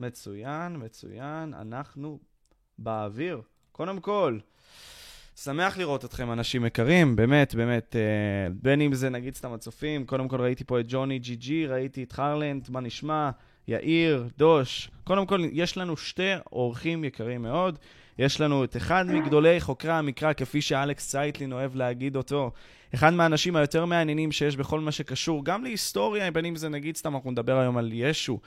מצוין, מצוין. אנחנו באוויר. קודם כל, שמח לראות אתכם, אנשים יקרים, באמת, באמת. אה, בין אם זה נגיד סתם הצופים, קודם כל ראיתי פה את ג'וני ג'י ג'י, ראיתי את הרלנד, מה נשמע? יאיר, דוש. קודם כל, יש לנו שתי אורחים יקרים מאוד. יש לנו את אחד מגדולי חוקרי המקרא, כפי שאלכס צייטלין אוהב להגיד אותו. אחד מהאנשים היותר מעניינים שיש בכל מה שקשור, גם להיסטוריה, בין אם זה נגיד סתם, אנחנו נדבר היום על ישו.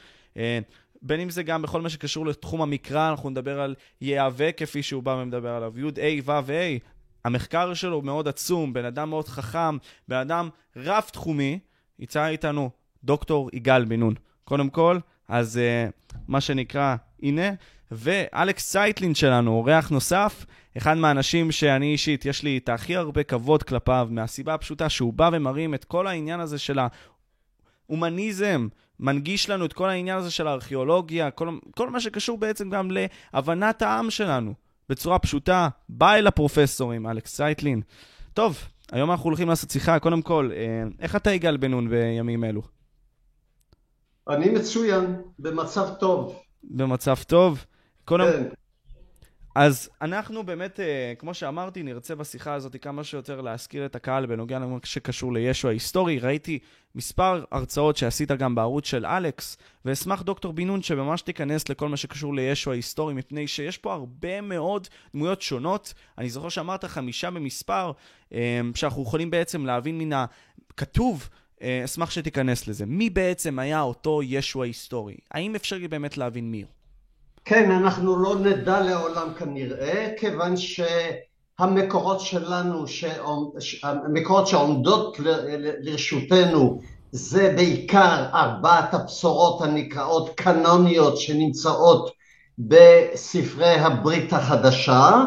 בין אם זה גם בכל מה שקשור לתחום המקרא, אנחנו נדבר על יהווה כפי שהוא בא ומדבר עליו, י' ה' ו' ה'. המחקר שלו מאוד עצום, בן אדם מאוד חכם, בן אדם רב-תחומי. יצא איתנו דוקטור יגאל בן נון. קודם כל, אז uh, מה שנקרא, הנה. ואלכס צייטלין שלנו, אורח נוסף, אחד מהאנשים שאני אישית, יש לי את הכי הרבה כבוד כלפיו, מהסיבה הפשוטה שהוא בא ומרים את כל העניין הזה של ההומניזם, מנגיש לנו את כל העניין הזה של הארכיאולוגיה, כל, כל מה שקשור בעצם גם להבנת העם שלנו, בצורה פשוטה. בא אל הפרופסורים, אלכס צייטלין. טוב, היום אנחנו הולכים לעשות שיחה. קודם כל, אה, איך אתה יגאל בן נון בימים אלו? אני מצוין, במצב טוב. במצב טוב? קודם... כן. אז אנחנו באמת, אה, כמו שאמרתי, נרצה בשיחה הזאת כמה שיותר להזכיר את הקהל בנוגע למה שקשור לישו ההיסטורי. ראיתי מספר הרצאות שעשית גם בערוץ של אלכס, ואשמח דוקטור בן נון שממש תיכנס לכל מה שקשור לישו ההיסטורי, מפני שיש פה הרבה מאוד דמויות שונות. אני זוכר שאמרת חמישה במספר, אה, שאנחנו יכולים בעצם להבין מן הכתוב. אה, אשמח שתיכנס לזה. מי בעצם היה אותו ישו ההיסטורי? האם אפשר באמת להבין מי הוא? כן, אנחנו לא נדע לעולם כנראה, כיוון שהמקורות שלנו, המקורות שעומדות לרשותנו זה בעיקר ארבעת הבשורות הנקראות קנוניות שנמצאות בספרי הברית החדשה,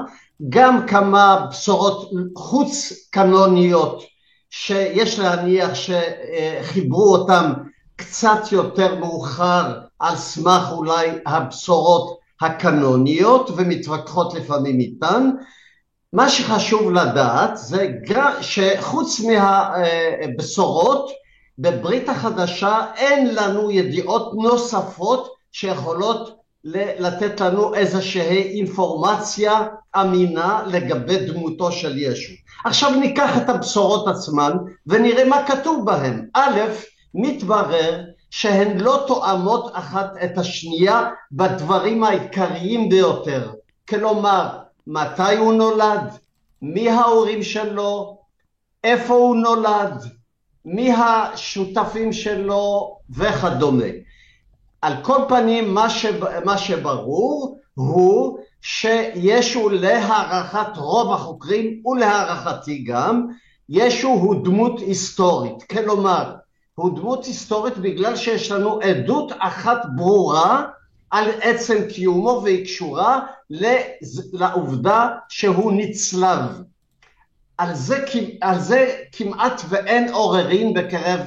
גם כמה בשורות חוץ קנוניות שיש להניח שחיברו אותם קצת יותר מאוחר על סמך אולי הבשורות הקנוניות ומתווכחות לפעמים איתן. מה שחשוב לדעת זה שחוץ מהבשורות בברית החדשה אין לנו ידיעות נוספות שיכולות לתת לנו איזושהי אינפורמציה אמינה לגבי דמותו של ישו. עכשיו ניקח את הבשורות עצמן ונראה מה כתוב בהן. א', מתברר שהן לא תואמות אחת את השנייה בדברים העיקריים ביותר. כלומר, מתי הוא נולד, מי ההורים שלו, איפה הוא נולד, מי השותפים שלו וכדומה. על כל פנים, מה, שב, מה שברור הוא שישו להערכת רוב החוקרים ולהערכתי גם, ישו הוא דמות היסטורית. כלומר, הוא דמות היסטורית בגלל שיש לנו עדות אחת ברורה על עצם קיומו והיא קשורה לעובדה שהוא נצלב. על זה, על זה כמעט ואין עוררין בקרב,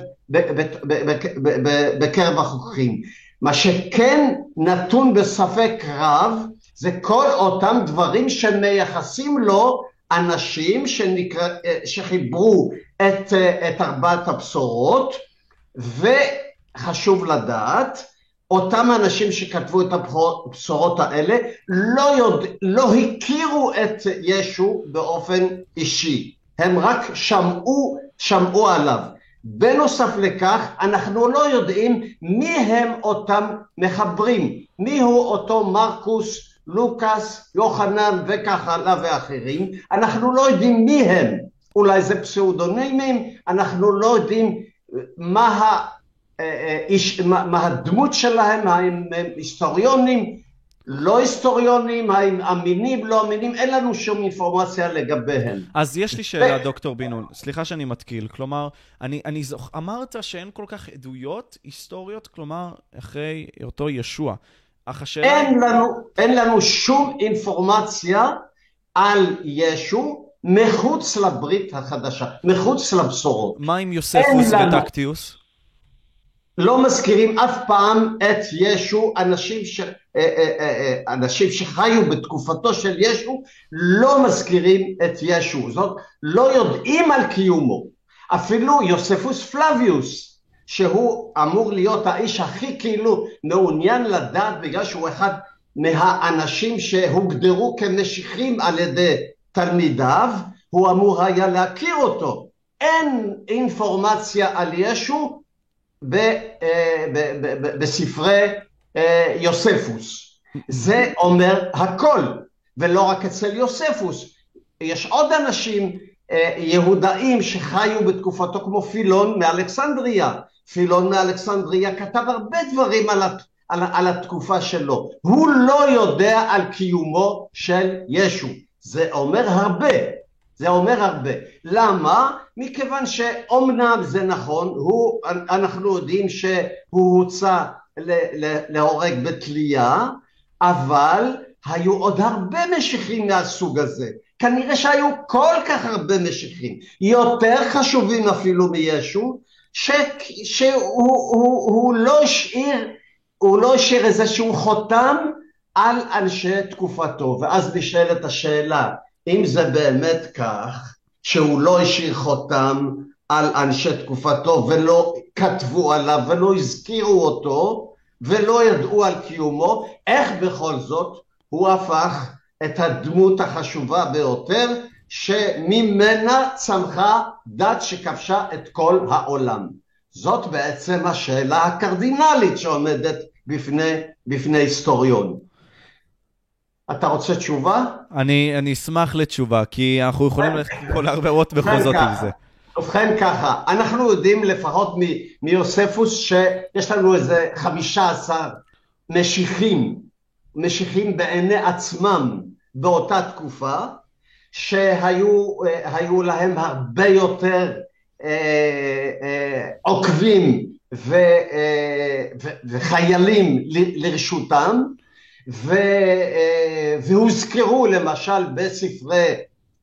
בקרב החוקרים. מה שכן נתון בספק רב זה כל אותם דברים שמייחסים לו אנשים שנקרא, שחיברו את, את ארבעת הבשורות וחשוב לדעת, אותם אנשים שכתבו את הבשורות האלה לא, יודע, לא הכירו את ישו באופן אישי, הם רק שמעו, שמעו עליו. בנוסף לכך, אנחנו לא יודעים מי הם אותם מחברים, מי הוא אותו מרקוס, לוקאס, יוחנן וכך הלאה ואחרים, אנחנו לא יודעים מי הם, אולי זה פסאודונימים, אנחנו לא יודעים מה, ה, אה, אה, מה, מה הדמות שלהם, האם הם היסטוריונים, לא היסטוריונים, האם אמינים, לא אמינים, אין לנו שום אינפורמציה לגביהם. אז יש לי שאלה. דוקטור בן סליחה שאני מתקיל. כלומר, אני, אני זוכ... אמרת שאין כל כך עדויות היסטוריות, כלומר, אחרי אותו ישוע. אך השאלה... אין לנו, אין לנו שום אינפורמציה על ישו, מחוץ לברית החדשה, מחוץ לבשורות. מה עם יוספוס וטקטיוס? לא מזכירים אף פעם את ישו, אנשים, ש... אה, אה, אה, אנשים שחיו בתקופתו של ישו לא מזכירים את ישו, זאת לא יודעים על קיומו. אפילו יוספוס פלביוס, שהוא אמור להיות האיש הכי כאילו מעוניין לדעת בגלל שהוא אחד מהאנשים שהוגדרו כמשיחים על ידי תלמידיו, הוא אמור היה להכיר אותו. אין אינפורמציה על ישו אה, בספרי אה, יוספוס. זה אומר הכל, ולא רק אצל יוספוס. יש עוד אנשים אה, יהודאים שחיו בתקופתו כמו פילון מאלכסנדריה. פילון מאלכסנדריה כתב הרבה דברים על, הת... על, על התקופה שלו. הוא לא יודע על קיומו של ישו. זה אומר הרבה. זה אומר הרבה. למה? מכיוון שאומנם זה נכון, הוא, אנחנו יודעים שהוא הוצא להורג בתלייה, אבל היו עוד הרבה משיחים מהסוג הזה. כנראה שהיו כל כך הרבה משיחים, יותר חשובים אפילו מישו, ש, שהוא הוא, הוא לא השאיר, לא איזשהו חותם על אנשי תקופתו, ואז נשאלת השאלה, אם זה באמת כך, שהוא לא השאיר חותם על אנשי תקופתו ולא כתבו עליו ולא הזכירו אותו ולא ידעו על קיומו, איך בכל זאת הוא הפך את הדמות החשובה ביותר שממנה צמחה דת שכבשה את כל העולם. זאת בעצם השאלה הקרדינלית שעומדת בפני, בפני היסטוריון. אתה רוצה תשובה? אני, אני אשמח לתשובה, כי אנחנו יכולים ללכת פה להרבה בכל זאת עם זה. ובכן ככה, אנחנו יודעים לפחות מיוספוס שיש לנו איזה חמישה עשר משיחים, משיחים בעיני עצמם באותה תקופה, שהיו להם הרבה יותר אה, אה, עוקבים ו, אה, ו, וחיילים לרשותם, ו, אה, והוזכרו למשל בספרי,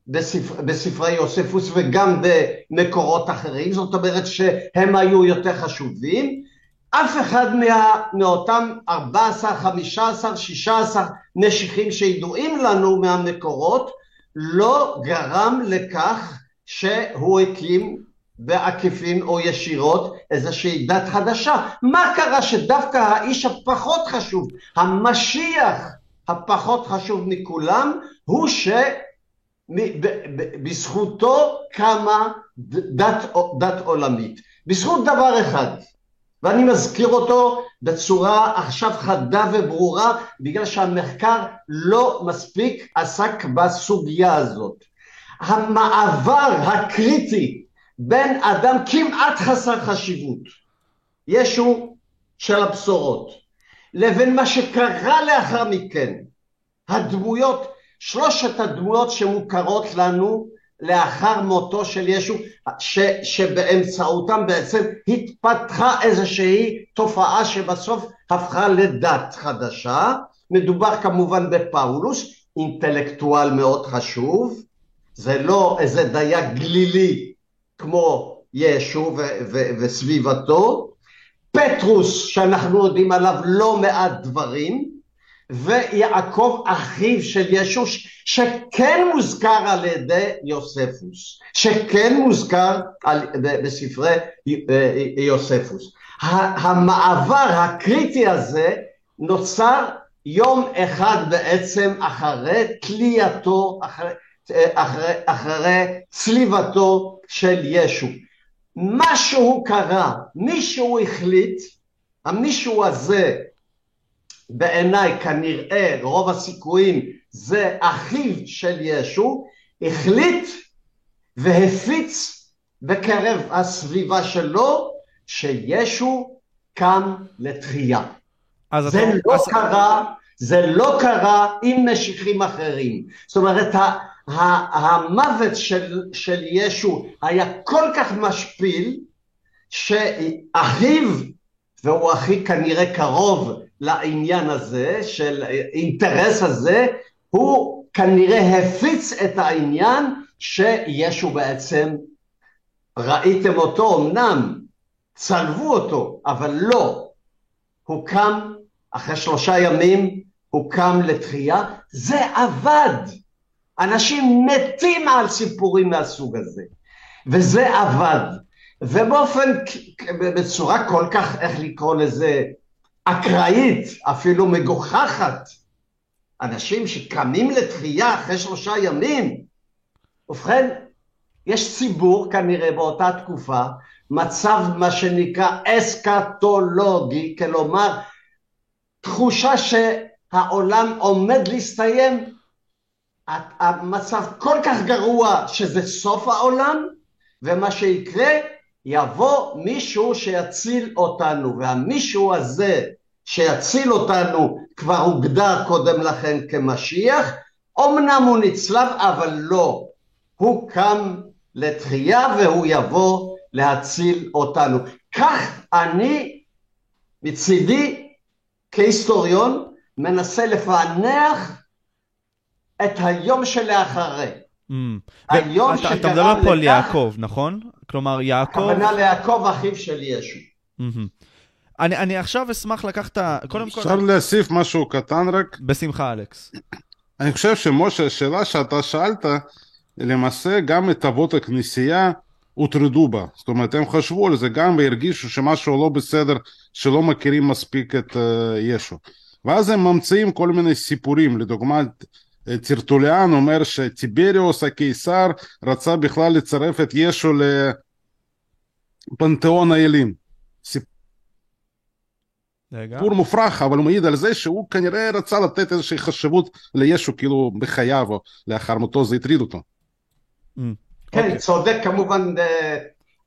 בספר, בספרי יוספוס וגם במקורות אחרים, זאת אומרת שהם היו יותר חשובים. אף אחד מה, מאותם 14, 15, 16 משיחים שידועים לנו מהמקורות לא גרם לכך שהוא הקים בעקיפין או ישירות איזושהי דת חדשה. מה קרה שדווקא האיש הפחות חשוב, המשיח הפחות חשוב מכולם, הוא שבזכותו קמה דת, דת עולמית. בזכות דבר אחד, ואני מזכיר אותו בצורה עכשיו חדה וברורה, בגלל שהמחקר לא מספיק עסק בסוגיה הזאת. המעבר הקריטי בין אדם כמעט חסר חשיבות, ישו של הבשורות, לבין מה שקרה לאחר מכן, הדמויות, שלושת הדמויות שמוכרות לנו לאחר מותו של ישו, ש, שבאמצעותם בעצם התפתחה איזושהי תופעה שבסוף הפכה לדת חדשה. מדובר כמובן בפאולוס, אינטלקטואל מאוד חשוב, זה לא איזה דייג גלילי כמו ישו ו- ו- וסביבתו, פטרוס שאנחנו יודעים עליו לא מעט דברים, ויעקב אחיו של ישו שכן מוזכר על ידי יוספוס, שכן מוזכר על, בספרי יוספוס. המעבר הקריטי הזה נוצר יום אחד בעצם אחרי תלייתו, אחרי, אחרי, אחרי צליבתו של ישו. משהו קרה, מישהו החליט, המישהו הזה בעיניי כנראה רוב הסיכויים זה אחיו של ישו, החליט והפיץ בקרב הסביבה שלו שישו קם לתחייה. זה אתה... לא אז... קרה, זה לא קרה עם משיחים אחרים. זאת אומרת, המוות של, של ישו היה כל כך משפיל, שאחיו, והוא הכי כנראה קרוב לעניין הזה, של אינטרס הזה, הוא כנראה הפיץ את העניין שישו בעצם, ראיתם אותו אמנם, צלבו אותו, אבל לא. הוא קם אחרי שלושה ימים, הוא קם לתחייה, זה עבד. אנשים מתים על סיפורים מהסוג הזה, וזה עבד. ובאופן, בצורה כל כך, איך לקרוא לזה, אקראית, אפילו מגוחכת, אנשים שקמים לתחייה אחרי שלושה ימים. ובכן, יש ציבור כנראה באותה תקופה, מצב מה שנקרא אסקטולוגי, כלומר תחושה שהעולם עומד להסתיים, המצב כל כך גרוע שזה סוף העולם, ומה שיקרה, יבוא מישהו שיציל אותנו, והמישהו הזה שיציל אותנו כבר הוגדר קודם לכן כמשיח, אמנם הוא נצלב אבל לא, הוא קם לתחייה והוא יבוא להציל אותנו. כך אני מצידי כהיסטוריון מנסה לפענח את היום שלאחרי. Mm. היום אתה, אתה מדבר פה על יעקב, נכון? כלומר, יעקב... הכוונה ליעקב אחיו של ישו. Mm-hmm. אני, אני עכשיו אשמח לקחת, קודם כל... אפשר להוסיף משהו קטן רק? בשמחה, אלכס. אני חושב שמשה, השאלה שאתה שאלת, למעשה גם את אבות הכנסייה הוטרדו בה. זאת אומרת, הם חשבו על זה גם והרגישו שמשהו לא בסדר, שלא מכירים מספיק את uh, ישו. ואז הם ממציאים כל מיני סיפורים, לדוגמה, טרטוליאן אומר שטיבריוס הקיסר רצה בכלל לצרף את ישו לפנתיאון האלים. סיפור מופרך, אבל הוא מעיד על זה שהוא כנראה רצה לתת איזושהי חשיבות לישו, כאילו בחייו או לאחר מותו זה הטריד אותו. Mm. כן, אוקיי. צודק כמובן אה,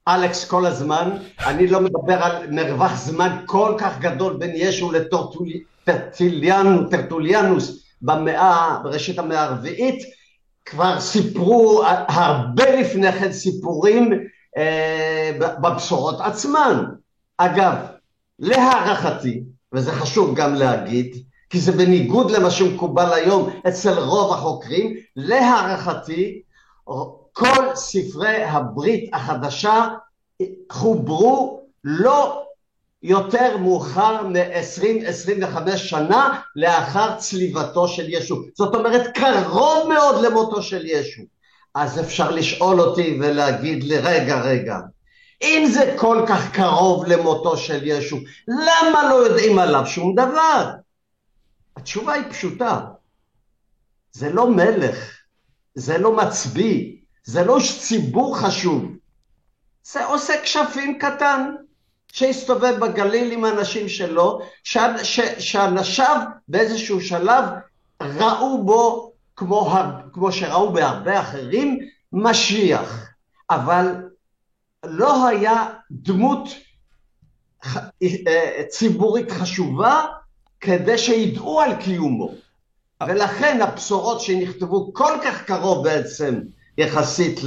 אלכס כל הזמן. אני לא מדבר על מרווח זמן כל כך גדול בין ישו לטרטוליאנוס במאה, בראשית המאה הרביעית. כבר סיפרו הרבה לפני כן סיפורים אה, בבשורות עצמן. אגב, להערכתי, וזה חשוב גם להגיד, כי זה בניגוד למה שמקובל היום אצל רוב החוקרים, להערכתי כל ספרי הברית החדשה חוברו לא יותר מאוחר מ-20-25 שנה לאחר צליבתו של ישו. זאת אומרת, קרוב מאוד למותו של ישו. אז אפשר לשאול אותי ולהגיד לי, רגע, רגע, אם זה כל כך קרוב למותו של ישו, למה לא יודעים עליו שום דבר? התשובה היא פשוטה, זה לא מלך, זה לא מצביא, זה לא ציבור חשוב, זה עושה כשפים קטן שהסתובב בגליל עם האנשים שלו, שאנשיו באיזשהו שלב ראו בו, כמו, כמו שראו בהרבה אחרים, משיח. אבל לא היה דמות אה, ציבורית חשובה כדי שידעו על קיומו. ולכן הבשורות שנכתבו כל כך קרוב בעצם יחסית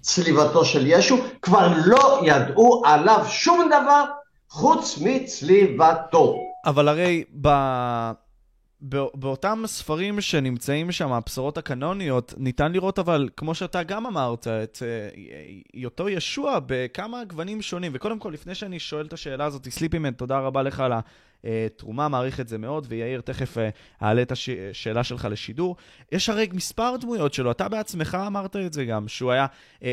לצליבתו של ישו, כבר לא ידעו עליו שום דבר חוץ מצליבתו. אבל הרי ב... באותם ספרים שנמצאים שם, הבשורות הקנוניות, ניתן לראות אבל, כמו שאתה גם אמרת, את uh, אותו ישוע בכמה גוונים שונים. וקודם כל, לפני שאני שואל את השאלה הזאת, סליפימן, תודה רבה לך על התרומה, מעריך את זה מאוד, ויאיר, תכף uh, אעלה את השאלה שלך לשידור. יש הרי מספר דמויות שלו, אתה בעצמך אמרת את זה גם, שהוא היה,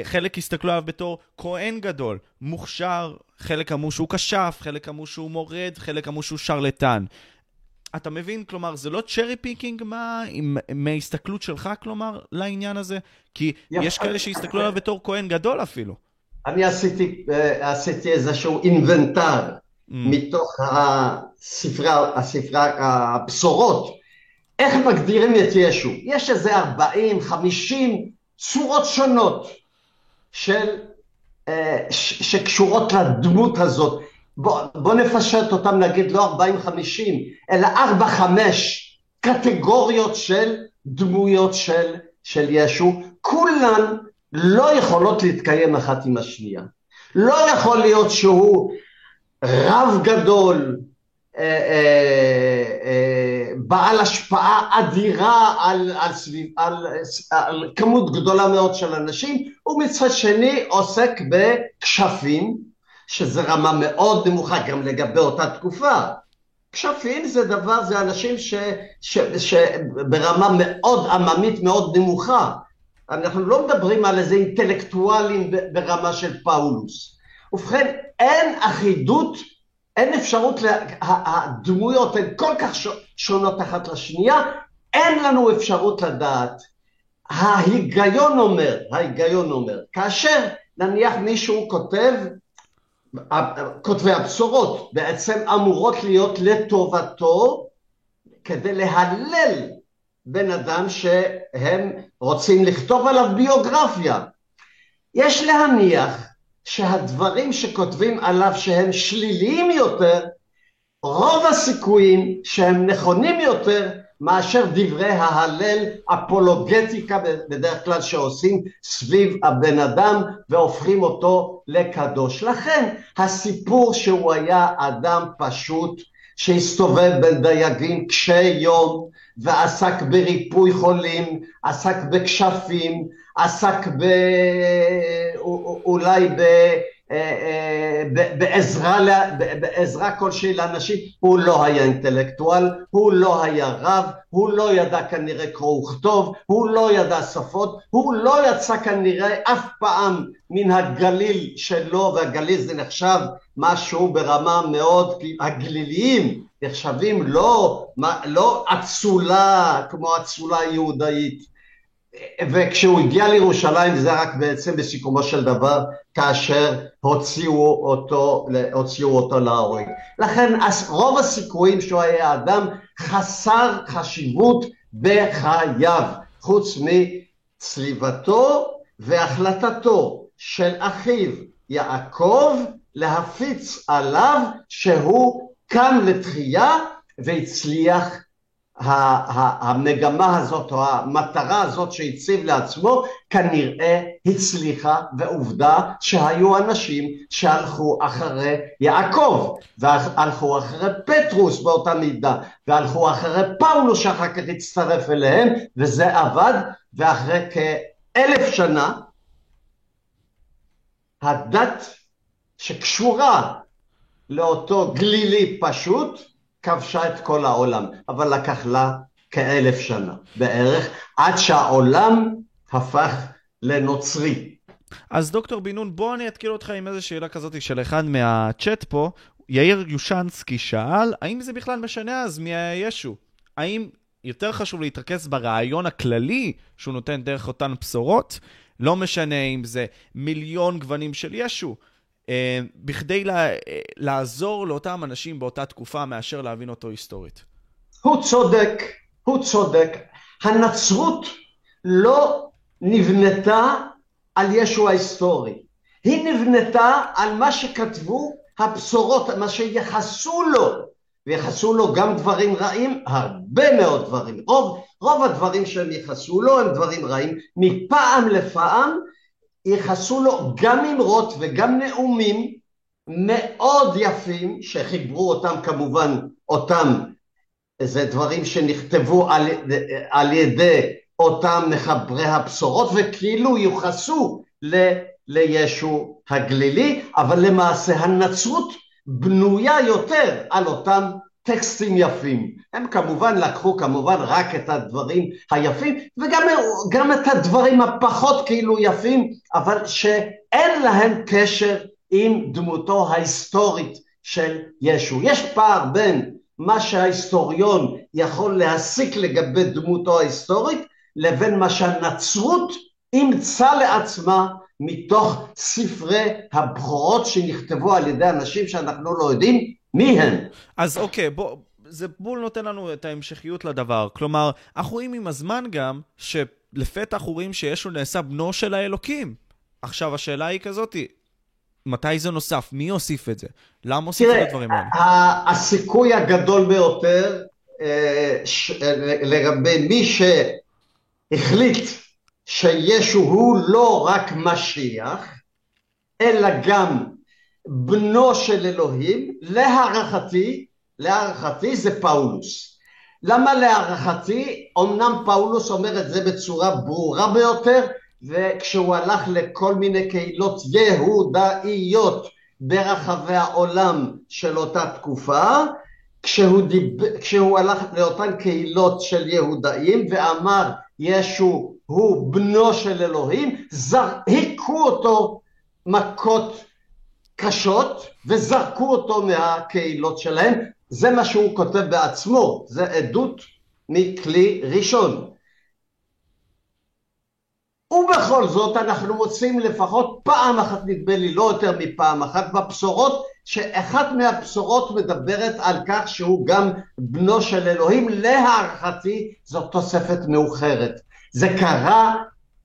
חלק הסתכלו עליו בתור כהן גדול, מוכשר, חלק אמרו שהוא כשף, חלק אמרו שהוא מורד, חלק אמרו שהוא שרלטן. אתה מבין? כלומר, זה לא cherry picking מה, מההסתכלות שלך, כלומר, לעניין הזה? כי יפה. יש כאלה שהסתכלו עליו בתור כהן גדול אפילו. אני עשיתי, אה, עשיתי איזשהו אינבנטר mm. מתוך הספרה, הספרה, הבשורות. איך מגדירים את ישו? יש איזה 40, 50 צורות שונות של, אה, שקשורות לדמות הזאת. בוא, בוא נפשט אותם נגיד לא 40-50, אלא 4-5 קטגוריות של דמויות של, של ישו, כולן לא יכולות להתקיים אחת עם השנייה. לא יכול להיות שהוא רב גדול, אה, אה, אה, בעל השפעה אדירה על, על, סביב, על, על כמות גדולה מאוד של אנשים, ומצד שני עוסק בכשפים, שזה רמה מאוד נמוכה גם לגבי אותה תקופה. כשפים זה דבר, זה אנשים שברמה מאוד עממית מאוד נמוכה. אנחנו לא מדברים על איזה אינטלקטואלים ברמה של פאולוס. ובכן, אין אחידות, אין אפשרות, לה... הדמויות הן כל כך שונות אחת לשנייה, אין לנו אפשרות לדעת. ההיגיון אומר, ההיגיון אומר, כאשר נניח מישהו כותב, כותבי הבשורות בעצם אמורות להיות לטובתו כדי להלל בן אדם שהם רוצים לכתוב עליו ביוגרפיה. יש להניח שהדברים שכותבים עליו שהם שליליים יותר, רוב הסיכויים שהם נכונים יותר מאשר דברי ההלל, אפולוגטיקה בדרך כלל שעושים סביב הבן אדם והופכים אותו לקדוש. לכן הסיפור שהוא היה אדם פשוט שהסתובב בין דייגים קשי יום ועסק בריפוי חולים, עסק בכשפים, עסק ב... אולי ב... אה, אה, בעזרה, בעזרה כלשהי לאנשים, הוא לא היה אינטלקטואל, הוא לא היה רב, הוא לא ידע כנראה קרוא וכתוב, הוא לא ידע שפות, הוא לא יצא כנראה אף פעם מן הגליל שלו, והגליל זה נחשב משהו ברמה מאוד, הגליליים נחשבים לא, לא אצולה כמו אצולה יהודאית. וכשהוא הגיע לירושלים זה רק בעצם בסיכומו של דבר כאשר הוציאו אותו, הוציאו אותו להורג. לכן רוב הסיכויים שהוא היה אדם חסר חשיבות בחייו, חוץ מצליבתו והחלטתו של אחיו יעקב להפיץ עליו שהוא קם לתחייה והצליח המגמה הזאת או המטרה הזאת שהציב לעצמו כנראה הצליחה ועובדה שהיו אנשים שהלכו אחרי יעקב והלכו אחרי פטרוס באותה מידה והלכו אחרי פאולוס שאחר כך הצטרף אליהם וזה עבד ואחרי כאלף שנה הדת שקשורה לאותו גלילי פשוט כבשה את כל העולם, אבל לקח לה כאלף שנה בערך, עד שהעולם הפך לנוצרי. אז דוקטור בן נון, בוא אני אתקיל אותך עם איזו שאלה כזאת של אחד מהצ'אט פה. יאיר יושנסקי שאל, האם זה בכלל משנה אז מי היה ישו? האם יותר חשוב להתרכז ברעיון הכללי שהוא נותן דרך אותן בשורות? לא משנה אם זה מיליון גוונים של ישו. אה, בכדי לה, אה, לעזור לאותם אנשים באותה תקופה מאשר להבין אותו היסטורית. הוא צודק, הוא צודק. הנצרות לא נבנתה על ישו ההיסטורי. היא נבנתה על מה שכתבו הבשורות, מה שיחסו לו, ויחסו לו גם דברים רעים, הרבה מאוד דברים. רוב, רוב הדברים שהם יחסו לו הם דברים רעים. מפעם לפעם ייחסו לו גם אמרות וגם נאומים מאוד יפים, שחיברו אותם כמובן, אותם, זה דברים שנכתבו על, על ידי אותם מחברי הבשורות, וכאילו יוחסו ל, לישו הגלילי, אבל למעשה הנצרות בנויה יותר על אותם טקסטים יפים. הם כמובן לקחו כמובן רק את הדברים היפים וגם את הדברים הפחות כאילו יפים, אבל שאין להם קשר עם דמותו ההיסטורית של ישו. יש פער בין מה שההיסטוריון יכול להסיק לגבי דמותו ההיסטורית לבין מה שהנצרות אימצה לעצמה מתוך ספרי הבכורות שנכתבו על ידי אנשים שאנחנו לא יודעים מי הם? אז אוקיי, בוא, זה בול נותן לנו את ההמשכיות לדבר. כלומר, אנחנו רואים עם הזמן גם, שלפתע אנחנו רואים שישו נעשה בנו של האלוקים. עכשיו, השאלה היא כזאת, מתי זה נוסף? מי הוסיף את זה? למה הוסיף את הדברים האלה? הסיכוי הגדול ביותר אה, לגבי מי שהחליט שישו הוא לא רק משיח, אלא גם בנו של אלוהים, להערכתי, להערכתי זה פאולוס. למה להערכתי? אמנם פאולוס אומר את זה בצורה ברורה ביותר, וכשהוא הלך לכל מיני קהילות יהודאיות ברחבי העולם של אותה תקופה, כשהוא, דיב... כשהוא הלך לאותן קהילות של יהודאים ואמר ישו הוא בנו של אלוהים, זר... היכו אותו מכות קשות וזרקו אותו מהקהילות שלהם. זה מה שהוא כותב בעצמו, זה עדות מכלי ראשון. ובכל זאת אנחנו מוצאים לפחות פעם אחת, נדמה לי לא יותר מפעם אחת, בבשורות, שאחת מהבשורות מדברת על כך שהוא גם בנו של אלוהים, להערכתי זאת תוספת מאוחרת. זה קרה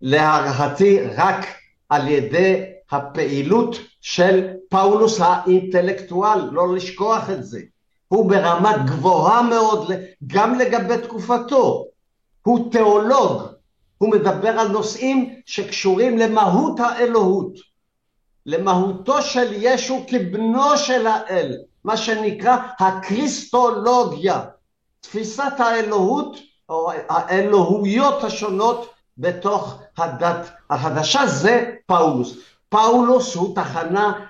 להערכתי רק על ידי הפעילות של פאולוס האינטלקטואל, לא לשכוח את זה. הוא ברמה גבוהה מאוד גם לגבי תקופתו. הוא תיאולוג, הוא מדבר על נושאים שקשורים למהות האלוהות, למהותו של ישו כבנו של האל, מה שנקרא הקריסטולוגיה, תפיסת האלוהות או האלוהויות השונות בתוך הדת החדשה, זה פאולוס. פאולוס הוא תחנה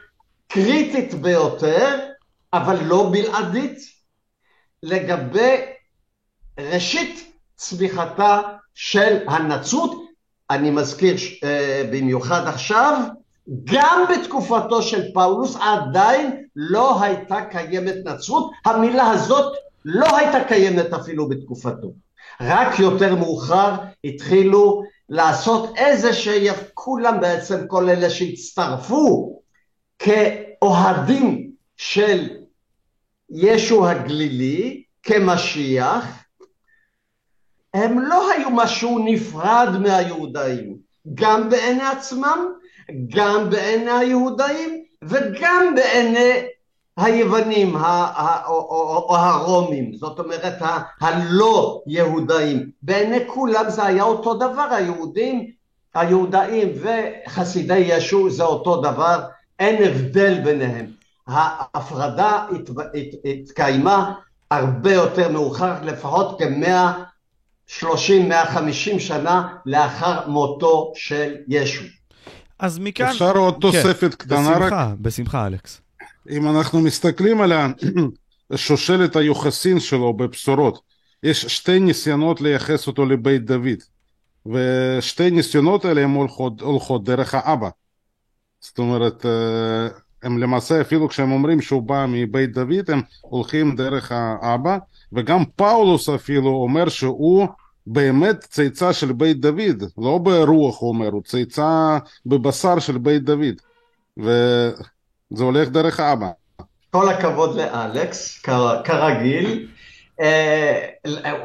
קריטית ביותר, אבל לא בלעדית, לגבי ראשית צמיחתה של הנצרות, אני מזכיר uh, במיוחד עכשיו, גם בתקופתו של פאולוס עדיין לא הייתה קיימת נצרות, המילה הזאת לא הייתה קיימת אפילו בתקופתו. רק יותר מאוחר התחילו לעשות איזה שהם, כולם בעצם, כל אלה שהצטרפו כאוהדים של ישו הגלילי, כמשיח, הם לא היו משהו נפרד מהיהודאים, גם בעיני עצמם, גם בעיני היהודאים וגם בעיני היוונים או הרומים, זאת אומרת הלא יהודאים, בעיני כולם זה היה אותו דבר, היהודים, היהודאים וחסידי ישו זה אותו דבר, אין הבדל ביניהם. ההפרדה התקיימה הרבה יותר מאוחר, לפחות כמאה 30-150 שנה לאחר מותו של ישו. אז מכאן... אפשר עוד כן, תוספת קטנה בשמחה, רק? בשמחה, אלכס. אם אנחנו מסתכלים על שושלת היוחסין שלו בבשורות, יש שתי ניסיונות לייחס אותו לבית דוד, ושתי ניסיונות האלה הן הולכות, הולכות דרך האבא. זאת אומרת, אה, הם למעשה אפילו כשהם אומרים שהוא בא מבית דוד, הם הולכים דרך האבא, וגם פאולוס אפילו אומר שהוא באמת צאצא של בית דוד, לא ברוח הוא אומר, הוא צאצא בבשר של בית דוד, וזה הולך דרך האבא. כל הכבוד לאלכס, כרגיל. אה,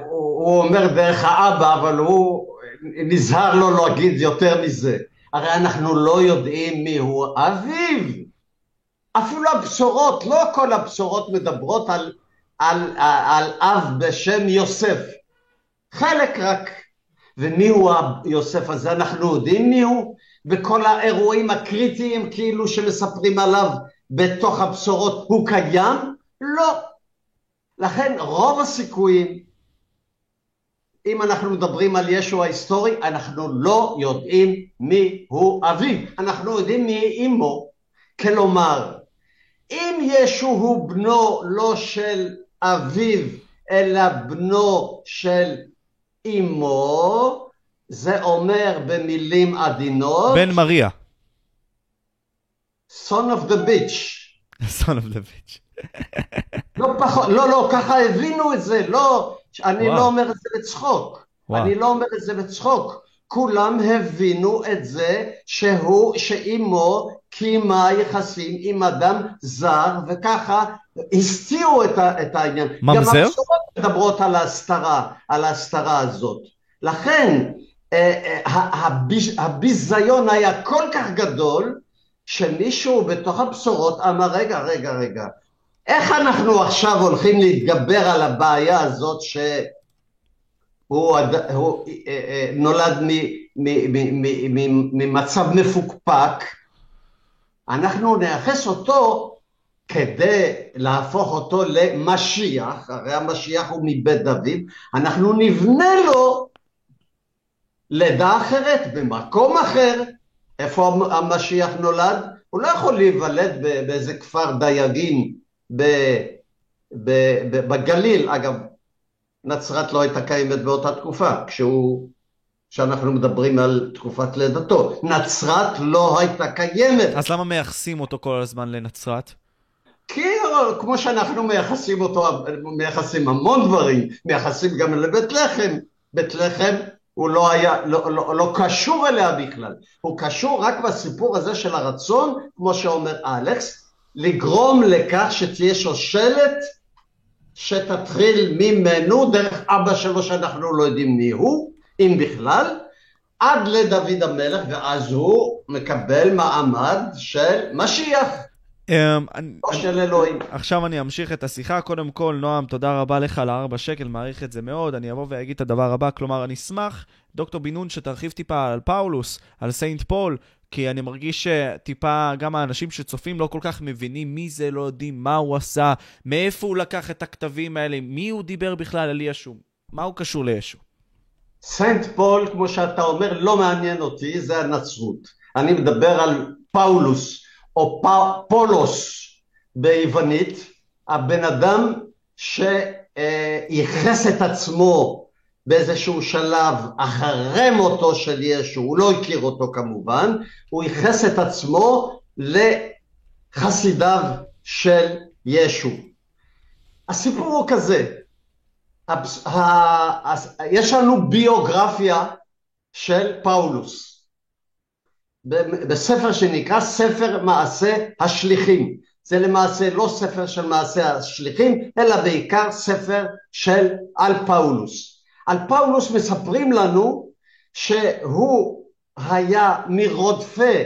הוא אומר דרך האבא, אבל הוא נזהר לו להגיד יותר מזה. הרי אנחנו לא יודעים מי הוא אביו. אפילו הבשורות, לא כל הבשורות מדברות על, על, על, על אב בשם יוסף. חלק רק. ומי הוא יוסף הזה? אנחנו יודעים מי הוא? וכל האירועים הקריטיים כאילו שמספרים עליו בתוך הבשורות הוא קיים? לא. לכן רוב הסיכויים, אם אנחנו מדברים על ישו ההיסטורי, אנחנו לא יודעים מי הוא אביו, אנחנו יודעים מי אמו. כלומר, אם ישו הוא בנו לא של אביו, אלא בנו של אמו, זה אומר במילים עדינות... בן מריה. son of the bitch. son of the bitch. לא פחות, לא, לא, ככה הבינו את זה, לא, אני וואו. לא אומר את זה בצחוק. וואו. אני לא אומר את זה בצחוק. כולם הבינו את זה שהוא, שאימו קיימה יחסים עם אדם זר, וככה הסתירו את, ה, את העניין. ממזר? גם הבשורות מדברות על ההסתרה, על ההסתרה הזאת. לכן, הביזיון היה כל כך גדול, שמישהו בתוך הבשורות אמר, רגע, רגע, רגע, איך אנחנו עכשיו הולכים להתגבר על הבעיה הזאת ש... הוא, אה, נולד ממצב מפוקפק, אנחנו נייחס אותו כדי להפוך אותו למשיח, הרי המשיח הוא מבית דוד, אנחנו נבנה לו לידה אחרת, במקום אחר. איפה המשיח נולד? הוא לא יכול להיוולד באיזה כפר דייגים בגליל. אגב, נצרת לא הייתה קיימת באותה תקופה, כשהוא שאנחנו מדברים על תקופת לידתו. נצרת לא הייתה קיימת. אז למה מייחסים אותו כל הזמן לנצרת? כי כמו שאנחנו מייחסים אותו, מייחסים המון דברים, מייחסים גם לבית לחם. בית לחם הוא לא היה, לא, לא, לא קשור אליה בכלל. הוא קשור רק בסיפור הזה של הרצון, כמו שאומר אלכס, לגרום לכך שתהיה שושלת שתתחיל ממנו דרך אבא שלו שאנחנו לא יודעים מי הוא, אם בכלל, עד לדוד המלך, ואז הוא מקבל מעמד של משיח. או של אלוהים. עכשיו אני אמשיך את השיחה. קודם כל, נועם, תודה רבה לך על הארבע שקל, מעריך את זה מאוד. אני אבוא ואגיד את הדבר הבא, כלומר, אני אשמח, דוקטור בן נון, שתרחיב טיפה על פאולוס, על Saint Paul, כי אני מרגיש שטיפה גם האנשים שצופים לא כל כך מבינים מי זה, לא יודעים מה הוא עשה, מאיפה הוא לקח את הכתבים האלה, מי הוא דיבר בכלל על ישו, מה הוא קשור לישו. Saint Paul, כמו שאתה אומר, לא מעניין אותי, זה הנצרות. אני מדבר על פאולוס, או פולוס ביוונית, הבן אדם שייחס את עצמו באיזשהו שלב אחרי מותו של ישו, הוא לא הכיר אותו כמובן, הוא ייחס את עצמו לחסידיו של ישו. הסיפור הוא כזה, יש לנו ביוגרפיה של פאולוס. בספר שנקרא ספר מעשה השליחים. זה למעשה לא ספר של מעשה השליחים, אלא בעיקר ספר של על פאולוס. על פאולוס מספרים לנו שהוא היה מרודפי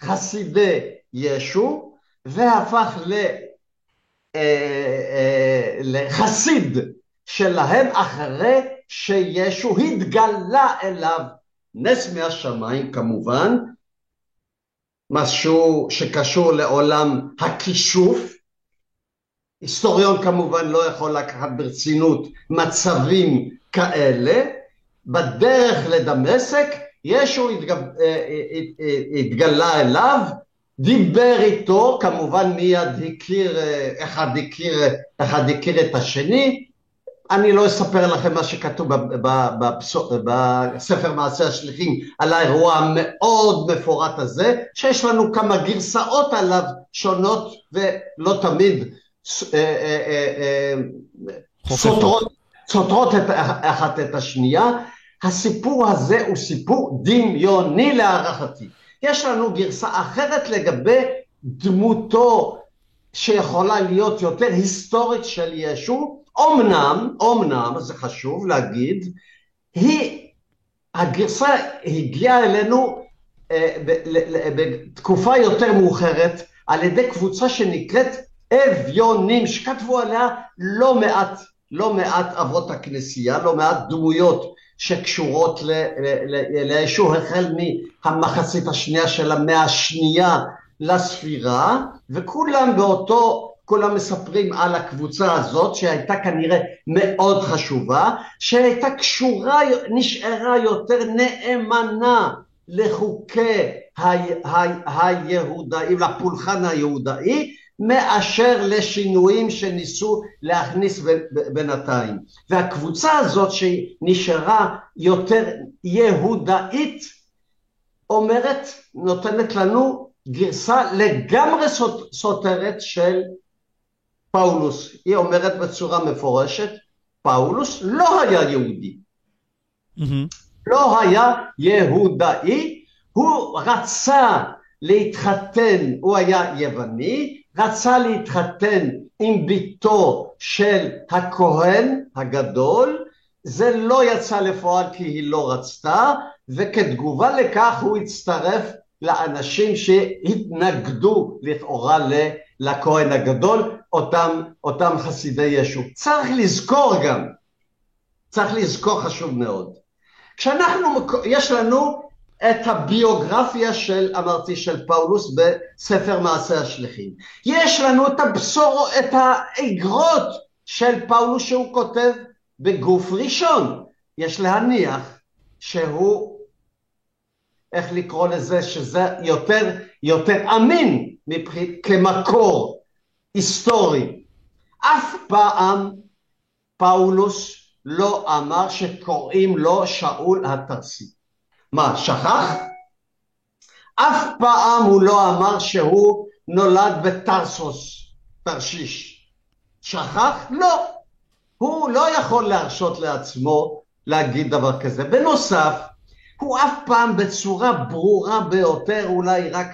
חסידי ישו והפך ל, אה, אה, לחסיד שלהם אחרי שישו התגלה אליו נס מהשמיים כמובן משהו שקשור לעולם הכישוף. היסטוריון כמובן לא יכול לקחת ברצינות מצבים כאלה. בדרך לדמשק ישו. אה, אה, אה, התגלה אליו, דיבר איתו, כמובן מיד הכיר, אחד הכיר, אחד הכיר את השני, אני לא אספר לכם מה שכתוב בספר מעשה השליחים על האירוע המאוד מפורט הזה, שיש לנו כמה גרסאות עליו שונות ולא תמיד אה, אה, אה, סותרות, סותרות את, אחת את השנייה. הסיפור הזה הוא סיפור דמיוני להערכתי. יש לנו גרסה אחרת לגבי דמותו שיכולה להיות יותר היסטורית של ישו, אמנם, אמנם, זה חשוב להגיד, היא, הגרסה הגיעה אלינו אה, בתקופה יותר מאוחרת על ידי קבוצה שנקראת אביונים, שכתבו עליה לא מעט, לא מעט אבות הכנסייה, לא מעט דמויות שקשורות לישו החל מהמחצית השנייה של המאה השנייה לספירה, וכולם באותו כולם מספרים על הקבוצה הזאת שהייתה כנראה מאוד חשובה, שהייתה קשורה, נשארה יותר נאמנה לחוקי היהודאים, לפולחן היהודאי, מאשר לשינויים שניסו להכניס בינתיים. והקבוצה הזאת שנשארה יותר יהודאית, אומרת, נותנת לנו גרסה לגמרי סותרת של פאולוס, היא אומרת בצורה מפורשת, פאולוס לא היה יהודי. Mm-hmm. לא היה יהודאי, הוא רצה להתחתן, הוא היה יווני, רצה להתחתן עם בתו של הכהן הגדול, זה לא יצא לפועל כי היא לא רצתה, וכתגובה לכך הוא הצטרף לאנשים שהתנגדו לכאורה לכהן הגדול, אותם, אותם חסידי ישו. צריך לזכור גם, צריך לזכור חשוב מאוד. כשאנחנו, יש לנו את הביוגרפיה של, אמרתי, של פאולוס בספר מעשה השליחים. יש לנו את הבשור, את האגרות של פאולוס שהוא כותב בגוף ראשון. יש להניח שהוא, איך לקרוא לזה, שזה יותר, יותר אמין מבח... כמקור היסטורי. אף פעם פאולוס לא אמר שקוראים לו שאול התרסי. מה, שכח? אף פעם הוא לא אמר שהוא נולד בטרסוס, תרשיש. שכח? לא. הוא לא יכול להרשות לעצמו להגיד דבר כזה. בנוסף, הוא אף פעם בצורה ברורה ביותר, אולי רק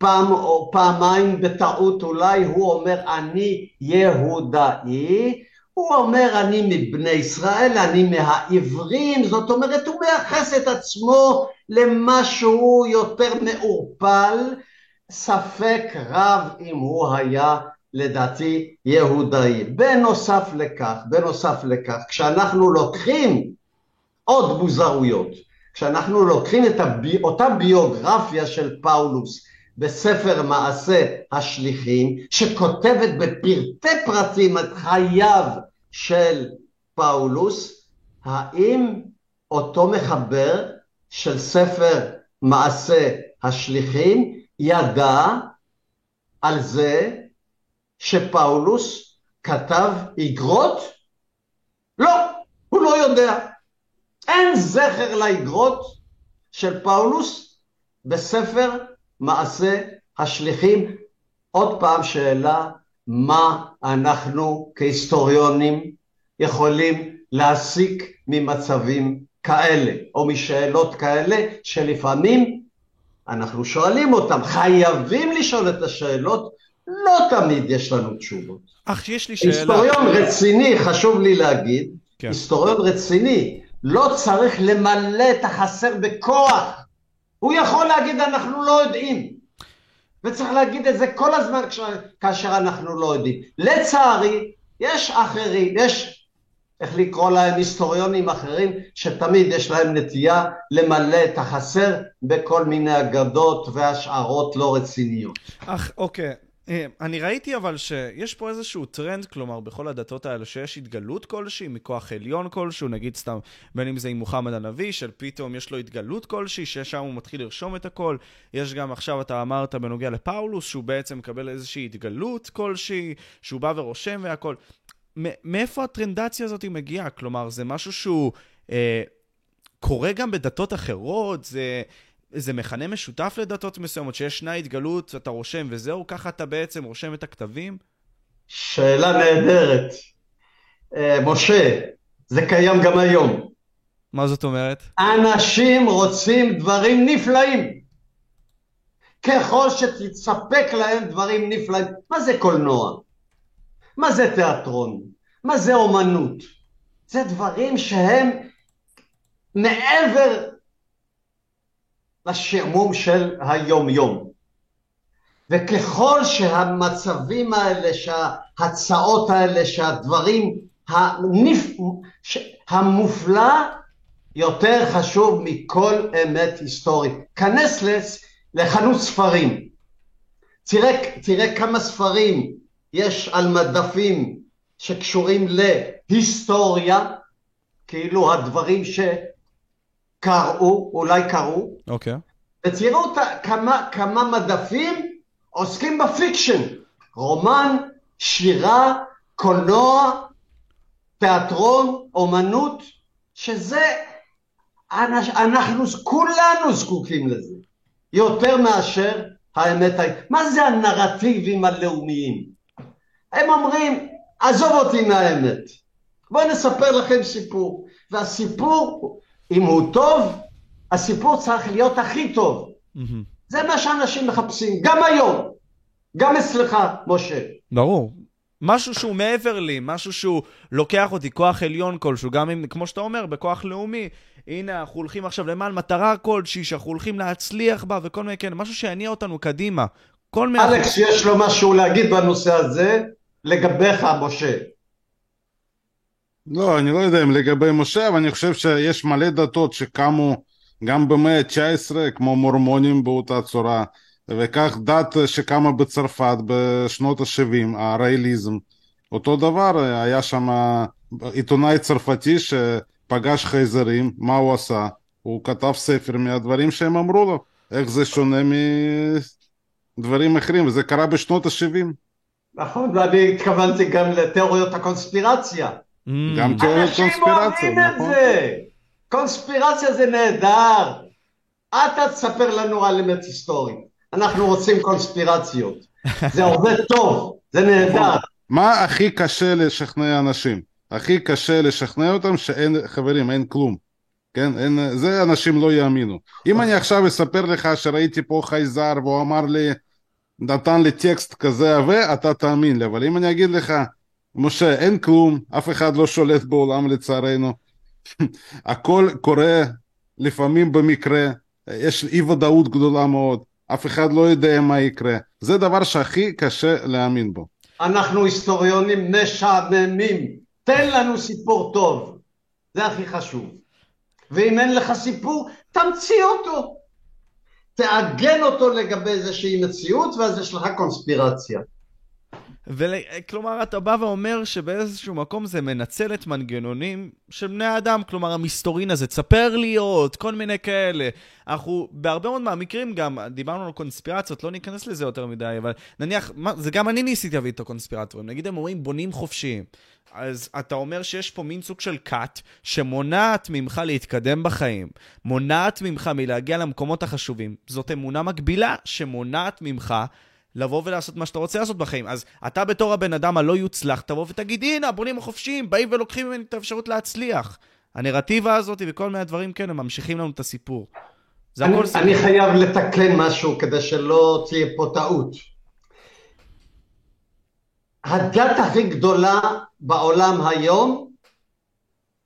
בפעם או פעמיים בטעות, אולי הוא אומר אני יהודאי, הוא אומר אני מבני ישראל, אני מהעברים, זאת אומרת הוא מייחס את עצמו למשהו יותר מעורפל, ספק רב אם הוא היה לדעתי יהודאי. בנוסף לכך, בנוסף לכך, כשאנחנו לוקחים עוד מוזרויות, כשאנחנו לוקחים את הבי, אותה ביוגרפיה של פאולוס בספר מעשה השליחים, שכותבת בפרטי פרטים את חייו של פאולוס, האם אותו מחבר של ספר מעשה השליחים ידע על זה שפאולוס כתב איגרות? לא, הוא לא יודע. אין זכר לאיגרות של פאולוס בספר מעשה השליחים. עוד פעם שאלה, מה אנחנו כהיסטוריונים יכולים להסיק ממצבים כאלה, או משאלות כאלה, שלפעמים אנחנו שואלים אותם, חייבים לשאול את השאלות, לא תמיד יש לנו תשובות. אך יש לי שאלה. היסטוריון רציני, חשוב לי להגיד, כן. היסטוריון רציני, לא צריך למלא את החסר בכוח. הוא יכול להגיד אנחנו לא יודעים. וצריך להגיד את זה כל הזמן כאשר אנחנו לא יודעים. לצערי, יש אחרים, יש, איך לקרוא להם, היסטוריונים אחרים, שתמיד יש להם נטייה למלא את החסר בכל מיני אגדות והשערות לא רציניות. אך, אוקיי. אה, אני ראיתי אבל שיש פה איזשהו טרנד, כלומר, בכל הדתות האלה, שיש התגלות כלשהי מכוח עליון כלשהו, נגיד סתם, בין אם זה עם מוחמד הנביא, של פתאום יש לו התגלות כלשהי, ששם הוא מתחיל לרשום את הכל. יש גם עכשיו, אתה אמרת בנוגע לפאולוס, שהוא בעצם מקבל איזושהי התגלות כלשהי, שהוא בא ורושם והכל. מאיפה הטרנדציה הזאת מגיעה? כלומר, זה משהו שהוא... אה, קורה גם בדתות אחרות, זה איזה מכנה משותף לדתות מסוימות, שישנה התגלות, אתה רושם וזהו, ככה אתה בעצם רושם את הכתבים? שאלה נהדרת. אה, משה, זה קיים גם היום. מה זאת אומרת? אנשים רוצים דברים נפלאים. ככל שתספק להם דברים נפלאים. מה זה קולנוע? מה זה תיאטרון? מה זה אומנות? זה דברים שהם מעבר לשעמום של היום-יום. וככל שהמצבים האלה, שההצעות האלה, שהדברים הנפ... המופלא יותר חשוב מכל אמת היסטורית. כנס לחנות ספרים, תראה, תראה כמה ספרים יש על מדפים שקשורים להיסטוריה, כאילו הדברים ש... קראו, אולי קראו, אוקיי. Okay. ותראו כמה, כמה מדפים עוסקים בפיקשן, רומן, שירה, קולנוע, תיאטרון, אומנות, שזה, אנחנו כולנו זקוקים לזה, יותר מאשר האמת, מה זה הנרטיבים הלאומיים? הם אומרים, עזוב אותי מהאמת, בואו נספר לכם סיפור, והסיפור אם הוא טוב, הסיפור צריך להיות הכי טוב. Mm-hmm. זה מה שאנשים מחפשים, גם היום, גם אצלך, משה. ברור. משהו שהוא מעבר לי, משהו שהוא לוקח אותי, כוח עליון כלשהו, גם אם, כמו שאתה אומר, בכוח לאומי. הנה, אנחנו הולכים עכשיו למען מטרה כלשהי, שאנחנו הולכים להצליח בה, וכל מיני, כן, משהו שיניע אותנו קדימה. כל מיני... אלכס, יש לו משהו להגיד בנושא הזה, לגביך, משה. לא, אני לא יודע אם לגבי משה, אבל אני חושב שיש מלא דתות שקמו גם במאה ה-19, כמו מורמונים באותה צורה, וכך דת שקמה בצרפת בשנות ה-70, הרייליזם. אותו דבר, היה שם עיתונאי צרפתי שפגש חייזרים, מה הוא עשה? הוא כתב ספר מהדברים שהם אמרו לו, איך זה שונה מדברים אחרים, וזה קרה בשנות ה-70. נכון, ואני התכוונתי גם לתיאוריות הקונספירציה. גם תיאוריות קונספירציה, נכון? אנשים אוהבים את זה. קונספירציה זה נהדר. אתה תספר לנו על אמת היסטורית. אנחנו רוצים קונספירציות. זה עובד טוב, זה נהדר. מה הכי קשה לשכנע אנשים? הכי קשה לשכנע אותם שאין, חברים, אין כלום. כן, אין, זה אנשים לא יאמינו. אם אני עכשיו אספר לך שראיתי פה חייזר והוא אמר לי, נתן לי טקסט כזה ואתה תאמין לי, אבל אם אני אגיד לך, משה, אין כלום, אף אחד לא שולט בעולם לצערנו, הכל קורה לפעמים במקרה, יש אי ודאות גדולה מאוד, אף אחד לא יודע מה יקרה, זה דבר שהכי קשה להאמין בו. אנחנו היסטוריונים משעממים, תן לנו סיפור טוב, זה הכי חשוב. ואם אין לך סיפור, תמציא אותו. תעגן אותו לגבי איזושהי מציאות, ואז יש לך קונספירציה. כלומר, אתה בא ואומר שבאיזשהו מקום זה מנצל את מנגנונים של בני אדם, כלומר, המסתורין הזה, תספר לי עוד, כל מיני כאלה. אנחנו, בהרבה מאוד מהמקרים גם, דיברנו על קונספירציות, לא ניכנס לזה יותר מדי, אבל נניח, מה, זה גם אני ניסיתי להביא את הקונספירטורים. נגיד הם אומרים בונים חופשיים. אז אתה אומר שיש פה מין סוג של כת שמונעת ממך להתקדם בחיים, מונעת ממך מלהגיע למקומות החשובים. זאת אמונה מקבילה שמונעת ממך לבוא ולעשות מה שאתה רוצה לעשות בחיים. אז אתה בתור הבן אדם הלא יוצלח, תבוא ותגיד, הנה, הבונים החופשיים, באים ולוקחים ממני את האפשרות להצליח. הנרטיבה הזאת וכל מיני דברים כן, הם ממשיכים לנו את הסיפור. זה אני, הכל סיפור. אני חייב לתקן משהו כדי שלא תהיה פה טעות. הדת הכי גדולה בעולם היום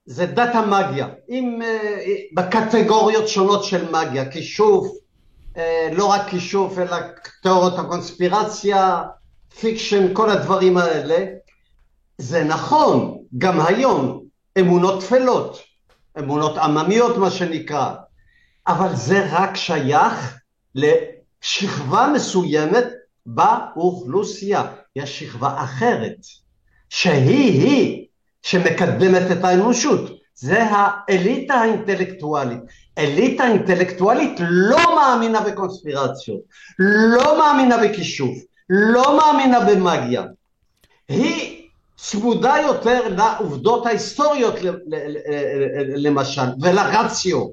זה דת המאגיה, עם, אה, בקטגוריות שונות של מאגיה, כישוף, לא רק כישוף אלא תיאוריות הקונספירציה, fiction, כל הדברים האלה. זה נכון, גם היום, אמונות טפלות, אמונות עממיות מה שנקרא, אבל זה רק שייך לשכבה מסוימת באוכלוסייה. יש שכבה אחרת, שהיא-היא שמקדמת את האנושות. זה האליטה האינטלקטואלית. אליטה אינטלקטואלית לא מאמינה בקונספירציות, לא מאמינה בכישוף, לא מאמינה במאגיה. היא צמודה יותר לעובדות ההיסטוריות למשל, ולרציו,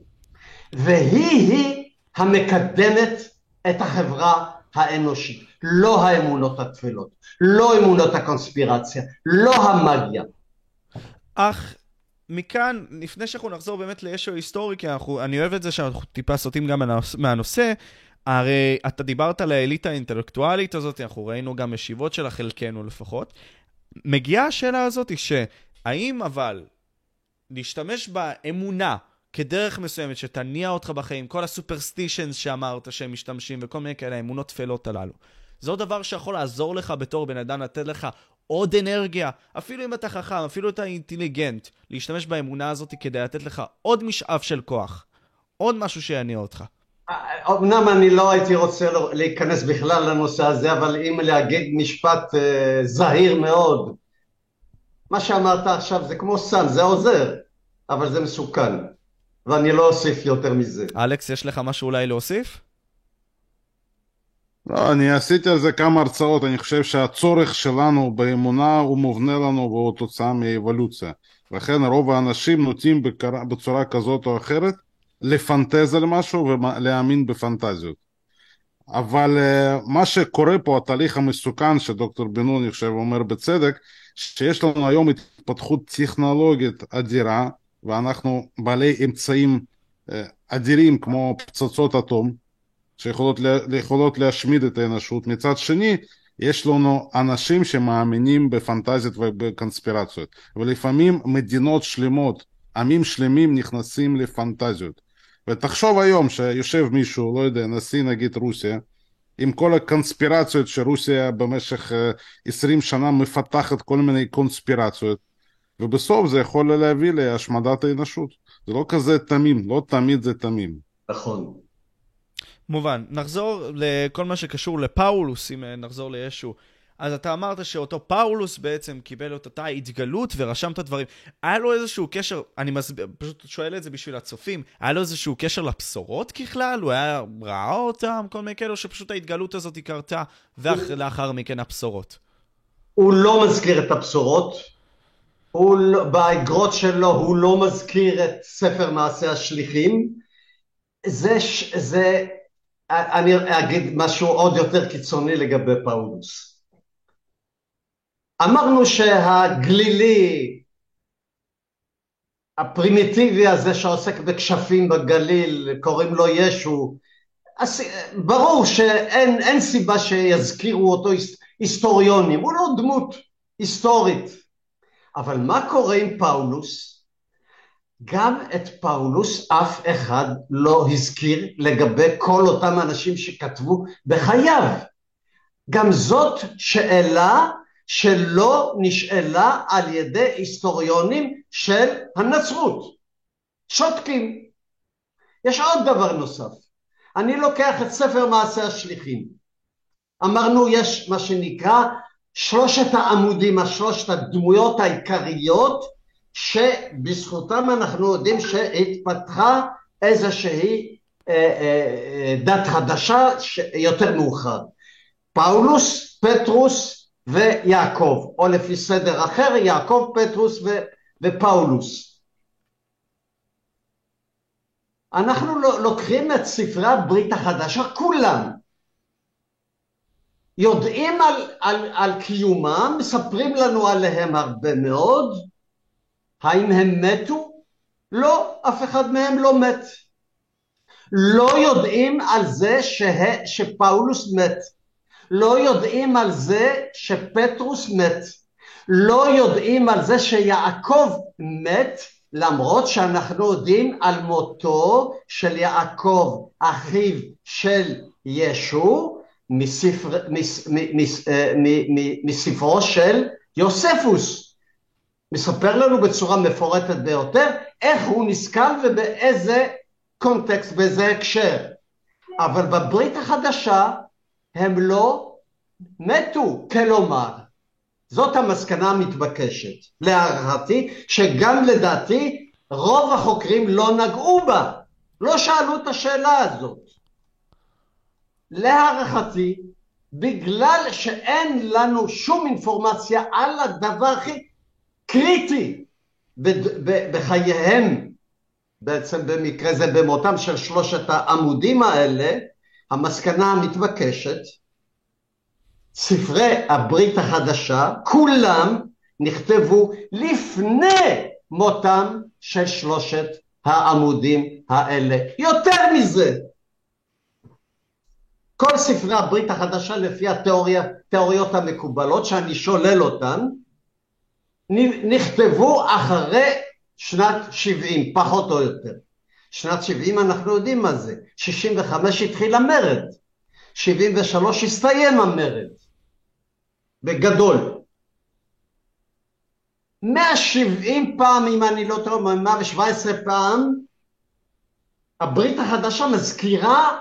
והיא-היא המקדמת את החברה האנושית, לא האמונות הטפלות, לא אמונות הקונספירציה, לא המאגיה. אך מכאן, לפני שאנחנו נחזור באמת לישו היסטורי, כי אנחנו, אני אוהב את זה שאנחנו טיפה סוטים גם מהנושא, הרי אתה דיברת על האליטה האינטלקטואלית הזאת, אנחנו ראינו גם ישיבות שלה, חלקנו לפחות. מגיעה השאלה הזאת שהאם אבל להשתמש באמונה כדרך מסוימת שתניע אותך בחיים, כל הסופרסטישנס שאמרת שהם משתמשים וכל מיני כאלה אמונות טפלות הללו. זה עוד דבר שיכול לעזור לך בתור בן אדם, לתת לך עוד אנרגיה, אפילו אם אתה חכם, אפילו אתה אינטליגנט, להשתמש באמונה הזאת כדי לתת לך עוד משאף של כוח, עוד משהו שיניע אותך. אמנם אני לא הייתי רוצה להיכנס בכלל לנושא הזה, אבל אם להגיד משפט uh, זהיר מאוד, מה שאמרת עכשיו זה כמו סם, זה עוזר, אבל זה מסוכן, ואני לא אוסיף יותר מזה. אלכס, יש לך משהו אולי להוסיף? לא, אני עשיתי על זה כמה הרצאות, אני חושב שהצורך שלנו באמונה הוא מובנה לנו והוא תוצאה מאבולוציה. לכן רוב האנשים נוטים בצורה כזאת או אחרת לפנטז על משהו ולהאמין בפנטזיות. אבל uh, מה שקורה פה, התהליך המסוכן שדוקטור בן נון, אני חושב, אומר בצדק, שיש לנו היום התפתחות טכנולוגית אדירה, ואנחנו בעלי אמצעים uh, אדירים כמו פצצות אטום, שיכולות יכולות להשמיד את האנושות. מצד שני, יש לנו אנשים שמאמינים בפנטזיות ובקונספירציות, ולפעמים מדינות שלמות, עמים שלמים נכנסים לפנטזיות. ותחשוב היום שיושב מישהו, לא יודע, נשיא נגיד רוסיה, עם כל הקונספירציות שרוסיה במשך 20 שנה מפתחת כל מיני קונספירציות, ובסוף זה יכול להביא להשמדת האנושות. זה לא כזה תמים, לא תמיד זה תמים. נכון. מובן. נחזור לכל מה שקשור לפאולוס, אם אה, נחזור לישו. אז אתה אמרת שאותו פאולוס בעצם קיבל את אותה התגלות ורשם את הדברים. היה לו איזשהו קשר, אני מסביר, פשוט שואל את זה בשביל הצופים, היה לו איזשהו קשר לבשורות ככלל? הוא היה ראה אותם, כל מיני כאלו, שפשוט ההתגלות הזאת קרתה, ולאחר מכן הבשורות. הוא לא מזכיר את הבשורות, הוא, באגרות שלו הוא לא מזכיר את ספר מעשי השליחים. זה, זה, אני אגיד משהו עוד יותר קיצוני לגבי פאולוס. אמרנו שהגלילי, הפרימיטיבי הזה שעוסק בכשפים בגליל, קוראים לו ישו, ברור שאין סיבה שיזכירו אותו היס- היסטוריונים, הוא לא דמות היסטורית. אבל מה קורה עם פאולוס? גם את פאולוס אף אחד לא הזכיר לגבי כל אותם אנשים שכתבו בחייו. גם זאת שאלה שלא נשאלה על ידי היסטוריונים של הנצרות. שותקים. יש עוד דבר נוסף. אני לוקח את ספר מעשי השליחים. אמרנו יש מה שנקרא שלושת העמודים, השלושת הדמויות העיקריות שבזכותם אנחנו יודעים שהתפתחה איזושהי אה, אה, אה, דת חדשה יותר מאוחר. פאולוס, פטרוס ויעקב, או לפי סדר אחר, יעקב, פטרוס ו, ופאולוס. אנחנו לא- לוקחים את ספרי הברית החדשה, כולם, יודעים על, על, על קיומם, מספרים לנו עליהם הרבה מאוד, האם הם מתו? לא, אף אחד מהם לא מת. לא יודעים על זה שה, שפאולוס מת. לא יודעים על זה שפטרוס מת. לא יודעים על זה שיעקב מת, למרות שאנחנו יודעים על מותו של יעקב, אחיו של ישו, מספר, מס, מס, אה, מ, מ, מספרו של יוספוס. מספר לנו בצורה מפורטת ביותר איך הוא נסכל ובאיזה קונטקסט, באיזה הקשר. אבל בברית החדשה הם לא מתו, כלומר, זאת המסקנה המתבקשת. להערכתי, שגם לדעתי רוב החוקרים לא נגעו בה, לא שאלו את השאלה הזאת. להערכתי, בגלל שאין לנו שום אינפורמציה על הדבר הכי קריטי בחייהם, בעצם במקרה זה במותם של שלושת העמודים האלה, המסקנה המתבקשת, ספרי הברית החדשה, כולם נכתבו לפני מותם של שלושת העמודים האלה. יותר מזה, כל ספרי הברית החדשה לפי התיאוריות המקובלות, שאני שולל אותן, נכתבו אחרי שנת 70, פחות או יותר. שנת 70 אנחנו יודעים מה זה, 65 התחיל המרד, 73 הסתיים המרד, בגדול. 170 פעם, אם אני לא טועה, 117 פעם, הברית החדשה מזכירה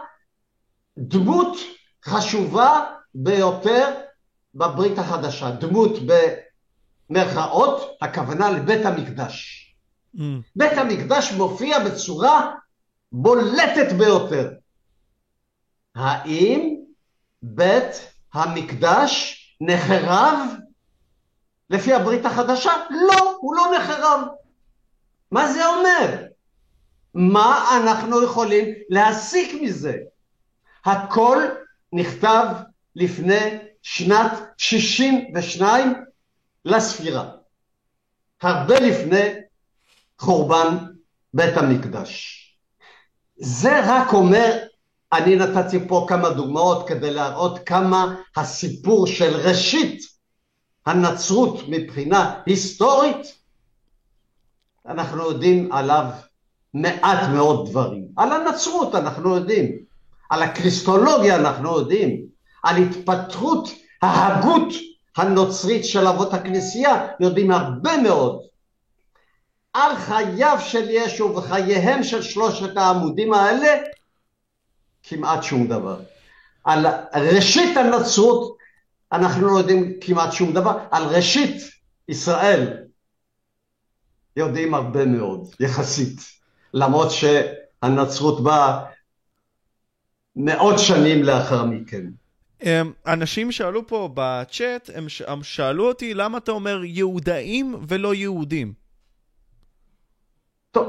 דמות חשובה ביותר בברית החדשה, דמות במרכאות, הכוונה לבית המקדש. Mm. בית המקדש מופיע בצורה בולטת ביותר. האם בית המקדש נחרב לפי הברית החדשה? לא, הוא לא נחרב. מה זה אומר? מה אנחנו יכולים להסיק מזה? הכל נכתב לפני שנת 62 לספירה. הרבה לפני חורבן בית המקדש. זה רק אומר, אני נתתי פה כמה דוגמאות כדי להראות כמה הסיפור של ראשית הנצרות מבחינה היסטורית, אנחנו יודעים עליו מעט מאוד דברים. על הנצרות אנחנו יודעים, על הקריסטולוגיה אנחנו יודעים, על התפתחות ההגות הנוצרית של אבות הכנסייה יודעים הרבה מאוד. על חייו של ישו וחייהם של שלושת העמודים האלה, כמעט שום דבר. על ראשית הנצרות אנחנו לא יודעים כמעט שום דבר, על ראשית ישראל יודעים הרבה מאוד, יחסית, למרות שהנצרות באה מאות שנים לאחר מכן. אנשים שאלו פה בצ'אט, הם ש- הם שאלו אותי למה אתה אומר יהודאים ולא יהודים. טוב,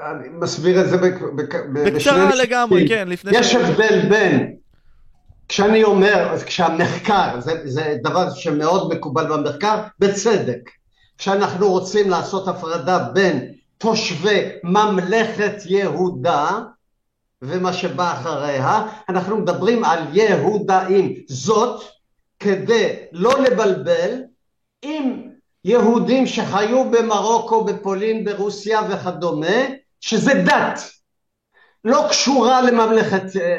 אני מסביר את זה בק- בק- בקצרה. לגמרי, כן, לפני יש הבדל בין, כשאני אומר, כשהמחקר, זה, זה דבר שמאוד מקובל במחקר, בצדק, כשאנחנו רוצים לעשות הפרדה בין תושבי ממלכת יהודה ומה שבא אחריה, אנחנו מדברים על יהודאים. זאת כדי לא לבלבל עם יהודים שחיו במרוקו, בפולין, ברוסיה וכדומה, שזה דת. לא קשורה לממלכת אה,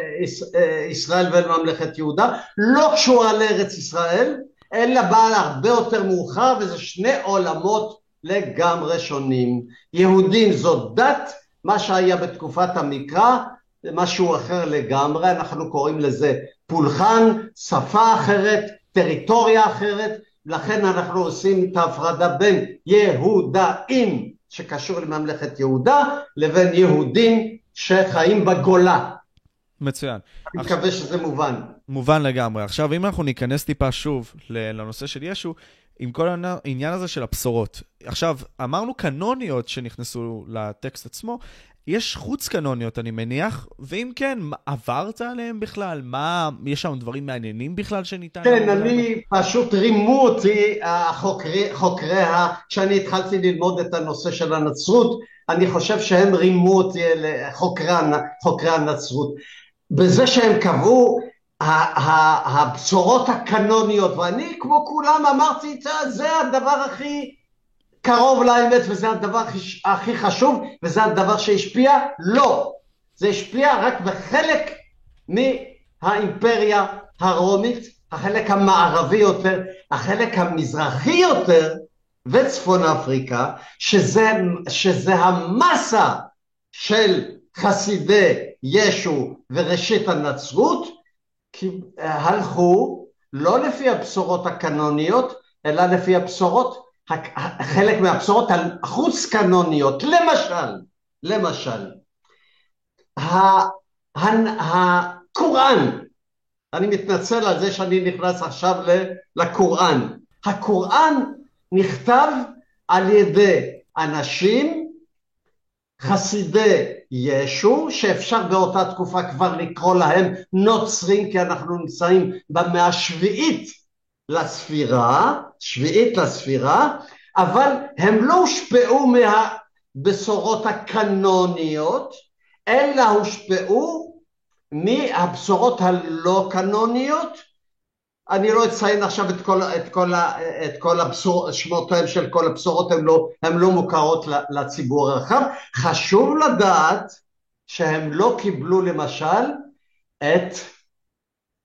אה, ישראל ולממלכת יהודה, לא קשורה לארץ ישראל, אלא באה הרבה יותר מאוחר, וזה שני עולמות לגמרי שונים. יהודים זאת דת, מה שהיה בתקופת המקרא זה משהו אחר לגמרי, אנחנו קוראים לזה פולחן, שפה אחרת, טריטוריה אחרת, לכן אנחנו עושים את ההפרדה בין יהודאים שקשור לממלכת יהודה לבין יהודים שחיים בגולה. מצוין. אני מקווה שזה מובן. מובן לגמרי. עכשיו, אם אנחנו ניכנס טיפה שוב לנושא של ישו, עם כל העניין הזה של הבשורות. עכשיו, אמרנו קנוניות שנכנסו לטקסט עצמו, יש חוץ קנוניות, אני מניח, ואם כן, עברת עליהם בכלל? מה, יש שם דברים מעניינים בכלל שניתן... כן? אני, פשוט רימו אותי החוקרי, חוקריה, כשאני התחלתי ללמוד את הנושא של הנצרות, אני חושב שהם רימו אותי, אלה, חוקרי, הנ- חוקרי הנצרות. בזה שהם קבעו הבשורות הקנוניות, ואני כמו כולם אמרתי, "זה- זה הדבר הכי קרוב לאמת וזה הדבר הכי, חשוב וזה הדבר שהשפיע? לא. זה השפיע רק בחלק מהאימפריה הרומית, החלק המערבי יותר, החלק המזרחי יותר וצפון אפריקה, שזה, שזה המסה של חסידי ישו וראשית הנצרות, אה, הלכו לא לפי הבשורות הקנוניות, אלא לפי הבשורות, חלק מהבשורות החוץ קנוניות, למשל, למשל, הקוראן, אני מתנצל על זה שאני נכנס עכשיו לקוראן, הקוראן נכתב על ידי אנשים חסידי ישו, שאפשר באותה תקופה כבר לקרוא להם נוצרים, כי אנחנו נמצאים במאה השביעית לספירה, שביעית לספירה, אבל הם לא הושפעו מהבשורות הקנוניות, אלא הושפעו מהבשורות הלא קנוניות. אני לא אציין עכשיו את כל, את כל, ה- את כל הבשור, שמותיהם של כל הבשורות, הן לא, לא מוכרות לציבור הרחב. חשוב לדעת שהם לא קיבלו למשל את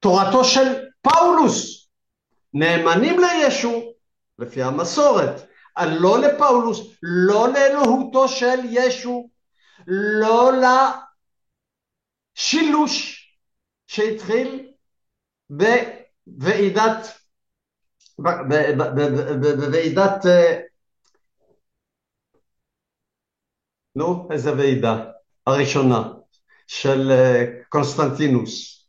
תורתו של פאולוס. נאמנים לישו, לפי המסורת, לא לפאולוס, לא לאלוהותו של ישו, לא לשילוש שהתחיל בוועידת, בוועידת, נו, איזה ועידה? הראשונה, של קונסטנטינוס.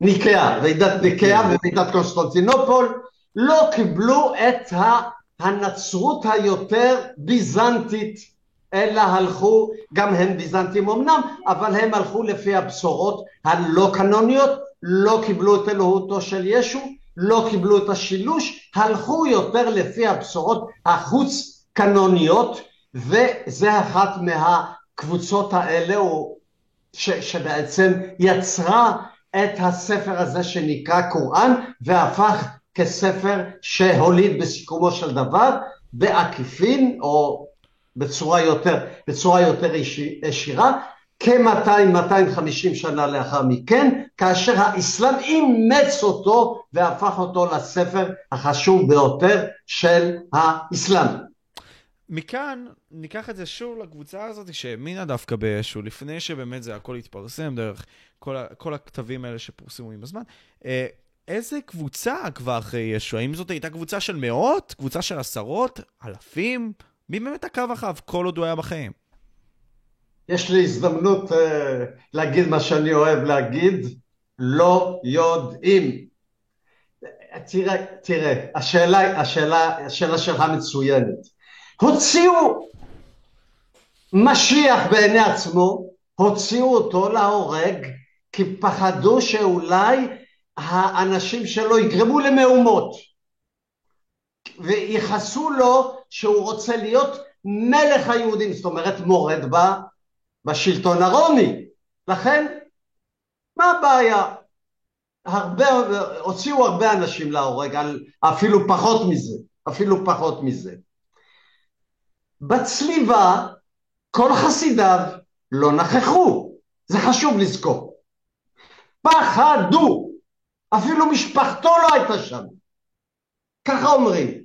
ניקאה, ועידת ניקאה וועידת קונסטנטינופול, לא קיבלו את הנצרות היותר ביזנטית, אלא הלכו, גם הם ביזנטים אמנם, אבל הם הלכו לפי הבשורות הלא קנוניות, לא קיבלו את אלוהותו של ישו, לא קיבלו את השילוש, הלכו יותר לפי הבשורות החוץ קנוניות, וזה אחת מהקבוצות האלה, ש, שבעצם יצרה את הספר הזה שנקרא קוראן, והפך כספר שהוליד בסיכומו של דבר, בעקיפין, או בצורה יותר, בצורה יותר ישירה, כ-200-250 שנה לאחר מכן, כאשר האסלאם אימץ אותו והפך אותו לספר החשוב ביותר של האסלאם. מכאן ניקח את זה שוב לקבוצה הזאת שהאמינה דווקא בישו, לפני שבאמת זה הכל התפרסם דרך כל, ה- כל הכתבים האלה שפורסמו עם הזמן. אה, איזה קבוצה עקבה אחרי ישו? האם זאת הייתה קבוצה של מאות? קבוצה של עשרות? אלפים? מי באמת עקב אחריו כל עוד הוא היה בחיים? יש לי הזדמנות uh, להגיד מה שאני אוהב להגיד. לא יודעים. תראה, תראה, השאלה, השאלה, השאלה שלך מצוינת. הוציאו משיח בעיני עצמו, הוציאו אותו להורג כי פחדו שאולי האנשים שלו יגרמו למהומות וייחסו לו שהוא רוצה להיות מלך היהודים, זאת אומרת מורד בה בשלטון הרומי. לכן, מה הבעיה? הרבה, הוציאו הרבה אנשים להורג, אפילו פחות מזה, אפילו פחות מזה. בצליבה כל חסידיו לא נכחו, זה חשוב לזכור. פחדו, אפילו משפחתו לא הייתה שם. ככה אומרים.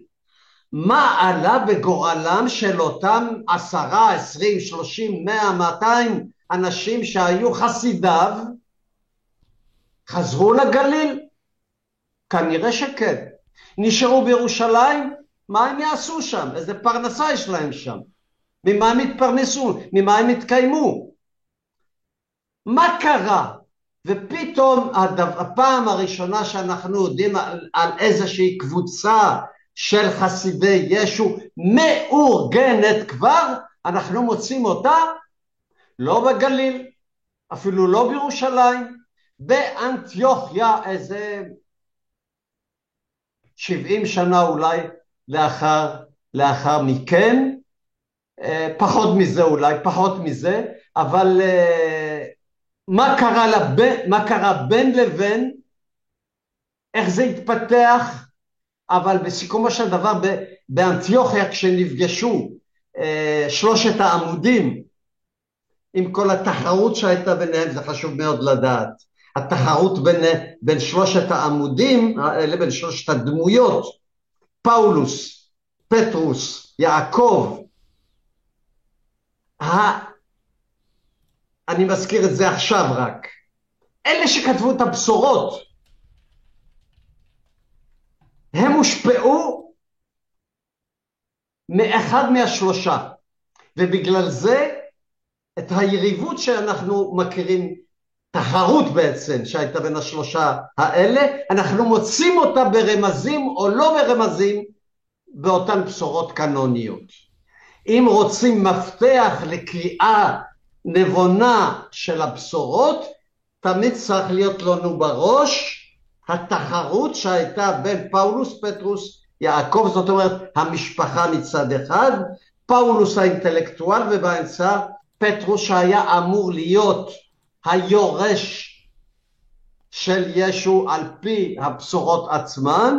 מה עלה בגורלם של אותם עשרה, עשרים, שלושים, מאה, מאתיים אנשים שהיו חסידיו, חזרו לגליל? כנראה שכן. נשארו בירושלים? מה הם יעשו שם? איזה פרנסה יש להם שם? ממה הם התפרנסו? ממה הם התקיימו? מה קרה? ופתאום הפעם הראשונה שאנחנו יודעים על, על איזושהי קבוצה של חסידי ישו מאורגנת כבר, אנחנו מוצאים אותה לא בגליל, אפילו לא בירושלים, באנטיוכיה איזה שבעים שנה אולי לאחר, לאחר מכן, אה, פחות מזה אולי, פחות מזה, אבל אה, מה קרה, לב, מה קרה בין לבין, איך זה התפתח, אבל בסיכומו של דבר באנטיוכיה כשנפגשו אה, שלושת העמודים עם כל התחרות שהייתה ביניהם, זה חשוב מאוד לדעת. התחרות בין, בין שלושת העמודים האלה, בין שלושת הדמויות, פאולוס, פטרוס, יעקב. אני מזכיר את זה עכשיו רק, אלה שכתבו את הבשורות, הם הושפעו מאחד מהשלושה, ובגלל זה את היריבות שאנחנו מכירים, תחרות בעצם שהייתה בין השלושה האלה, אנחנו מוצאים אותה ברמזים או לא ברמזים באותן בשורות קנוניות. אם רוצים מפתח לקריאה נבונה של הבשורות, תמיד צריך להיות לנו בראש התחרות שהייתה בין פאולוס פטרוס יעקב, זאת אומרת המשפחה מצד אחד, פאולוס האינטלקטואל ובאמצע פטרוס שהיה אמור להיות היורש של ישו על פי הבשורות עצמן,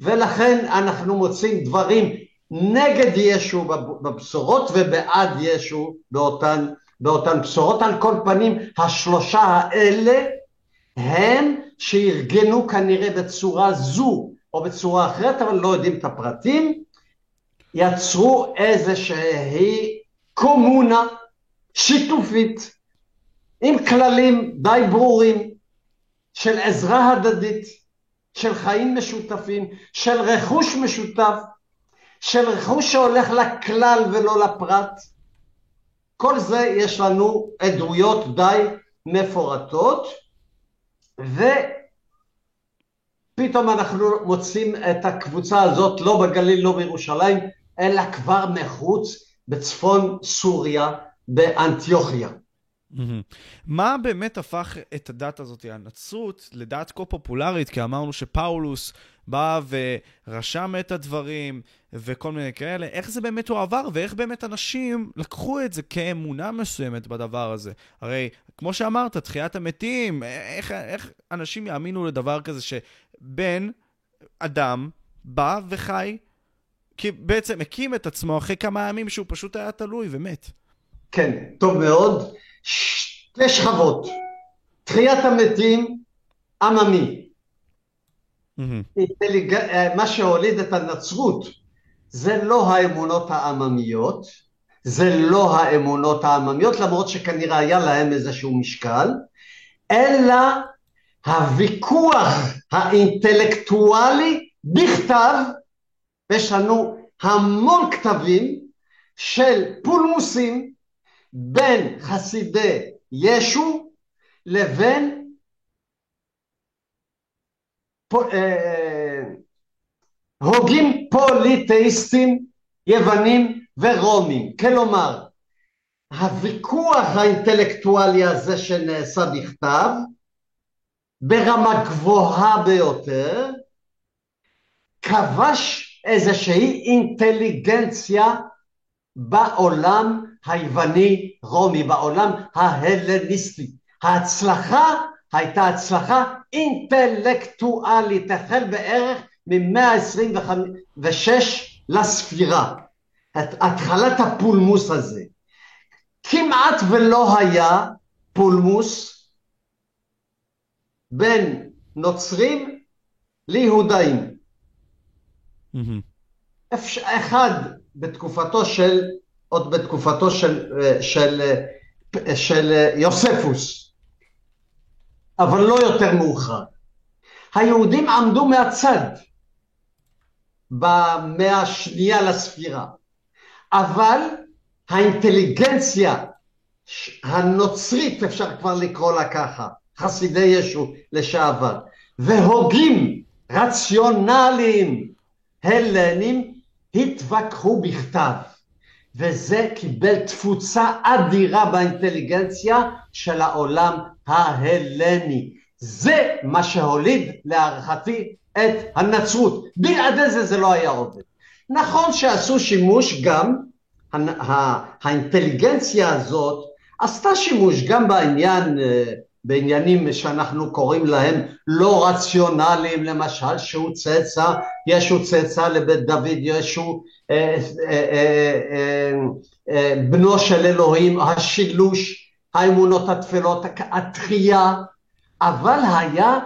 ולכן אנחנו מוצאים דברים נגד ישו בבשורות ובעד ישו באותן, באותן בשורות. על כל פנים, השלושה האלה הם שארגנו כנראה בצורה זו או בצורה אחרת, אבל לא יודעים את הפרטים, יצרו איזושהי קומונה שיתופית עם כללים די ברורים של עזרה הדדית, של חיים משותפים, של רכוש משותף, של רכוש שהולך לכלל ולא לפרט. כל זה יש לנו עדויות די מפורטות, ופתאום אנחנו מוצאים את הקבוצה הזאת לא בגליל, לא בירושלים, אלא כבר מחוץ, בצפון סוריה, באנטיוכיה. מה באמת הפך את הדת הזאת, הנצרות, לדת כה פופולרית? כי אמרנו שפאולוס בא ורשם את הדברים וכל מיני כאלה. איך זה באמת הועבר ואיך באמת אנשים לקחו את זה כאמונה מסוימת בדבר הזה? הרי, כמו שאמרת, תחיית המתים, איך, איך אנשים יאמינו לדבר כזה שבן אדם בא וחי, כי בעצם הקים את עצמו אחרי כמה ימים שהוא פשוט היה תלוי ומת. כן, טוב מאוד. שתי שכבות. תחיית המתים, עממי. Mm-hmm. מה שהוליד את הנצרות זה לא האמונות העממיות, זה לא האמונות העממיות, למרות שכנראה היה להם איזשהו משקל, אלא הוויכוח האינטלקטואלי בכתב, יש לנו המון כתבים של פולמוסים בין חסידי ישו לבין פו, אה, הוגים פוליטאיסטים יוונים ורומים. כלומר, הוויכוח האינטלקטואלי הזה שנעשה בכתב, ברמה גבוהה ביותר, כבש איזושהי אינטליגנציה בעולם היווני רומי, בעולם ההלניסטי. ההצלחה הייתה הצלחה אינטלקטואלית, החל בערך ממאה ה-26 לספירה. את התחלת הפולמוס הזה. כמעט ולא היה פולמוס בין נוצרים ליהודאים. אחד בתקופתו של, עוד בתקופתו של, של, של יוספוס, אבל לא יותר מאוחר. היהודים עמדו מהצד במאה השנייה לספירה, אבל האינטליגנציה הנוצרית, אפשר כבר לקרוא לה ככה, חסידי ישו לשעבר, והוגים רציונליים הלנים התווכחו בכתב, וזה קיבל תפוצה אדירה באינטליגנציה של העולם ההלני. זה מה שהוליד להערכתי את הנצרות. בלעדי זה זה לא היה עובד. נכון שעשו שימוש גם, האינטליגנציה הזאת עשתה שימוש גם בעניין, אה, בעניינים שאנחנו קוראים להם לא רציונליים, למשל שהוא צאצא, ישו צאצא לבית דוד, ישו אה, אה, בנו של אלוהים, השילוש, האמונות התפלות, התחייה, אבל היה,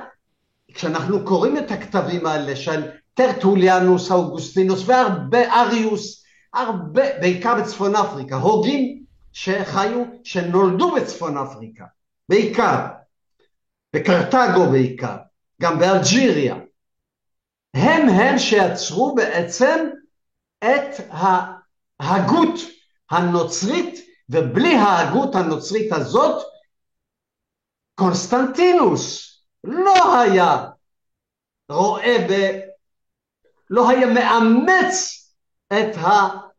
כשאנחנו קוראים את הכתבים האלה של טרטוליאנוס, אוגוסטינוס והרבה אריוס, הרבה, בעיקר בצפון אפריקה, הוגים שחיו, שנולדו בצפון אפריקה, בעיקר, בקרתגו בעיקר, גם באלג'יריה, הם הם שיצרו בעצם את ההגות הנוצרית, ובלי ההגות הנוצרית הזאת, קונסטנטינוס לא היה רואה ב... לא היה מאמץ את הדת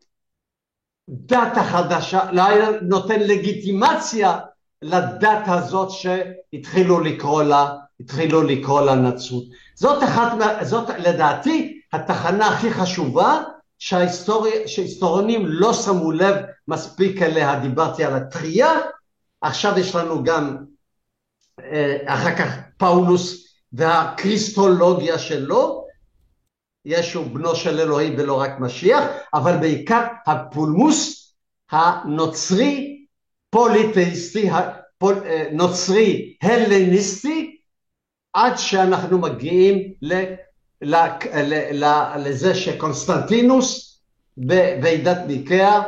החדשה, לא היה נותן לגיטימציה לדת הזאת שהתחילו לקרוא לה, התחילו לקרוא לה נצרות. זאת אחת, זאת לדעתי התחנה הכי חשובה שההיסטוריונים לא שמו לב מספיק אליה, דיברתי על התחייה, עכשיו יש לנו גם אחר כך פאולוס והקריסטולוגיה שלו, ישו בנו של אלוהים ולא רק משיח, אבל בעיקר הפולמוס הנוצרי פוליטאיסטי, הפול, אה, נוצרי הלניסטי, עד שאנחנו מגיעים ל, ל, ל, ל, לזה שקונסטנטינוס בוועידת ניקאה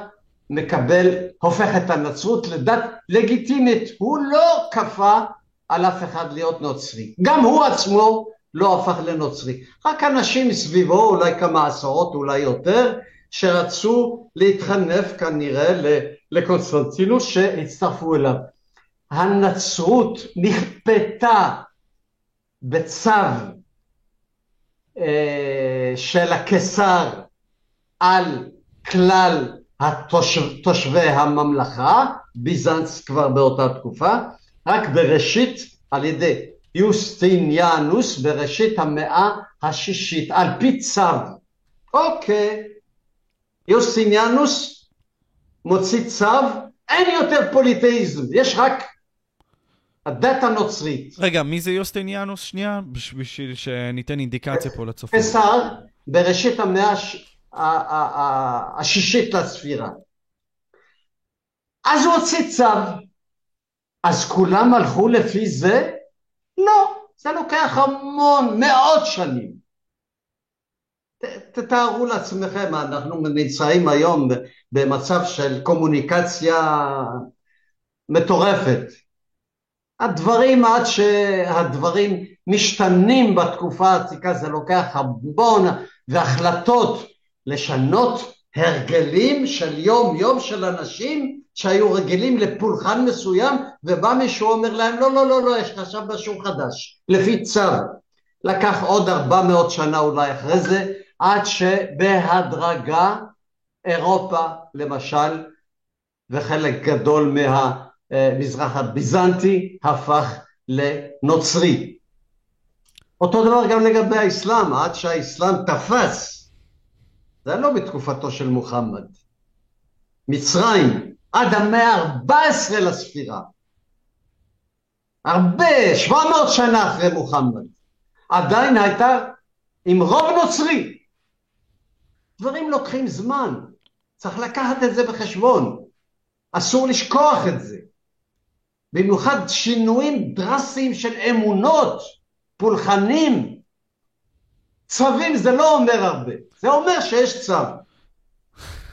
מקבל, הופך את הנצרות לדת לגיטימית, הוא לא כפה על אף אחד להיות נוצרי, גם הוא עצמו לא הפך לנוצרי. רק אנשים מסביבו, אולי כמה עשרות, אולי יותר, שרצו להתחנף כנראה לקונסטנטינוס שהצטרפו אליו. הנצרות נכפתה בצו אה, של הקיסר על כלל התושב, תושבי הממלכה, ביזנץ כבר באותה תקופה, רק בראשית על ידי יוסטיניאנוס בראשית המאה השישית, על פי צו. אוקיי, יוסטיניאנוס מוציא צו, אין יותר פוליטאיזם, יש רק הדת הנוצרית. רגע, מי זה יוסטיניאנוס? שנייה, בשביל שניתן אינדיקציה פה לצופים. קיסר בראשית המאה השישית לספירה. אז הוא הוציא צו. אז כולם הלכו לפי זה? לא, זה לוקח המון, מאות שנים. תתארו לעצמכם, אנחנו נמצאים היום במצב של קומוניקציה מטורפת. הדברים, עד שהדברים משתנים בתקופה העתיקה, זה לוקח המון, והחלטות לשנות הרגלים של יום יום של אנשים שהיו רגילים לפולחן מסוים ובא מישהו אומר להם לא לא לא לא יש לך עכשיו משהו חדש לפי צו לקח עוד 400 שנה אולי אחרי זה, עד שבהדרגה אירופה למשל, וחלק גדול מהמזרח הביזנטי הפך לנוצרי. אותו דבר גם לגבי האסלאם, עד שהאסלאם תפס, זה לא בתקופתו של מוחמד. מצרים, עד המאה ה-14 לספירה. הרבה, 700 שנה אחרי מוחמד. עדיין הייתה עם רוב נוצרי. דברים לוקחים זמן, צריך לקחת את זה בחשבון. אסור לשכוח את זה. במיוחד שינויים דרסטיים של אמונות, פולחנים. צווים זה לא אומר הרבה, זה אומר שיש צו.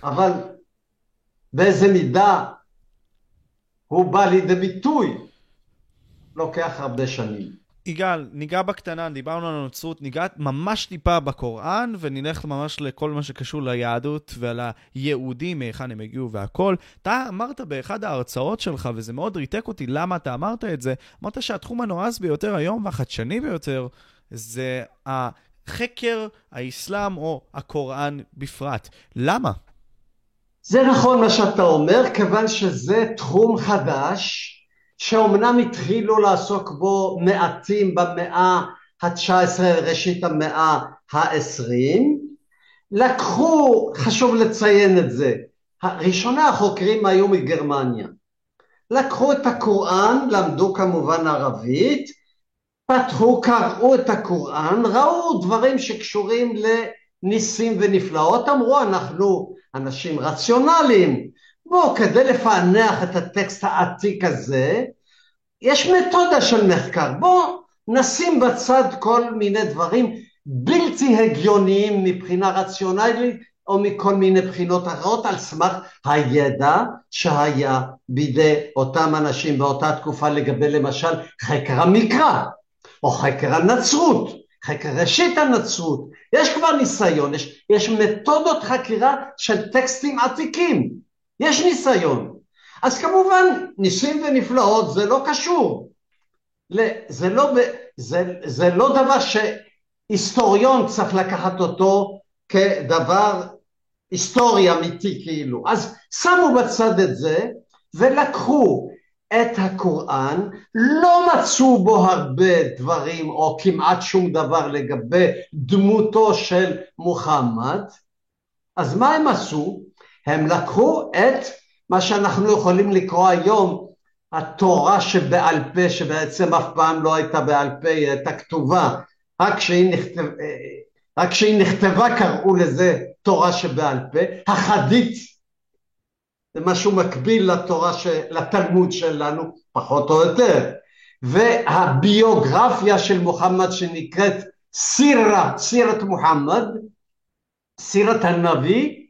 אבל באיזה מידה הוא בא לידי ביטוי, לוקח הרבה שנים. יגאל, ניגע בקטנה, דיברנו על הנוצרות, ניגע ממש טיפה בקוראן, ונלך ממש לכל מה שקשור ליהדות ועל היהודים, מהיכן הם הגיעו והכל. אתה אמרת באחד ההרצאות שלך, וזה מאוד ריתק אותי למה אתה אמרת את זה, אמרת שהתחום הנועז ביותר היום והחדשני ביותר זה החקר האסלאם או הקוראן בפרט. למה? זה נכון מה שאתה אומר, כיוון שזה תחום חדש, שאומנם התחילו לעסוק בו מעטים במאה ה-19, ראשית המאה ה-20, לקחו, חשוב לציין את זה, ראשוני החוקרים היו מגרמניה. לקחו את הקוראן, למדו כמובן ערבית, פתחו, קראו את הקוראן, ראו דברים שקשורים לניסים ונפלאות, אמרו אנחנו אנשים רציונליים, בואו, כדי לפענח את הטקסט העתיק הזה, יש מתודה של מחקר. בואו נשים בצד כל מיני דברים בלתי הגיוניים מבחינה רציונלית או מכל מיני בחינות אחרות על סמך הידע שהיה בידי אותם אנשים באותה תקופה לגבי למשל חקר המקרא או חקר הנצרות, חקר ראשית הנצרות. יש כבר ניסיון, יש, יש מתודות חקירה של טקסטים עתיקים. יש ניסיון. אז כמובן, ניסים ונפלאות זה לא קשור. זה לא, זה, זה לא דבר שהיסטוריון צריך לקחת אותו כדבר היסטורי אמיתי כאילו. אז שמו בצד את זה ולקחו את הקוראן, לא מצאו בו הרבה דברים או כמעט שום דבר לגבי דמותו של מוחמד, אז מה הם עשו? הם לקחו את מה שאנחנו יכולים לקרוא היום התורה שבעל פה, שבעצם אף פעם לא הייתה בעל פה, היא הייתה כתובה, רק כשהיא, נכתב, רק כשהיא נכתבה קראו לזה תורה שבעל פה, החדית, זה משהו מקביל לתורה, ש... לתלמוד שלנו, פחות או יותר, והביוגרפיה של מוחמד שנקראת סירה, סירת מוחמד, סירת הנביא,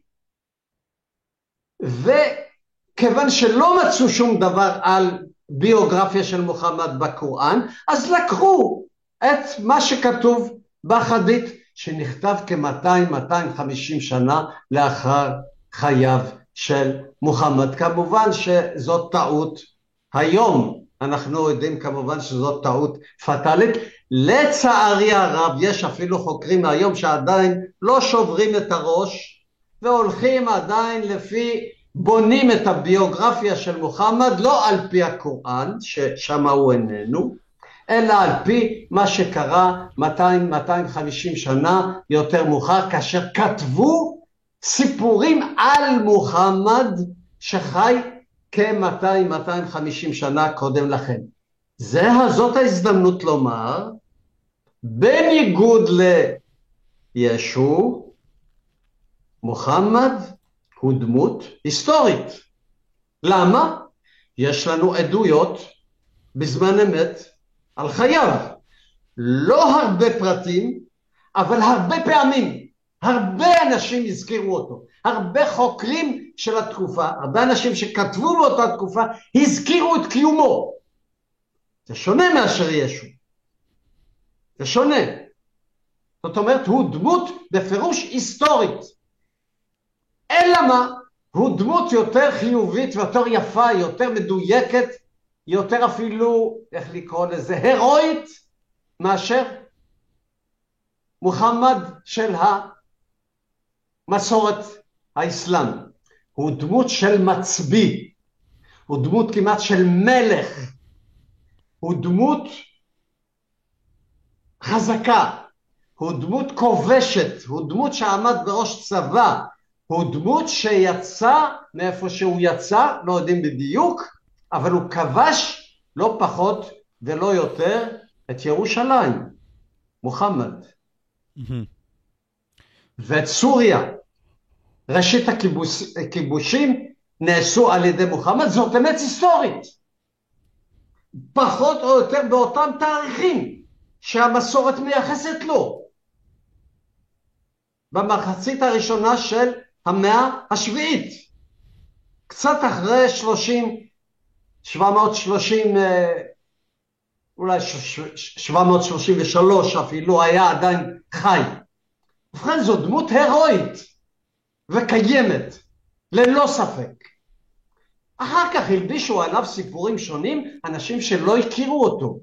וכיוון שלא מצאו שום דבר על ביוגרפיה של מוחמד בקוראן, אז לקחו את מה שכתוב בחדית, שנכתב כ-200-250 שנה לאחר חייו של מוחמד. כמובן שזאת טעות היום, אנחנו יודעים כמובן שזאת טעות פטאלית. לצערי הרב, יש אפילו חוקרים היום שעדיין לא שוברים את הראש והולכים עדיין לפי, בונים את הביוגרפיה של מוחמד לא על פי הקוראן, ששם הוא איננו, אלא על פי מה שקרה 200-250 שנה יותר מאוחר, כאשר כתבו סיפורים על מוחמד שחי כ-200-250 שנה קודם לכן. זה, זאת ההזדמנות לומר, בניגוד לישו, מוחמד הוא דמות היסטורית. למה? יש לנו עדויות בזמן אמת על חייו. לא הרבה פרטים, אבל הרבה פעמים. הרבה אנשים הזכירו אותו. הרבה חוקרים של התקופה, הרבה אנשים שכתבו באותה תקופה, הזכירו את קיומו. זה שונה מאשר ישו. זה שונה. זאת אומרת, הוא דמות בפירוש היסטורית. אלא מה? הוא דמות יותר חיובית ויותר יפה, יותר מדויקת, יותר אפילו, איך לקרוא לזה, הירואית, מאשר מוחמד של המסורת האסלאם, הוא דמות של מצביא, הוא דמות כמעט של מלך, הוא דמות חזקה, הוא דמות כובשת, הוא דמות שעמד בראש צבא, הוא דמות שיצא מאיפה שהוא יצא, לא יודעים בדיוק, אבל הוא כבש לא פחות ולא יותר את ירושלים, מוחמד. ואת סוריה. ראשית הכיבוש, הכיבושים נעשו על ידי מוחמד, זאת אמת היסטורית. פחות או יותר באותם תאריכים שהמסורת מייחסת לו. במחצית הראשונה של המאה השביעית. קצת אחרי 30, 730, אה, אולי 733 אפילו, היה עדיין חי. ובכן זו דמות הירואית וקיימת, ללא ספק. אחר כך הלבישו עליו סיפורים שונים, אנשים שלא הכירו אותו,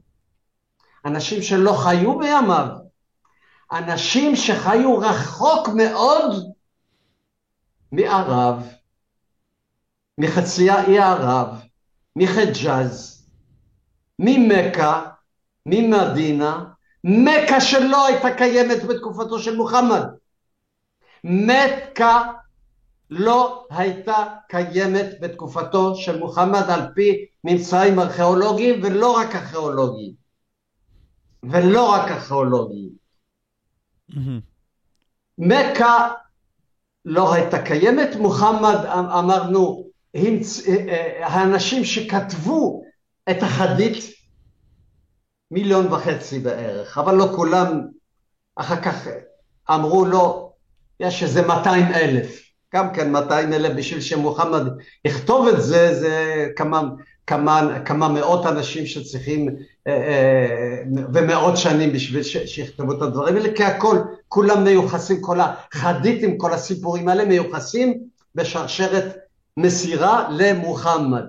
אנשים שלא חיו בימיו, אנשים שחיו רחוק מאוד מערב, מחצי האי ערב, מחג'אז, ממכה, ממדינה, מכה שלא הייתה קיימת בתקופתו של מוחמד. מכה לא הייתה קיימת בתקופתו של מוחמד על פי ממצאים ארכיאולוגיים ולא רק ארכיאולוגיים. ולא רק ארכיאולוגיים. מכה לא הייתה קיימת, מוחמד אמ- אמרנו, המצ... אה, אה, האנשים שכתבו את החדית מיליון וחצי בערך, אבל לא כולם אחר כך אמרו לו, יש איזה 200 אלף, גם כן 200 אלף בשביל שמוחמד יכתוב את זה, זה כמה, כמה, כמה מאות אנשים שצריכים אה, ומאות שנים בשביל שיכתבו את הדברים האלה, כי הכל, כולם מיוחסים, כל החדיתים, כל הסיפורים האלה מיוחסים בשרשרת מסירה למוחמד.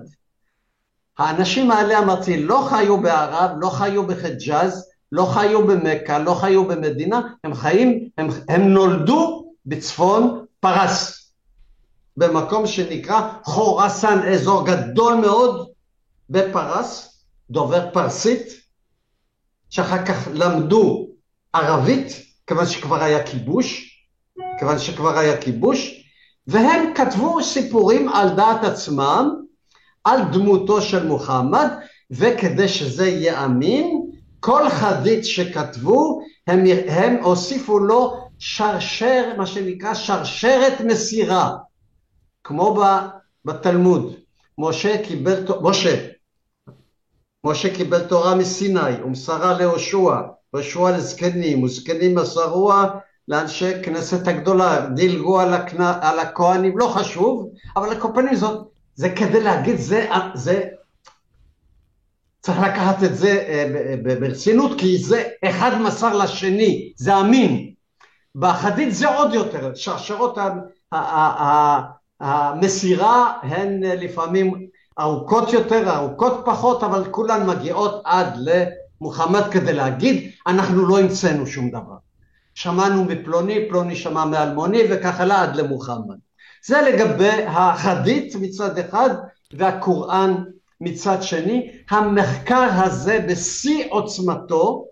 האנשים האלה אמרתי לא חיו בערב, לא חיו בחג'אז, לא חיו במכה, לא חיו במדינה, הם חיים, הם, הם נולדו בצפון פרס, במקום שנקרא חורסן, אזור גדול מאוד בפרס, דובר פרסית, שאחר כך למדו ערבית, כיוון שכבר היה כיבוש, כיוון שכבר היה כיבוש, והם כתבו סיפורים על דעת עצמם, על דמותו של מוחמד, וכדי שזה יהיה אמין, כל חדית שכתבו, הם, הם הוסיפו לו שרשר, מה שנקרא שרשרת מסירה, כמו בתלמוד. משה קיבל, משה, משה קיבל תורה מסיני ומסרה ליהושע, יהושע לזקנים וזקנים מסרוה לאנשי כנסת הגדולה, דילגו על, הכנה, על הכהנים, לא חשוב, אבל הקופנים זאת, זה כדי להגיד, זה, זה, צריך לקחת את זה אה, ברצינות, כי זה אחד מסר לשני, זה אמין. בחדית זה עוד יותר, שרשרות המסירה הן לפעמים ארוכות יותר, ארוכות פחות, אבל כולן מגיעות עד למוחמד כדי להגיד, אנחנו לא המצאנו שום דבר. שמענו מפלוני, פלוני שמע מאלמוני, וכך הלאה עד למוחמד. זה לגבי החדית מצד אחד, והקוראן מצד שני. המחקר הזה בשיא עוצמתו,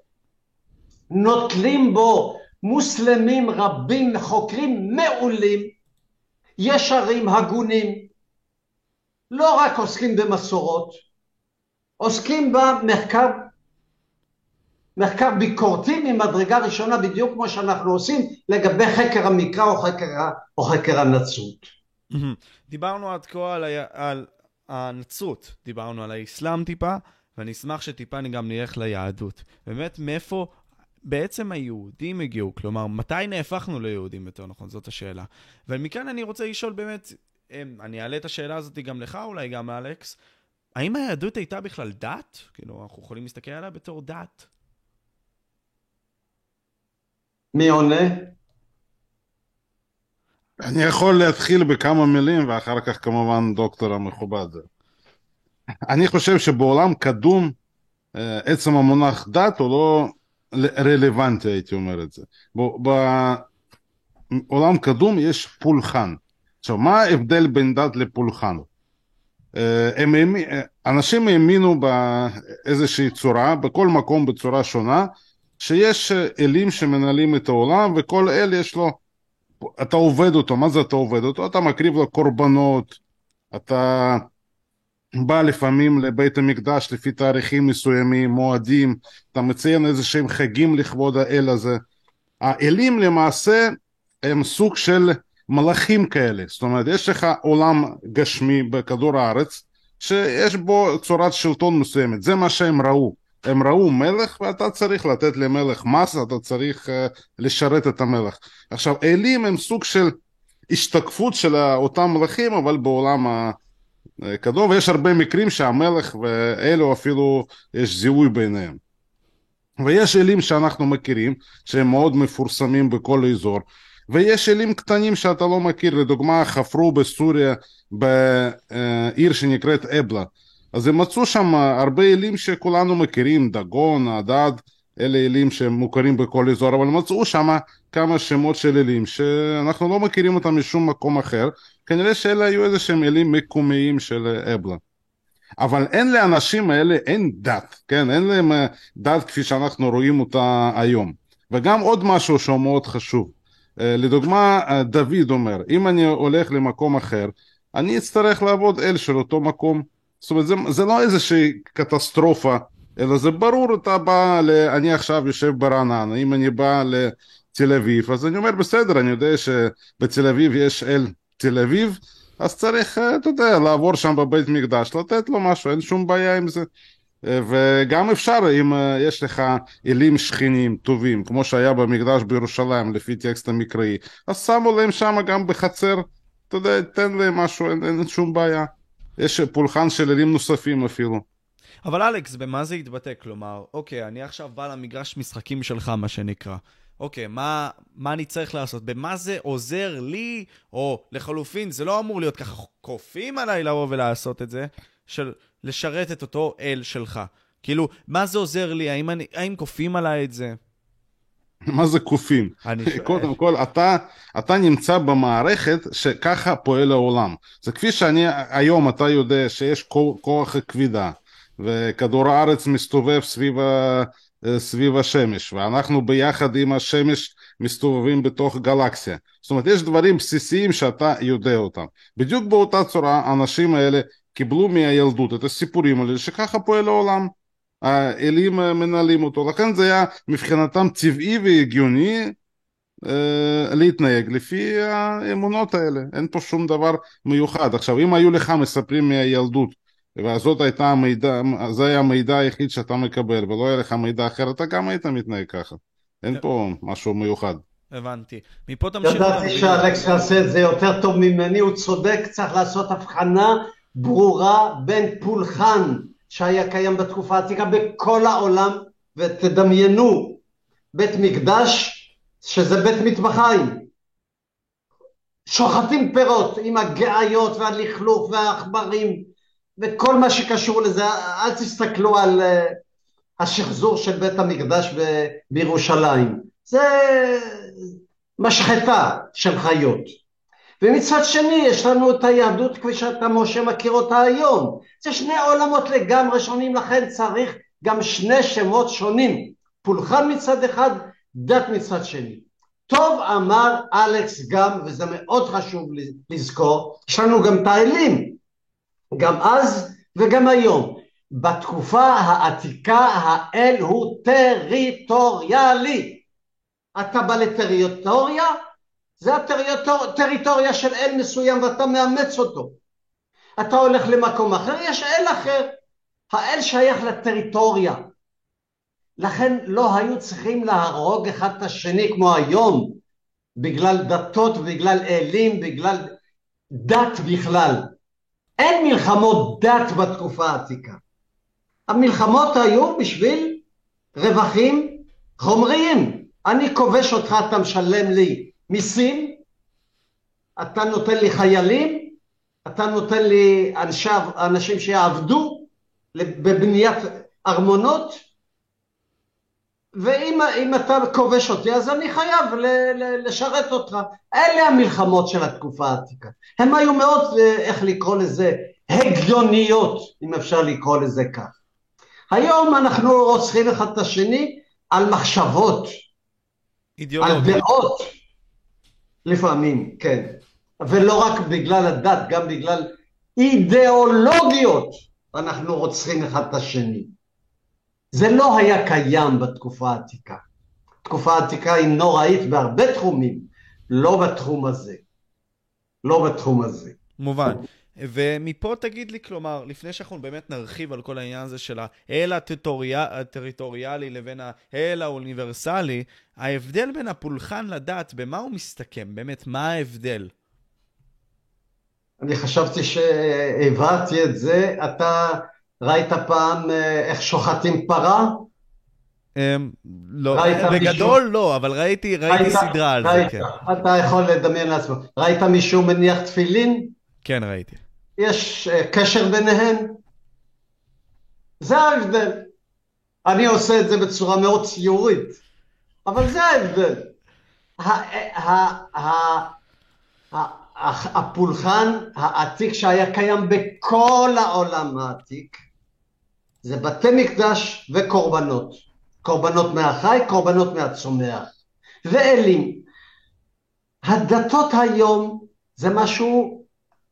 נוטלים בו מוסלמים רבים, חוקרים מעולים, ישרים, הגונים, לא רק עוסקים במסורות, עוסקים במחקר מחקר ביקורתי ממדרגה ראשונה בדיוק כמו שאנחנו עושים לגבי חקר המקרא או חקר, או חקר הנצרות. דיברנו עד כה על, על הנצרות, דיברנו על האסלאם טיפה, ואני אשמח שטיפה גם נלך ליהדות. באמת, מאיפה בעצם היהודים הגיעו? כלומר, מתי נהפכנו ליהודים יותר נכון? זאת השאלה. ומכאן אני רוצה לשאול באמת, אמ, אני אעלה את השאלה הזאת גם לך, אולי גם אלכס, האם היהדות הייתה בכלל דת? כאילו, אנחנו יכולים להסתכל עליה בתור דת. מי עונה? אני יכול להתחיל בכמה מילים ואחר כך כמובן דוקטור המכובד. אני חושב שבעולם קדום אה, עצם המונח דת הוא לא רלוונטי, הייתי אומר את זה. בעולם קדום יש פולחן. עכשיו, מה ההבדל בין דת לפולחן? אה, הם, אנשים האמינו באיזושהי צורה, בכל מקום בצורה שונה, שיש אלים שמנהלים את העולם, וכל אל יש לו, אתה עובד אותו, מה זה אתה עובד אותו? אתה מקריב לו קורבנות, אתה בא לפעמים לבית המקדש לפי תאריכים מסוימים, מועדים, אתה מציין איזה שהם חגים לכבוד האל הזה. האלים למעשה הם סוג של מלאכים כאלה, זאת אומרת יש לך עולם גשמי בכדור הארץ שיש בו צורת שלטון מסוימת, זה מה שהם ראו. הם ראו מלך ואתה צריך לתת למלך מס, אתה צריך uh, לשרת את המלך. עכשיו אלים הם סוג של השתקפות של אותם מלכים אבל בעולם הקדום ויש הרבה מקרים שהמלך ואלו אפילו יש זיהוי ביניהם. ויש אלים שאנחנו מכירים שהם מאוד מפורסמים בכל האזור ויש אלים קטנים שאתה לא מכיר, לדוגמה חפרו בסוריה בעיר שנקראת אבלה אז הם מצאו שם הרבה אלים שכולנו מכירים, דגון, הדד, אלה אלים שהם מוכרים בכל אזור, אבל מצאו שם כמה שמות של אלים שאנחנו לא מכירים אותם משום מקום אחר, כנראה שאלה היו איזה שהם אלים מקומיים של אבלה. אבל אין לאנשים האלה, אין דת, כן? אין להם דת כפי שאנחנו רואים אותה היום. וגם עוד משהו שהוא מאוד חשוב. אה, לדוגמה, אה, דוד אומר, אם אני הולך למקום אחר, אני אצטרך לעבוד אל של אותו מקום. זאת אומרת, זה, זה לא איזושהי קטסטרופה, אלא זה ברור, אתה בא, ל... אני עכשיו יושב ברעננה, אם אני בא לתל אביב, אז אני אומר, בסדר, אני יודע שבתל אביב יש אל תל אביב, אז צריך, אה, אתה יודע, לעבור שם בבית מקדש, לתת לו משהו, אין שום בעיה עם זה. וגם אפשר אם אה, יש לך אלים שכנים טובים כמו שהיה במקדש בירושלים לפי טקסט המקראי אז שמו להם שם גם בחצר אתה יודע תן להם משהו אין, אין שום בעיה. יש פולחן של אלים נוספים אפילו. אבל אלכס במה זה יתבטא? כלומר אוקיי אני עכשיו בא למגרש משחקים שלך מה שנקרא אוקיי, מה, מה אני צריך לעשות? במה זה עוזר לי? או לחלופין, זה לא אמור להיות ככה כופים עליי לבוא ולעשות את זה, של לשרת את אותו אל שלך. כאילו, מה זה עוזר לי? האם, אני, האם כופים עליי את זה? מה זה כופים? קודם כל, אתה, אתה נמצא במערכת שככה פועל העולם. זה כפי שאני, היום אתה יודע שיש כוח כבידה, וכדור הארץ מסתובב סביב, סביב השמש, ואנחנו ביחד עם השמש מסתובבים בתוך גלקסיה. זאת אומרת, יש דברים בסיסיים שאתה יודע אותם. בדיוק באותה צורה, האנשים האלה קיבלו מהילדות את הסיפורים האלה שככה פועל העולם. האלים מנהלים אותו, לכן זה היה מבחינתם טבעי והגיוני אה, להתנהג לפי האמונות האלה, אין פה שום דבר מיוחד. עכשיו אם היו לך מספרים מהילדות וזאת הייתה המידע, זה היה המידע היחיד שאתה מקבל ולא היה לך מידע אחר, אתה גם היית מתנהג ככה. אין פה משהו מיוחד. הבנתי. מפה תמשיך... ידעתי שאלכס יעשה את זה יותר טוב ממני, הוא צודק, צריך לעשות הבחנה ברורה בין פולחן שהיה קיים בתקופה העתיקה בכל העולם, ותדמיינו בית מקדש שזה בית מטבחיים. שוחטים פירות עם הגאיות והלכלוך והעכברים וכל מה שקשור לזה, אל תסתכלו על אה, השחזור של בית המקדש בירושלים, זה משחטה של חיות. ומצד שני יש לנו את היהדות כפי שאתה משה מכיר אותה היום. זה שני עולמות לגמרי שונים לכן צריך גם שני שמות שונים. פולחן מצד אחד, דת מצד שני. טוב אמר אלכס גם, וזה מאוד חשוב לזכור, יש לנו גם את האלים, גם אז וגם היום. בתקופה העתיקה האל הוא טריטוריאלי. אתה בא לטריטוריה, זה הטריטוריה של אל מסוים ואתה מאמץ אותו. אתה הולך למקום אחר, יש אל אחר. האל שייך לטריטוריה. לכן לא היו צריכים להרוג אחד את השני כמו היום, בגלל דתות, בגלל אלים, בגלל דת בכלל. אין מלחמות דת בתקופה העתיקה. המלחמות היו בשביל רווחים חומריים. אני כובש אותך, אתה משלם לי מיסים, אתה נותן לי חיילים, אתה נותן לי אנשיו, אנשים שיעבדו בבניית ארמונות, ואם אתה כובש אותי, אז אני חייב ל, ל, לשרת אותך. אלה המלחמות של התקופה העתיקה. הן היו מאוד, אה, איך לקרוא לזה, הגיוניות, אם אפשר לקרוא לזה כך. היום אנחנו רוצחים אחד את השני על מחשבות, על דעות, לפעמים, כן. ולא רק בגלל הדת, גם בגלל אידיאולוגיות אנחנו רוצחים אחד את השני. זה לא היה קיים בתקופה העתיקה. התקופה העתיקה היא נוראית בהרבה תחומים, לא בתחום הזה. לא בתחום הזה. מובן. ומפה תגיד לי, כלומר, לפני שאנחנו באמת נרחיב על כל העניין הזה של האל הטריטוריאלי לבין האל האוניברסלי, ההבדל בין הפולחן לדת, במה הוא מסתכם? באמת, מה ההבדל? אני חשבתי שהבהרתי את זה. אתה ראית פעם אה, איך שוחטים פרה? אמ, לא, בגדול לא, אבל ראיתי, ראיתי סדרה על זה, כן. אתה יכול לדמיין לעצמך. ראית מישהו מניח תפילין? כן, ראיתי. יש אה, קשר ביניהם? זה ההבדל. אני עושה את זה בצורה מאוד ציורית, אבל זה ההבדל. הפולחן העתיק שהיה קיים בכל העולם העתיק זה בתי מקדש וקורבנות. קורבנות מהחי, קורבנות מהצומח. ואלים. הדתות היום זה משהו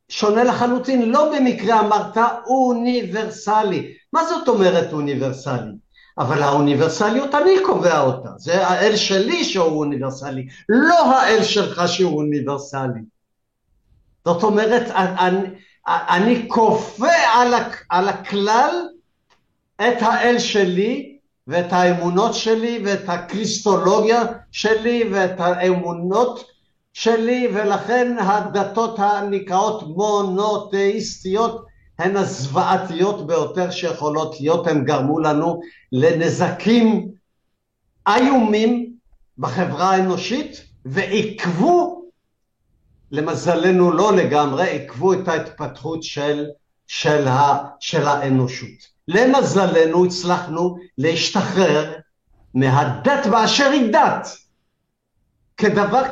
שונה לחלוטין, לא במקרה אמרת אוניברסלי. מה זאת אומרת אוניברסלי? אבל האוניברסליות אני קובע אותה, זה האל שלי שהוא אוניברסלי, לא האל שלך שהוא אוניברסלי. זאת אומרת, אני, אני כופה על, על הכלל את האל שלי ואת האמונות שלי ואת הקריסטולוגיה שלי ואת האמונות שלי ולכן הדתות הנקראות מונותאיסטיות הן הזוועתיות ביותר שיכולות להיות, הן גרמו לנו לנזקים איומים בחברה האנושית ועיכבו, למזלנו לא לגמרי, עיכבו את ההתפתחות של, של, ה, של האנושות. למזלנו הצלחנו להשתחרר מהדת באשר היא דת, כדבר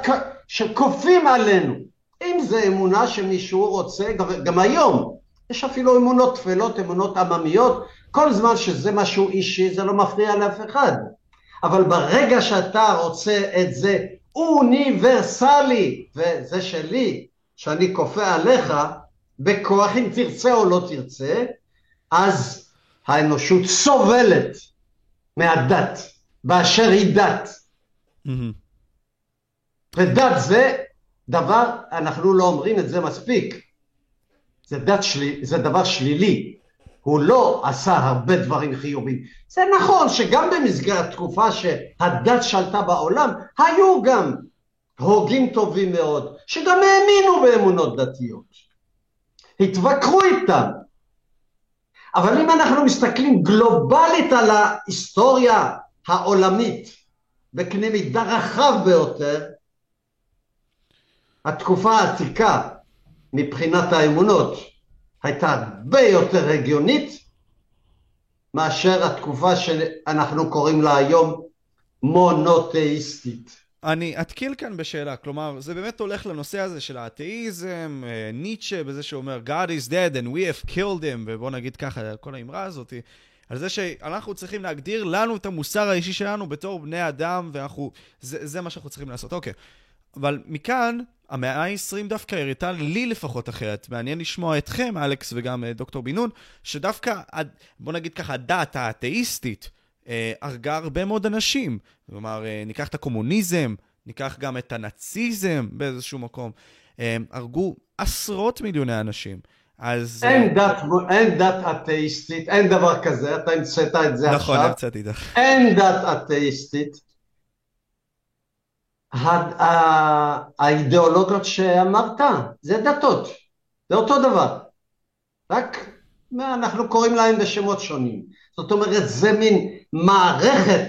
שכופים עלינו. אם זה אמונה שמישהו רוצה, גם היום, יש אפילו אמונות טפלות, אמונות עממיות, כל זמן שזה משהו אישי זה לא מפריע לאף אחד. אבל ברגע שאתה רוצה את זה אוניברסלי, וזה שלי, שאני כופה עליך, בכוח אם תרצה או לא תרצה, אז האנושות סובלת מהדת, באשר היא דת. Mm-hmm. ודת זה דבר, אנחנו לא אומרים את זה מספיק, זה, דת שלי, זה דבר שלילי, הוא לא עשה הרבה דברים חיובים. זה נכון שגם במסגרת תקופה שהדת שלטה בעולם, היו גם הוגים טובים מאוד, שגם האמינו באמונות דתיות. התווכחו איתם. אבל אם אנחנו מסתכלים גלובלית על ההיסטוריה העולמית בקנה מידה רחב ביותר, התקופה העתיקה מבחינת האמונות הייתה הרבה יותר הגיונית מאשר התקופה שאנחנו קוראים לה היום מונותאיסטית. אני אתקיל כאן בשאלה, כלומר, זה באמת הולך לנושא הזה של האתאיזם, אה, ניטשה בזה שאומר God is dead and we have killed him, ובוא נגיד ככה, כל האמרה הזאת, על זה שאנחנו צריכים להגדיר לנו את המוסר האישי שלנו בתור בני אדם, ואנחנו, זה, זה מה שאנחנו צריכים לעשות. אוקיי, אבל מכאן, המאה ה-20 דווקא הראתה לי לפחות אחרת. מעניין לשמוע אתכם, אלכס וגם אה, דוקטור בן נון, שדווקא, בוא נגיד ככה, הדת האתאיסטית הרגה הרבה מאוד אנשים. כלומר, אה, ניקח את הקומוניזם, ניקח גם את הנאציזם באיזשהו מקום. הרגו עשרות מיליוני אנשים. אז... אין דת, אין דת אתאיסטית, אין דבר כזה, אתה המצאת את זה נכון, עכשיו. נכון, המצאתי את זה. אין דת אתאיסטית. האידיאולוגיות שאמרת, זה דתות, זה אותו דבר, רק אנחנו קוראים להם בשמות שונים. זאת אומרת, זה מין מערכת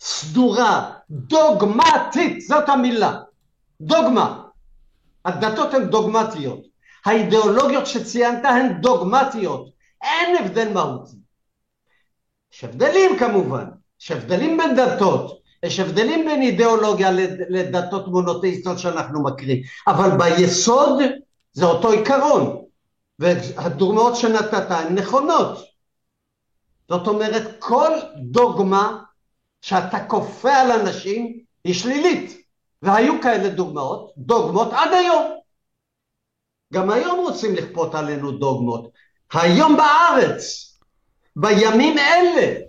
סדורה, דוגמטית, זאת המילה, דוגמה. הדתות הן דוגמטיות, האידיאולוגיות שציינת הן דוגמטיות, אין הבדל מהותי. יש הבדלים כמובן, יש הבדלים בין דתות, יש הבדלים בין אידיאולוגיה לדתות מונותאיסטיות שאנחנו מכירים, אבל ביסוד זה אותו עיקרון, והדוגמאות שנתת הן נכונות. זאת אומרת, כל דוגמה שאתה כופה על אנשים היא שלילית, והיו כאלה דוגמאות, דוגמות עד היום. גם היום רוצים לכפות עלינו דוגמות. היום בארץ, בימים אלה,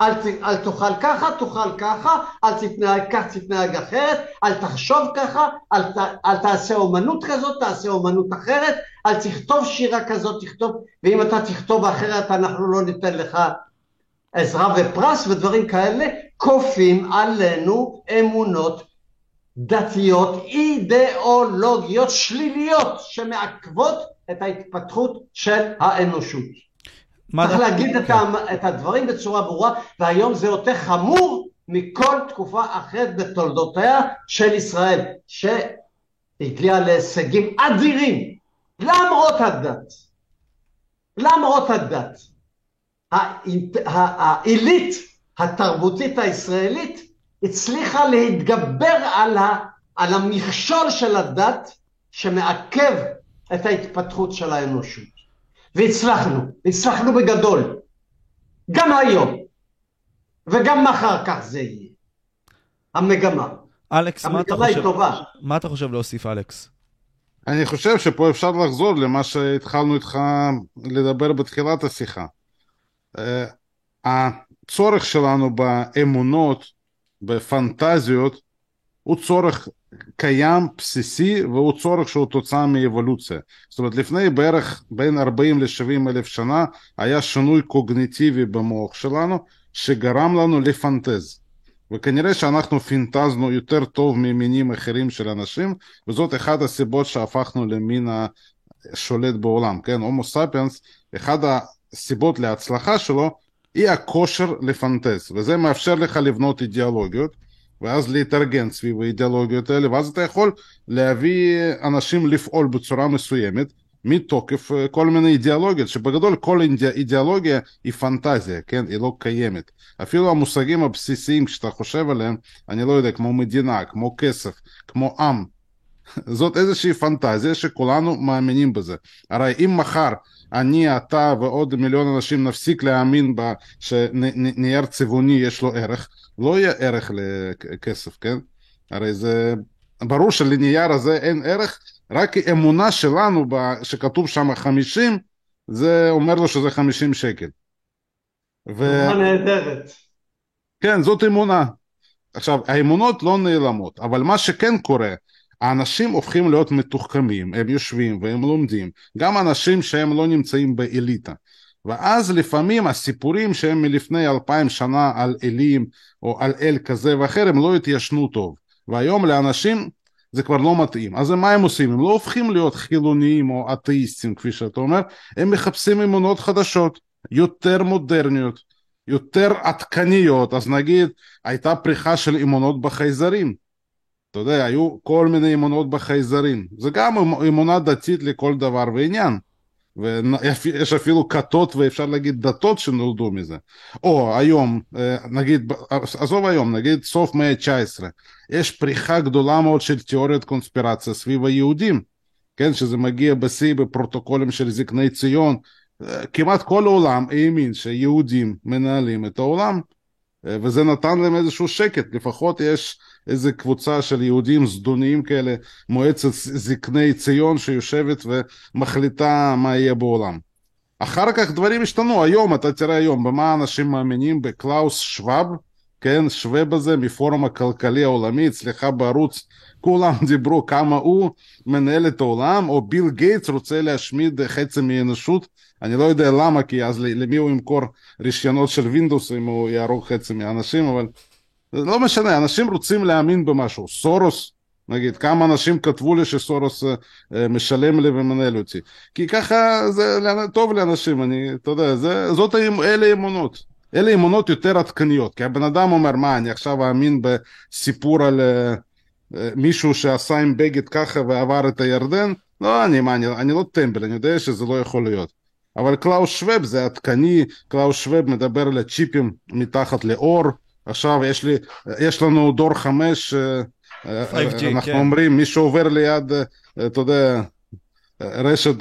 אל, אל תאכל ככה, תאכל ככה, אל תתנהג כך, תתנהג אחרת, אל תחשוב ככה, אל, אל תעשה אומנות כזאת, תעשה אומנות אחרת, אל תכתוב שירה כזאת, תכתוב, ואם אתה תכתוב אחרת אנחנו לא ניתן לך עזרה ופרס ודברים כאלה, כופים עלינו אמונות דתיות אידיאולוגיות שליליות שמעכבות את ההתפתחות של האנושות. צריך להגיד את, ה, את הדברים בצורה ברורה, והיום זה יותר חמור מכל תקופה אחרת בתולדותיה של ישראל, שהגיעה להישגים אדירים, למרות הדת. למרות הדת. העילית התרבותית הישראלית הצליחה להתגבר על, ה, על המכשול של הדת שמעכב את ההתפתחות של האנושות. והצלחנו, הצלחנו בגדול. גם היום, וגם מחר כך זה יהיה. המגמה. אלכס, מה אתה המגמה היא חושב? טובה. מה אתה חושב להוסיף, אלכס? אני חושב שפה אפשר לחזור למה שהתחלנו איתך לדבר בתחילת השיחה. אה, הצורך שלנו באמונות, בפנטזיות, הוא צורך קיים, בסיסי, והוא צורך שהוא תוצאה מאבולוציה. זאת אומרת, לפני בערך בין 40 ל-70 אלף שנה היה שינוי קוגניטיבי במוח שלנו, שגרם לנו לפנטז. וכנראה שאנחנו פינטזנו יותר טוב ממינים אחרים של אנשים, וזאת אחת הסיבות שהפכנו למין השולט בעולם, כן? הומו ספיאנס, אחת הסיבות להצלחה שלו היא הכושר לפנטז, וזה מאפשר לך לבנות אידיאולוגיות, ואז להתארגן סביב האידיאולוגיות האלה, ואז אתה יכול להביא אנשים לפעול בצורה מסוימת, מתוקף אה, כל מיני אידיאולוגיות, שבגדול כל אידיאולוגיה היא פנטזיה, כן? היא לא קיימת. אפילו המושגים הבסיסיים, כשאתה חושב עליהם, אני לא יודע, כמו מדינה, כמו כסף, כמו עם, זאת איזושהי פנטזיה שכולנו מאמינים בזה. הרי אם מחר אני, אתה ועוד מיליון אנשים נפסיק להאמין בה שנייר צבעוני יש לו ערך, לא יהיה ערך לכסף, כן? הרי זה ברור שלנייר הזה אין ערך, רק אמונה שלנו שכתוב שם 50, זה אומר לו שזה 50 שקל. ו... נהדרת. כן, זאת אמונה. עכשיו, האמונות לא נעלמות, אבל מה שכן קורה, האנשים הופכים להיות מתוחכמים, הם יושבים והם לומדים, גם אנשים שהם לא נמצאים באליטה. ואז לפעמים הסיפורים שהם מלפני אלפיים שנה על אלים או על אל כזה ואחר הם לא התיישנו טוב. והיום לאנשים זה כבר לא מתאים. אז מה הם עושים? הם לא הופכים להיות חילוניים או אתאיסטים כפי שאתה אומר, הם מחפשים אמונות חדשות, יותר מודרניות, יותר עדכניות. אז נגיד הייתה פריחה של אמונות בחייזרים. אתה יודע, היו כל מיני אמונות בחייזרים. זה גם אמונה דתית לכל דבר ועניין. ויש אפילו כתות ואפשר להגיד דתות שנולדו מזה. או היום, אה, נגיד, עזוב היום, נגיד סוף מאה ה-19, יש פריחה גדולה מאוד של תיאוריות קונספירציה סביב היהודים, כן, שזה מגיע בשיא בפרוטוקולים של זקני ציון, אה, כמעט כל העולם האמין שיהודים מנהלים את העולם, אה, וזה נתן להם איזשהו שקט, לפחות יש איזה קבוצה של יהודים זדוניים כאלה, מועצת זקני ציון שיושבת ומחליטה מה יהיה בעולם. אחר כך דברים השתנו, היום, אתה תראה היום, במה אנשים מאמינים? בקלאוס שוואב, כן, שוואב הזה מפורום הכלכלי העולמי, אצלך בערוץ, כולם דיברו כמה הוא מנהל את העולם, או ביל גייטס רוצה להשמיד חצי מהאנושות, אני לא יודע למה, כי אז למי הוא ימכור רישיונות של וינדוס אם הוא יהרוג חצי מהאנשים, אבל לא משנה, אנשים רוצים להאמין במשהו. סורוס, נגיד, כמה אנשים כתבו לי שסורוס uh, משלם לי ומנהל אותי. כי ככה זה טוב לאנשים, אני, אתה יודע, זה, זאת, אלה אמונות. אלה אמונות יותר עדכניות, כי הבן אדם אומר, מה, אני עכשיו אאמין בסיפור על uh, uh, מישהו שעשה עם בגד ככה ועבר את הירדן? לא, אני, מה, אני, אני לא טמבל, אני יודע שזה לא יכול להיות. אבל קלאוס שווב זה עדכני, קלאוס שווב מדבר על הצ'יפים מתחת לעור, עכשיו יש, לי, יש לנו דור חמש, 5G, אנחנו כן. אומרים, מי שעובר ליד, אתה יודע, רשת,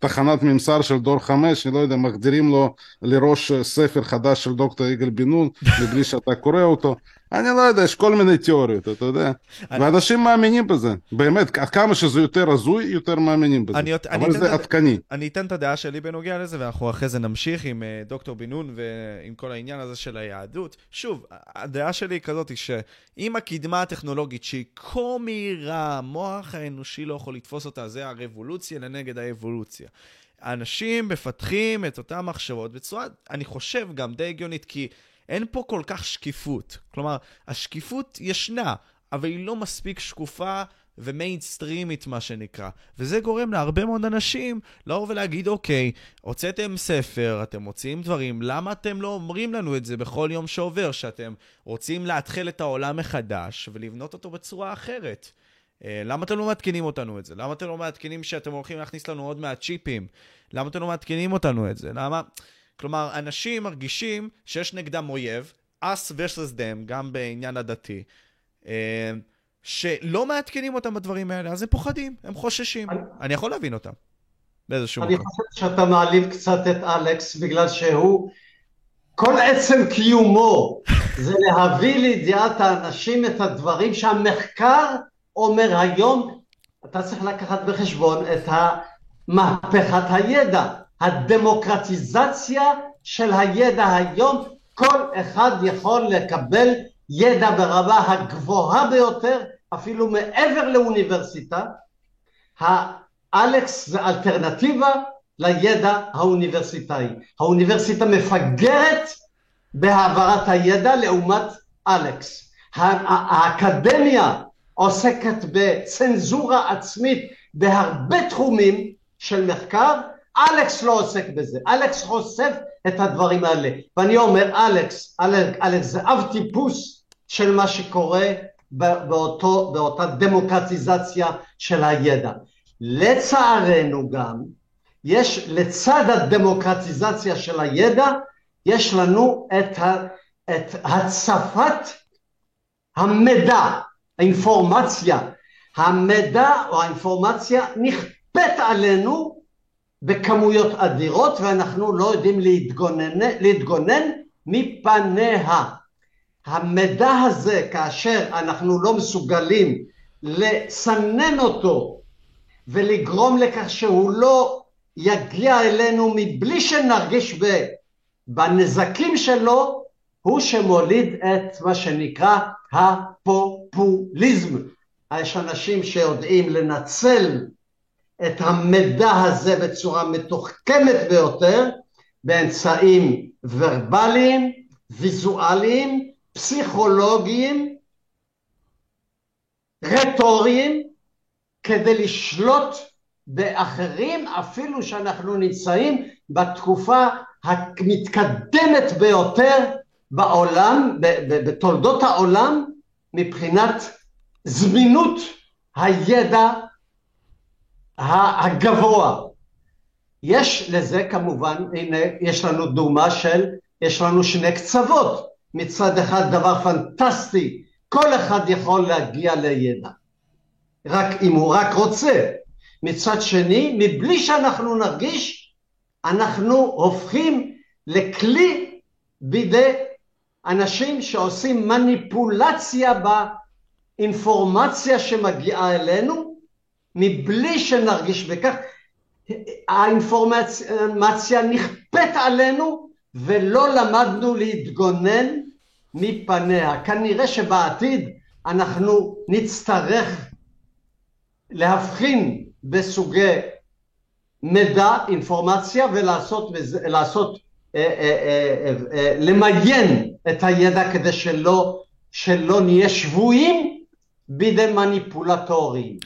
תחנת ממסר של דור חמש, אני לא יודע, מגדירים לו לרכוש ספר חדש של דוקטור יגאל בן נון, מבלי שאתה קורא אותו. אני לא יודע, יש כל מיני תיאוריות, אתה יודע. ואנשים מאמינים בזה. באמת, כמה שזה יותר הזוי, יותר מאמינים בזה. אני, אבל אני זה עדכני. אני אתן את הדעה שלי בנוגע לזה, ואנחנו אחרי זה נמשיך עם uh, דוקטור בן נון ועם כל העניין הזה של היהדות. שוב, הדעה שלי היא כזאת, שאם הקדמה הטכנולוגית שהיא כה מהירה, המוח האנושי לא יכול לתפוס אותה, זה הרבולוציה לנגד האבולוציה. אנשים מפתחים את אותן מחשבות בצורה, אני חושב, גם די הגיונית, כי... אין פה כל כך שקיפות. כלומר, השקיפות ישנה, אבל היא לא מספיק שקופה ומיינסטרימית, מה שנקרא. וזה גורם להרבה מאוד אנשים לבוא ולהגיד, אוקיי, הוצאתם ספר, אתם מוציאים דברים, למה אתם לא אומרים לנו את זה בכל יום שעובר, שאתם רוצים להתחיל את העולם מחדש ולבנות אותו בצורה אחרת? אה, למה אתם לא מעדכנים אותנו את זה? למה אתם לא מעדכנים שאתם הולכים להכניס לנו עוד מעט צ'יפים? למה אתם לא מעדכנים אותנו את זה? למה... כלומר, אנשים מרגישים שיש נגדם אויב, us versus them, גם בעניין הדתי, אה, שלא מעדכנים אותם בדברים האלה, אז הם פוחדים, הם חוששים. אני, אני יכול להבין אותם, באיזשהו מקום. אני חושב שאתה מעליב קצת את אלכס, בגלל שהוא, כל עצם קיומו זה להביא לידיעת האנשים את הדברים שהמחקר אומר היום, אתה צריך לקחת בחשבון את מהפכת הידע. הדמוקרטיזציה של הידע היום, כל אחד יכול לקבל ידע ברמה הגבוהה ביותר, אפילו מעבר לאוניברסיטה. האלכס זה אלטרנטיבה לידע האוניברסיטאי. האוניברסיטה מפגרת בהעברת הידע לעומת אלכס. האקדמיה עוסקת בצנזורה עצמית בהרבה תחומים של מחקר, אלכס לא עוסק בזה, אלכס חושף את הדברים האלה, ואני אומר אלכס, אלכס, אלכס זה אב טיפוס של מה שקורה באותו, באותה דמוקרטיזציה של הידע. לצערנו גם, יש לצד הדמוקרטיזציה של הידע, יש לנו את, ה, את הצפת המידע, האינפורמציה. המידע או האינפורמציה נכפית עלינו בכמויות אדירות ואנחנו לא יודעים להתגונן, להתגונן מפניה. המידע הזה כאשר אנחנו לא מסוגלים לסנן אותו ולגרום לכך שהוא לא יגיע אלינו מבלי שנרגיש בנזקים שלו הוא שמוליד את מה שנקרא הפופוליזם. יש אנשים שיודעים לנצל את המידע הזה בצורה מתוחכמת ביותר באמצעים ורבליים, ויזואליים, פסיכולוגיים, רטוריים, כדי לשלוט באחרים אפילו שאנחנו נמצאים בתקופה המתקדמת ביותר בעולם, בתולדות העולם, מבחינת זמינות הידע הגבוה. יש לזה כמובן, הנה יש לנו דוגמה של, יש לנו שני קצוות, מצד אחד דבר פנטסטי, כל אחד יכול להגיע לידע, רק אם הוא רק רוצה, מצד שני, מבלי שאנחנו נרגיש, אנחנו הופכים לכלי בידי אנשים שעושים מניפולציה באינפורמציה שמגיעה אלינו, מבלי שנרגיש בכך, האינפורמציה נכפית עלינו ולא למדנו להתגונן מפניה. כנראה שבעתיד אנחנו נצטרך להבחין בסוגי מידע, אינפורמציה, ולעשות, לעשות, אה, אה, אה, למיין את הידע כדי שלא, שלא נהיה שבויים בידי מניפולטורים.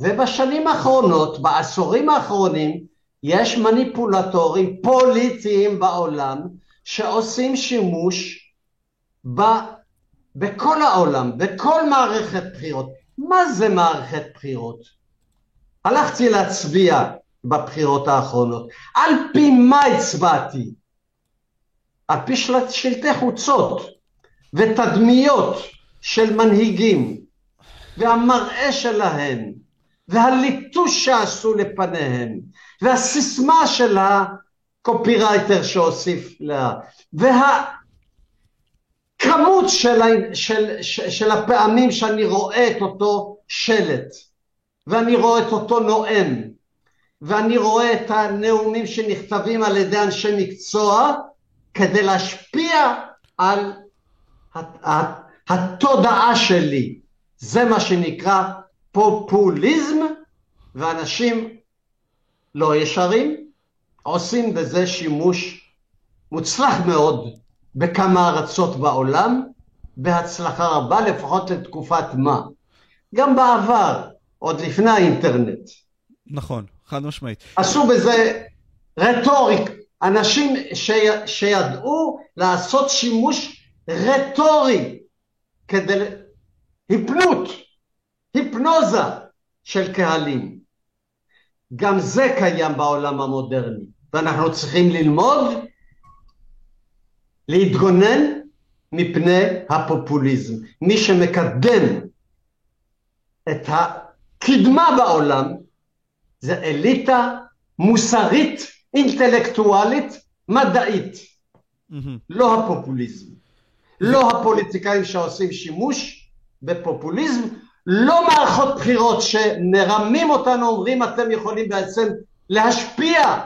ובשנים האחרונות, בעשורים האחרונים, יש מניפולטורים פוליטיים בעולם שעושים שימוש ב, בכל העולם, בכל מערכת בחירות. מה זה מערכת בחירות? הלכתי להצביע בבחירות האחרונות. על פי מה הצבעתי? על פי של... שלטי חוצות ותדמיות של מנהיגים והמראה שלהם והליטוש שעשו לפניהם והסיסמה של הקופירייטר שהוסיף לה והכמות של, של, של, של הפעמים שאני רואה את אותו שלט ואני רואה את אותו נואם ואני רואה את הנאומים שנכתבים על ידי אנשי מקצוע כדי להשפיע על התודעה שלי. זה מה שנקרא פופוליזם, ואנשים לא ישרים עושים בזה שימוש מוצלח מאוד בכמה ארצות בעולם, בהצלחה רבה, לפחות לתקופת מה. גם בעבר, עוד לפני האינטרנט. נכון, חד משמעית. עשו בזה רטוריק, אנשים ש... שידעו לעשות שימוש רטורי כדי היפנות, היפנוזה של קהלים. גם זה קיים בעולם המודרני, ואנחנו צריכים ללמוד להתגונן מפני הפופוליזם. מי שמקדם את הקדמה בעולם זה אליטה מוסרית, אינטלקטואלית, מדעית. Mm-hmm. לא הפופוליזם. לא הפוליטיקאים שעושים שימוש בפופוליזם, לא מערכות בחירות שמרמים אותנו, אומרים אתם יכולים בעצם להשפיע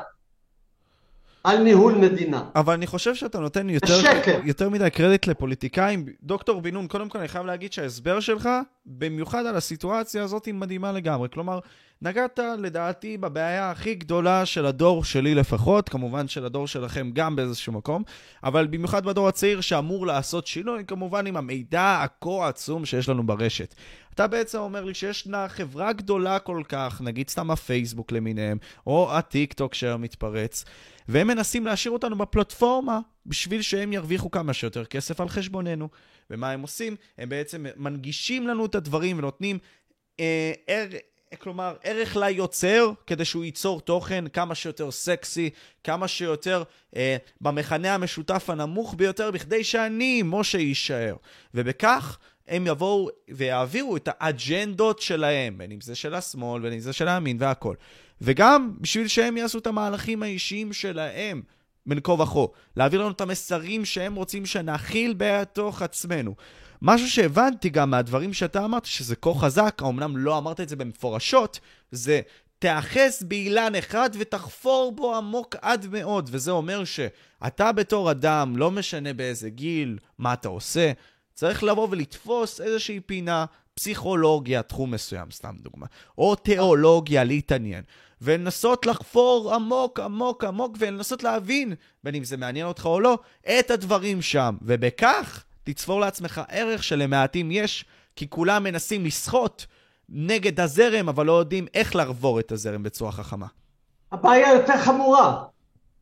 על ניהול מדינה. אבל אני חושב שאתה נותן יותר, יותר מדי קרדיט לפוליטיקאים. דוקטור בן נון, קודם כל אני חייב להגיד שההסבר שלך, במיוחד על הסיטואציה הזאת, היא מדהימה לגמרי. כלומר, נגעת לדעתי בבעיה הכי גדולה של הדור שלי לפחות, כמובן של הדור שלכם גם באיזשהו מקום, אבל במיוחד בדור הצעיר שאמור לעשות שינוי, כמובן עם המידע הכה עצום שיש לנו ברשת. אתה בעצם אומר לי שישנה חברה גדולה כל כך, נגיד סתם הפייסבוק למיניהם, או הטיק טוק שמתפרץ, והם מנסים להשאיר אותנו בפלטפורמה בשביל שהם ירוויחו כמה שיותר כסף על חשבוננו. ומה הם עושים? הם בעצם מנגישים לנו את הדברים ונותנים אה, כלומר, ערך ליוצר, כדי שהוא ייצור תוכן כמה שיותר סקסי, כמה שיותר אה, במכנה המשותף הנמוך ביותר, בכדי שאני, משה, יישאר. ובכך הם יבואו ויעבירו את האג'נדות שלהם, בין אם זה של השמאל, בין אם זה של הימין והכל. וגם בשביל שהם יעשו את המהלכים האישיים שלהם. בין כה וכה, להעביר לנו את המסרים שהם רוצים שנכיל בתוך עצמנו. משהו שהבנתי גם מהדברים שאתה אמרת, שזה כה חזק, אמנם לא אמרת את זה במפורשות, זה תאחז באילן אחד ותחפור בו עמוק עד מאוד, וזה אומר שאתה בתור אדם, לא משנה באיזה גיל, מה אתה עושה, צריך לבוא ולתפוס איזושהי פינה, פסיכולוגיה, תחום מסוים, סתם דוגמה, או תיאולוגיה, להתעניין, ולנסות לחפור עמוק, עמוק, עמוק, ולנסות להבין, בין אם זה מעניין אותך או לא, את הדברים שם, ובכך תצבור לעצמך ערך שלמעטים יש, כי כולם מנסים לסחוט נגד הזרם, אבל לא יודעים איך לעבור את הזרם בצורה חכמה. הבעיה יותר חמורה.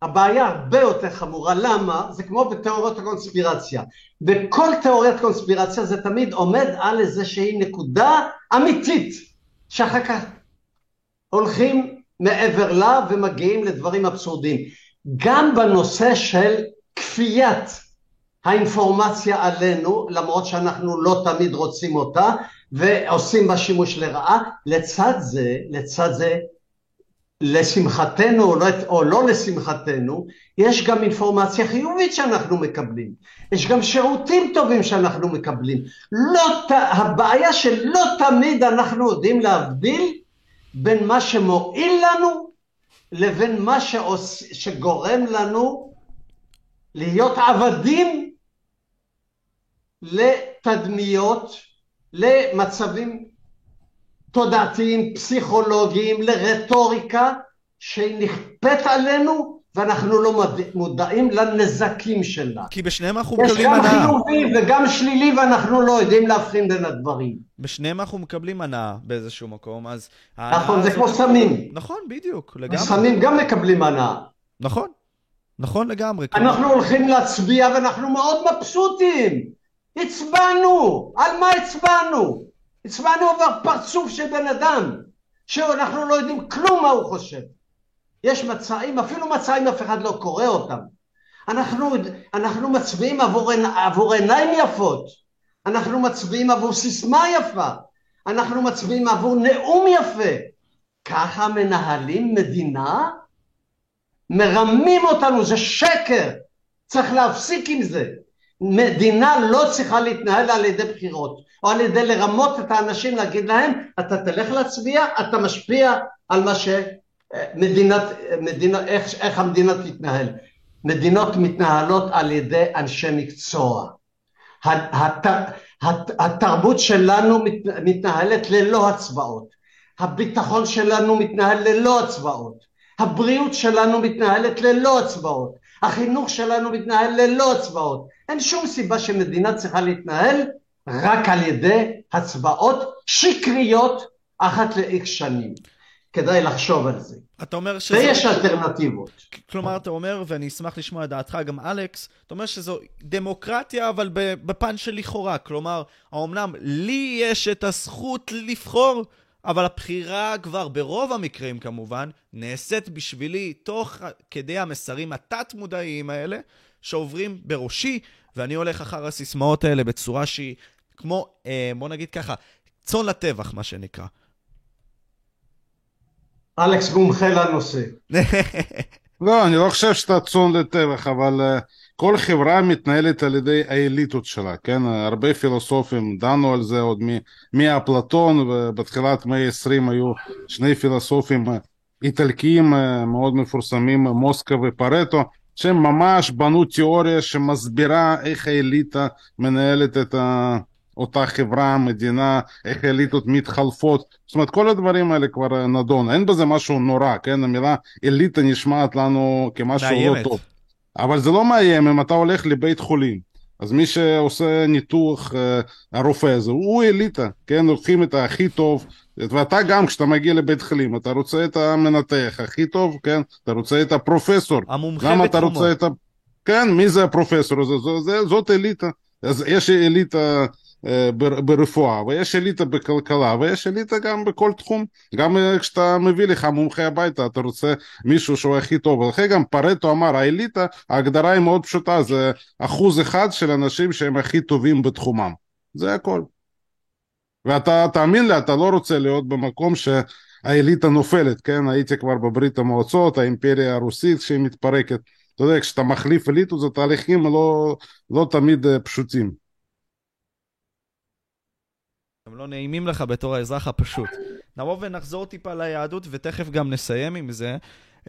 הבעיה הרבה יותר חמורה. למה? זה כמו בתיאוריות הקונספירציה. בכל תיאוריית קונספירציה זה תמיד עומד על איזושהי נקודה אמיתית, שאחר כך הולכים מעבר לה ומגיעים לדברים אבסורדיים. גם בנושא של כפיית האינפורמציה עלינו, למרות שאנחנו לא תמיד רוצים אותה, ועושים בה שימוש לרעה. לצד זה, לצד זה, לשמחתנו או לא, או לא לשמחתנו, יש גם אינפורמציה חיובית שאנחנו מקבלים. יש גם שירותים טובים שאנחנו מקבלים. לא, הבעיה שלא תמיד אנחנו יודעים להבדיל בין מה שמועיל לנו לבין מה שעוש, שגורם לנו להיות עבדים לתדמיות, למצבים תודעתיים, פסיכולוגיים, לרטוריקה שנכפית עלינו ואנחנו לא מודעים לנזקים שלה. כי בשניהם אנחנו מקבלים הנאה. יש גם חיובי וגם שלילי ואנחנו לא יודעים להבחין בין הדברים. בשניהם אנחנו מקבלים הנאה באיזשהו מקום, אז... נכון, זה כמו סמים. נכון, בדיוק, לגמרי. סמים גם מקבלים הנאה. נכון, נכון לגמרי. אנחנו הולכים להצביע ואנחנו מאוד מבסוטים. הצבענו! על מה הצבענו? הצבענו עבר פרצוף של בן אדם, שאנחנו לא יודעים כלום מה הוא חושב. יש מצעים, אפילו מצעים אף אחד לא קורא אותם. אנחנו, אנחנו מצביעים עבור, עבור עיניים יפות, אנחנו מצביעים עבור סיסמה יפה, אנחנו מצביעים עבור נאום יפה. ככה מנהלים מדינה? מרמים אותנו, זה שקר. צריך להפסיק עם זה. מדינה לא צריכה להתנהל על ידי בחירות, או על ידי לרמות את האנשים, להגיד להם, אתה תלך להצביע, אתה משפיע על מה שמדינת, מדינה, איך, איך המדינה תתנהל. מדינות מתנהלות על ידי אנשי מקצוע. הת, הת, התרבות שלנו מת, מתנהלת ללא הצבעות. הביטחון שלנו מתנהל ללא הצבעות. הבריאות שלנו מתנהלת ללא הצבעות. החינוך שלנו מתנהל ללא הצבעות. אין שום סיבה שמדינה צריכה להתנהל רק על ידי הצבעות שקריות אחת לאיקס שנים. כדאי לחשוב על זה. אתה אומר שזה... ויש אלטרנטיבות. כלומר, אתה אומר, ואני אשמח לשמוע את דעתך, גם אלכס, אתה אומר שזו דמוקרטיה, אבל בפן של לכאורה. כלומר, האומנם לי יש את הזכות לבחור, אבל הבחירה כבר, ברוב המקרים כמובן, נעשית בשבילי תוך כדי המסרים התת-מודעיים האלה, שעוברים בראשי, ואני הולך אחר הסיסמאות האלה בצורה שהיא כמו, אה, בוא נגיד ככה, צאן לטבח, מה שנקרא. אלכס מומחה לנושא. לא, אני לא חושב שאתה צאן לטבח, אבל uh, כל חברה מתנהלת על ידי האליטות שלה, כן? הרבה פילוסופים דנו על זה עוד מאפלטון, ובתחילת מאה ה-20 היו שני פילוסופים אה, איטלקיים uh, מאוד מפורסמים, מוסקה ופרטו, שהם ממש בנו תיאוריה שמסבירה איך האליטה מנהלת את ה... אותה חברה, מדינה, איך אליטות מתחלפות, זאת אומרת כל הדברים האלה כבר נדון, אין בזה משהו נורא, כן, המילה אליטה נשמעת לנו כמשהו לא מאיימת. לא טוב, אבל זה לא מאיים אם אתה הולך לבית חולים, אז מי שעושה ניתוח, אה, הרופא הזה, הוא אליטה, כן, לוקחים את הכי טוב, ואתה גם כשאתה מגיע לבית חולים, אתה רוצה את המנתח הכי טוב, כן, אתה רוצה את הפרופסור, המומחה בתחומו, אתה רוצה את ה... כן, מי זה הפרופסור הזה, זאת, אליטה, אז יש אליטה אה, ברפואה, ויש אליטה בכלכלה, ויש אליטה גם בכל תחום. גם כשאתה מביא לך מומחה הביתה, אתה רוצה מישהו שהוא הכי טוב. ולכן גם פרטו אמר, האליטה, ההגדרה היא מאוד פשוטה, זה אחוז אחד של אנשים שהם הכי טובים בתחומם. זה הכל. ואתה, תאמין לי, אתה לא רוצה להיות במקום שהאליטה נופלת, כן? הייתי כבר בברית המועצות, האימפריה הרוסית שהיא מתפרקת. אתה יודע, כשאתה מחליף אליטות זה תהליכים לא, לא תמיד פשוטים. לא נעימים לך בתור האזרח הפשוט. נבוא ונחזור טיפה ליהדות ותכף גם נסיים עם זה. Uh,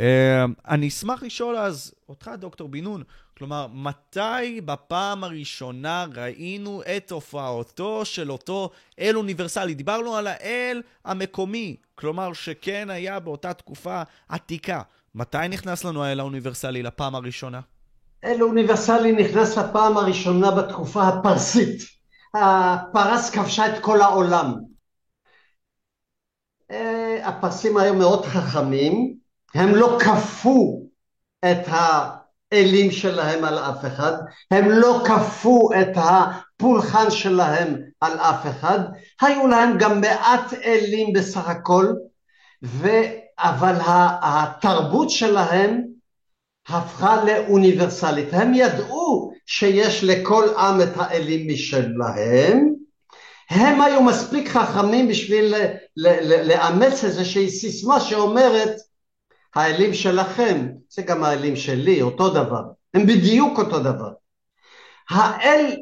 אני אשמח לשאול אז אותך, דוקטור בן נון, כלומר, מתי בפעם הראשונה ראינו את הופעתו של אותו אל אוניברסלי? דיברנו על האל המקומי, כלומר שכן היה באותה תקופה עתיקה. מתי נכנס לנו האל האוניברסלי לפעם הראשונה? אל אוניברסלי נכנס לפעם הראשונה בתקופה הפרסית. הפרס כבשה את כל העולם. אה, הפרסים היו מאוד חכמים, הם לא כפו את האלים שלהם על אף אחד, הם לא כפו את הפולחן שלהם על אף אחד, היו להם גם מעט אלים בסך הכל, ו... אבל התרבות שלהם הפכה לאוניברסלית. הם ידעו שיש לכל עם את האלים משלהם, הם היו מספיק חכמים בשביל לאמץ איזושהי סיסמה שאומרת האלים שלכם זה גם האלים שלי, אותו דבר, הם בדיוק אותו דבר. האל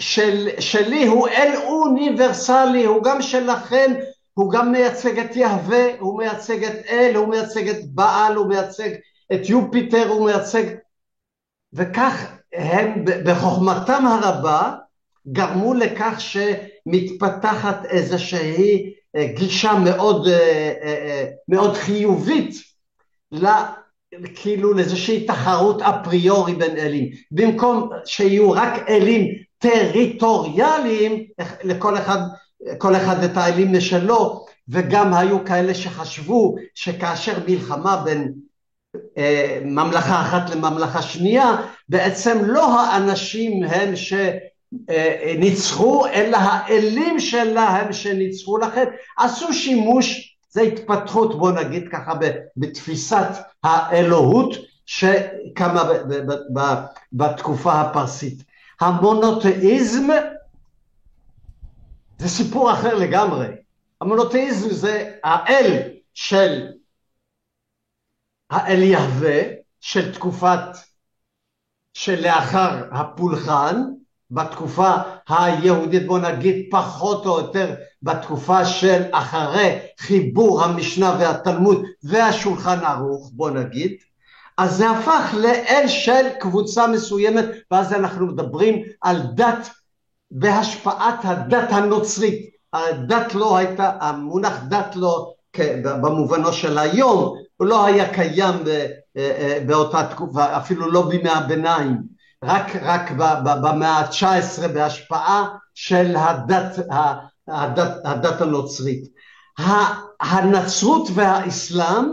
של, שלי הוא אל אוניברסלי, הוא גם שלכם, הוא גם מייצג את יהווה, הוא מייצג את אל, הוא מייצג את בעל, הוא מייצג את יופיטר, הוא מייצג... וכך הם בחוכמתם הרבה גרמו לכך שמתפתחת איזושהי אה, גישה מאוד, אה, אה, מאוד חיובית כאילו לאיזושהי תחרות אפריורי בין אלים. במקום שיהיו רק אלים טריטוריאליים, לכל אחד, כל אחד את האלים משלו, וגם היו כאלה שחשבו שכאשר מלחמה בין ממלכה אחת לממלכה שנייה, בעצם לא האנשים הם שניצחו, אלא האלים שלהם שניצחו לכן, עשו שימוש, זה התפתחות, בוא נגיד ככה, בתפיסת האלוהות שקמה בתקופה הפרסית. המונותאיזם זה סיפור אחר לגמרי. המונותאיזם זה האל של האל יהווה, של תקופת שלאחר הפולחן, בתקופה היהודית, בוא נגיד פחות או יותר בתקופה של אחרי חיבור המשנה והתלמוד והשולחן ערוך, בוא נגיד, אז זה הפך לאל של קבוצה מסוימת, ואז אנחנו מדברים על דת בהשפעת הדת הנוצרית. הדת לא הייתה, המונח דת לא במובנו של היום, הוא לא היה קיים אה, אה, באותה תקופה, אפילו לא בימי הביניים, רק, רק במאה ה-19 בהשפעה של הדת, הדת, הדת הנוצרית. הנצרות והאסלאם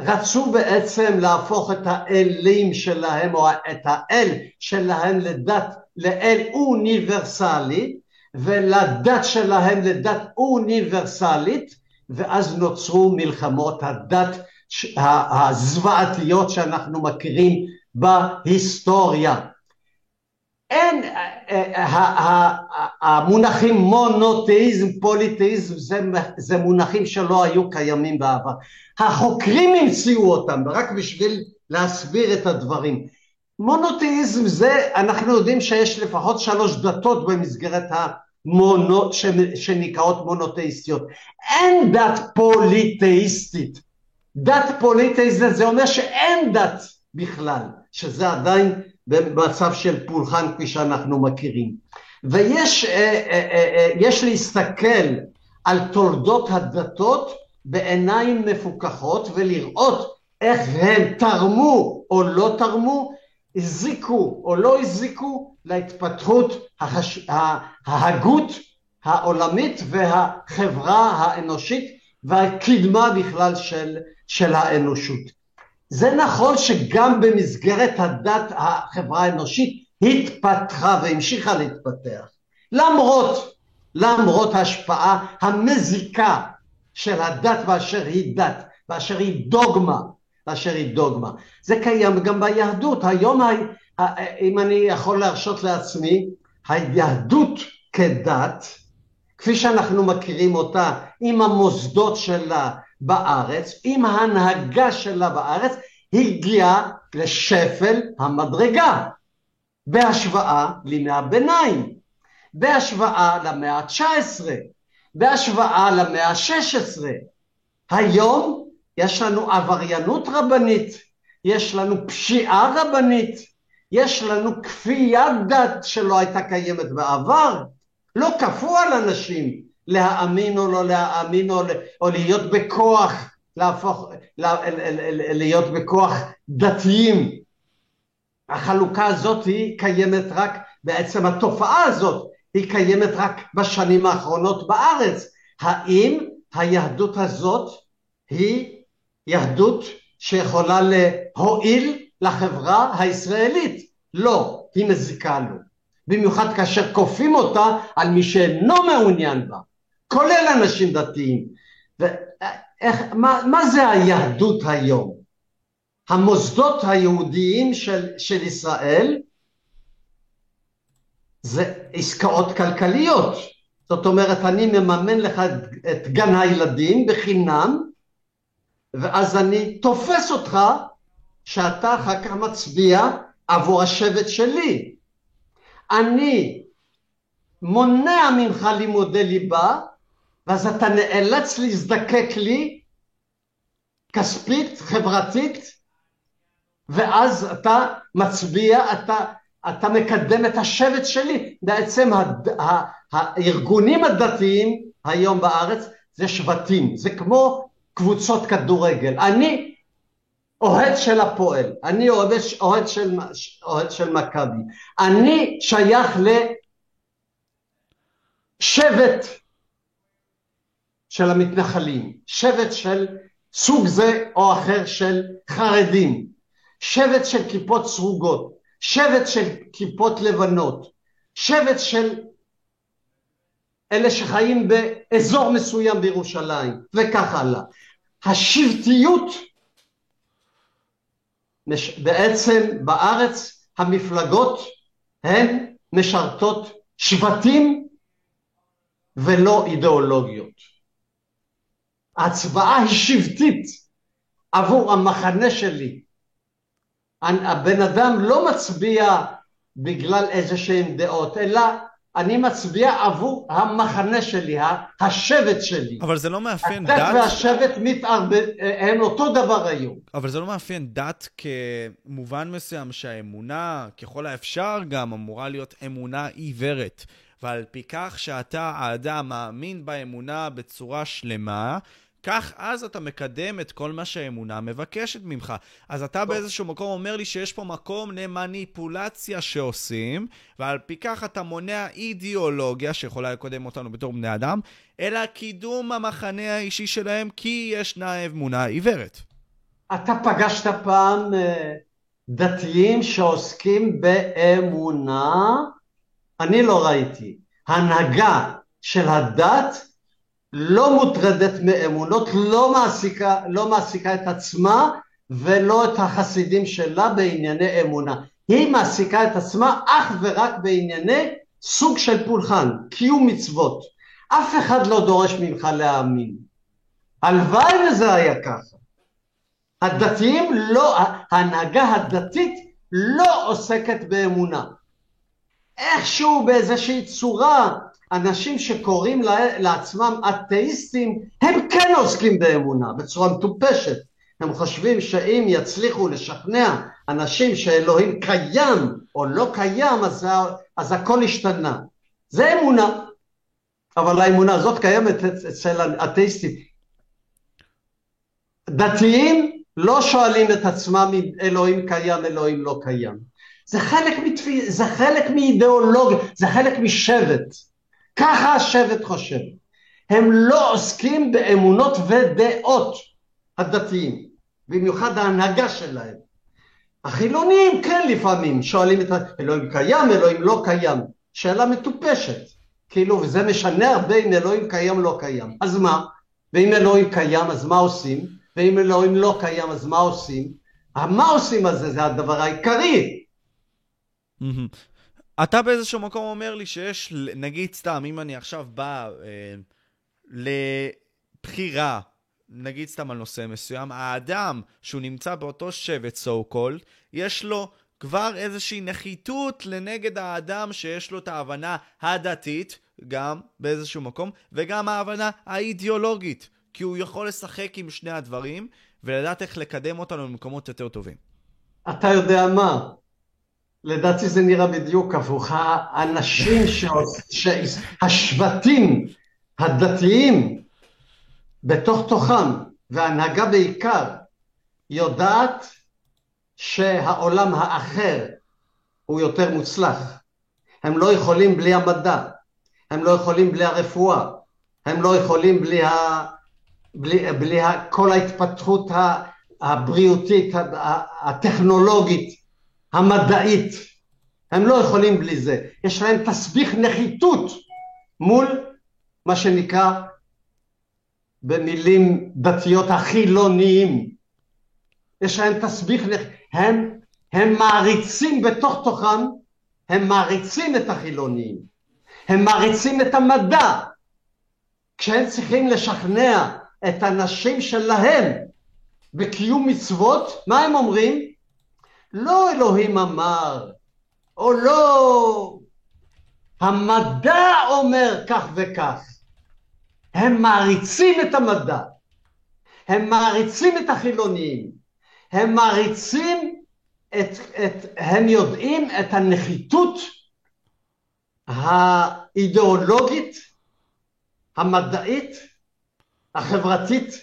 רצו בעצם להפוך את האלים שלהם או את האל שלהם לדת, לאל אוניברסלי ולדת שלהם לדת אוניברסלית ואז נוצרו מלחמות הדת הזוועתיות שאנחנו מכירים בהיסטוריה. אין, אה, אה, המונחים מונותאיזם, פוליתאיזם, זה, זה מונחים שלא היו קיימים בעבר. החוקרים המציאו אותם, רק בשביל להסביר את הדברים. מונותאיזם זה, אנחנו יודעים שיש לפחות שלוש דתות במסגרת המונו, שנקראות מונותאיסטיות. אין דת פוליתאיסטית. דת פוליתאיסטית זה אומר שאין דת בכלל, שזה עדיין במצב של פולחן כפי שאנחנו מכירים. ויש אה, אה, אה, יש להסתכל על תולדות הדתות בעיניים מפוכחות ולראות איך הם תרמו או לא תרמו, הזיקו או לא הזיקו להתפתחות. ההגות העולמית והחברה האנושית והקדמה בכלל של, של האנושות. זה נכון שגם במסגרת הדת החברה האנושית התפתחה והמשיכה להתפתח. למרות, למרות ההשפעה המזיקה של הדת באשר היא דת, באשר היא דוגמה, באשר היא דוגמה. זה קיים גם ביהדות. היום, אם אני יכול להרשות לעצמי, היהדות כדת, כפי שאנחנו מכירים אותה, עם המוסדות שלה, בארץ, עם ההנהגה שלה בארץ, הגיעה לשפל המדרגה, בהשוואה לימי הביניים, בהשוואה למאה ה-19, בהשוואה למאה ה-16. היום יש לנו עבריינות רבנית, יש לנו פשיעה רבנית, יש לנו כפיית דת שלא הייתה קיימת בעבר, לא כפו על אנשים, להאמין או לא להאמין או, או להיות בכוח, להפוך, להיות בכוח דתיים. החלוקה הזאת היא קיימת רק, בעצם התופעה הזאת היא קיימת רק בשנים האחרונות בארץ. האם היהדות הזאת היא יהדות שיכולה להועיל לחברה הישראלית? לא, היא מזיקה לו. במיוחד כאשר כופים אותה על מי שאינו מעוניין בה. כולל אנשים דתיים. ואיך, מה, מה זה היהדות היום? המוסדות היהודיים של, של ישראל זה עסקאות כלכליות. זאת אומרת, אני מממן לך את, את גן הילדים בחינם, ואז אני תופס אותך שאתה אחר כך מצביע עבור השבט שלי. אני מונע ממך לימודי ליבה, ואז אתה נאלץ להזדקק לי כספית, חברתית, ואז אתה מצביע, אתה, אתה מקדם את השבט שלי. בעצם הד, ה, הארגונים הדתיים היום בארץ זה שבטים, זה כמו קבוצות כדורגל. אני אוהד של הפועל, אני אוהד, אוהד של, אוהד של מכבי, אני שייך לשבט של המתנחלים, שבט של סוג זה או אחר של חרדים, שבט של כיפות סרוגות, שבט של כיפות לבנות, שבט של אלה שחיים באזור מסוים בירושלים, וכך הלאה. השבטיות, בעצם בארץ המפלגות הן משרתות שבטים ולא אידיאולוגיות. ההצבעה היא שבטית עבור המחנה שלי. הבן אדם לא מצביע בגלל איזה שהן דעות, אלא אני מצביע עבור המחנה שלי, השבט שלי. אבל זה לא מאפיין דת... הדת והשבט מתערבב, הם אותו דבר היום. אבל זה לא מאפיין דת כמובן מסוים שהאמונה, ככל האפשר גם, אמורה להיות אמונה עיוורת. ועל פי כך שאתה, האדם, מאמין באמונה בצורה שלמה, כך אז אתה מקדם את כל מה שהאמונה מבקשת ממך. אז אתה באיזשהו מקום אומר לי שיש פה מקום למניפולציה שעושים, ועל פי כך אתה מונע אידיאולוגיה שיכולה לקדם אותנו בתור בני אדם, אלא קידום המחנה האישי שלהם כי ישנה אמונה עיוורת. אתה פגשת פעם אה, דתיים שעוסקים באמונה? אני לא ראיתי. הנהגה של הדת לא מוטרדת מאמונות, לא מעסיקה, לא מעסיקה את עצמה ולא את החסידים שלה בענייני אמונה. היא מעסיקה את עצמה אך ורק בענייני סוג של פולחן, קיום מצוות. אף אחד לא דורש ממך להאמין. הלוואי וזה היה ככה. הדתיים לא, ההנהגה הדתית לא עוסקת באמונה. איכשהו באיזושהי צורה אנשים שקוראים לעצמם אתאיסטים, הם כן עוסקים באמונה בצורה מטופשת. הם חושבים שאם יצליחו לשכנע אנשים שאלוהים קיים או לא קיים, אז, אז הכל השתנה. זה אמונה. אבל האמונה הזאת קיימת אצל האתאיסטים. דתיים לא שואלים את עצמם אם אלוהים קיים, אלוהים לא קיים. זה חלק, מתפי... זה חלק מאידיאולוגיה, זה חלק משבט. ככה השבט חושב. הם לא עוסקים באמונות ודעות הדתיים, במיוחד ההנהגה שלהם. החילונים כן לפעמים שואלים את אלוהים קיים, אלוהים לא קיים. שאלה מטופשת. כאילו, וזה משנה הרבה אם אלוהים קיים לא קיים. אז מה? ואם אלוהים קיים אז מה עושים? ואם אלוהים לא קיים אז מה עושים? מה עושים הזה זה הדבר העיקרי. אתה באיזשהו מקום אומר לי שיש, נגיד סתם, אם אני עכשיו בא אה, לבחירה, נגיד סתם על נושא מסוים, האדם שהוא נמצא באותו שבט, so called, יש לו כבר איזושהי נחיתות לנגד האדם שיש לו את ההבנה הדתית, גם באיזשהו מקום, וגם ההבנה האידיאולוגית, כי הוא יכול לשחק עם שני הדברים, ולדעת איך לקדם אותנו למקומות יותר טובים. אתה יודע מה? לדעתי זה נראה בדיוק הפוך. האנשים, השבטים הדתיים בתוך תוכם, וההנהגה בעיקר, יודעת שהעולם האחר הוא יותר מוצלח. הם לא יכולים בלי המדע, הם לא יכולים בלי הרפואה, הם לא יכולים בלי, ה... בלי, בלי ה... כל ההתפתחות הבריאותית, הטכנולוגית, המדעית. הם לא יכולים בלי זה. יש להם תסביך נחיתות מול מה שנקרא במילים דתיות החילוניים. יש להם תסביך, הם, הם מעריצים בתוך תוכם, הם מעריצים את החילוניים, הם מעריצים את המדע. כשהם צריכים לשכנע את הנשים שלהם בקיום מצוות, מה הם אומרים? לא אלוהים אמר, או לא, המדע אומר כך וכך. הם מעריצים את המדע, הם מעריצים את החילוניים, הם מעריצים את, את, הם יודעים את הנחיתות האידיאולוגית, המדעית, החברתית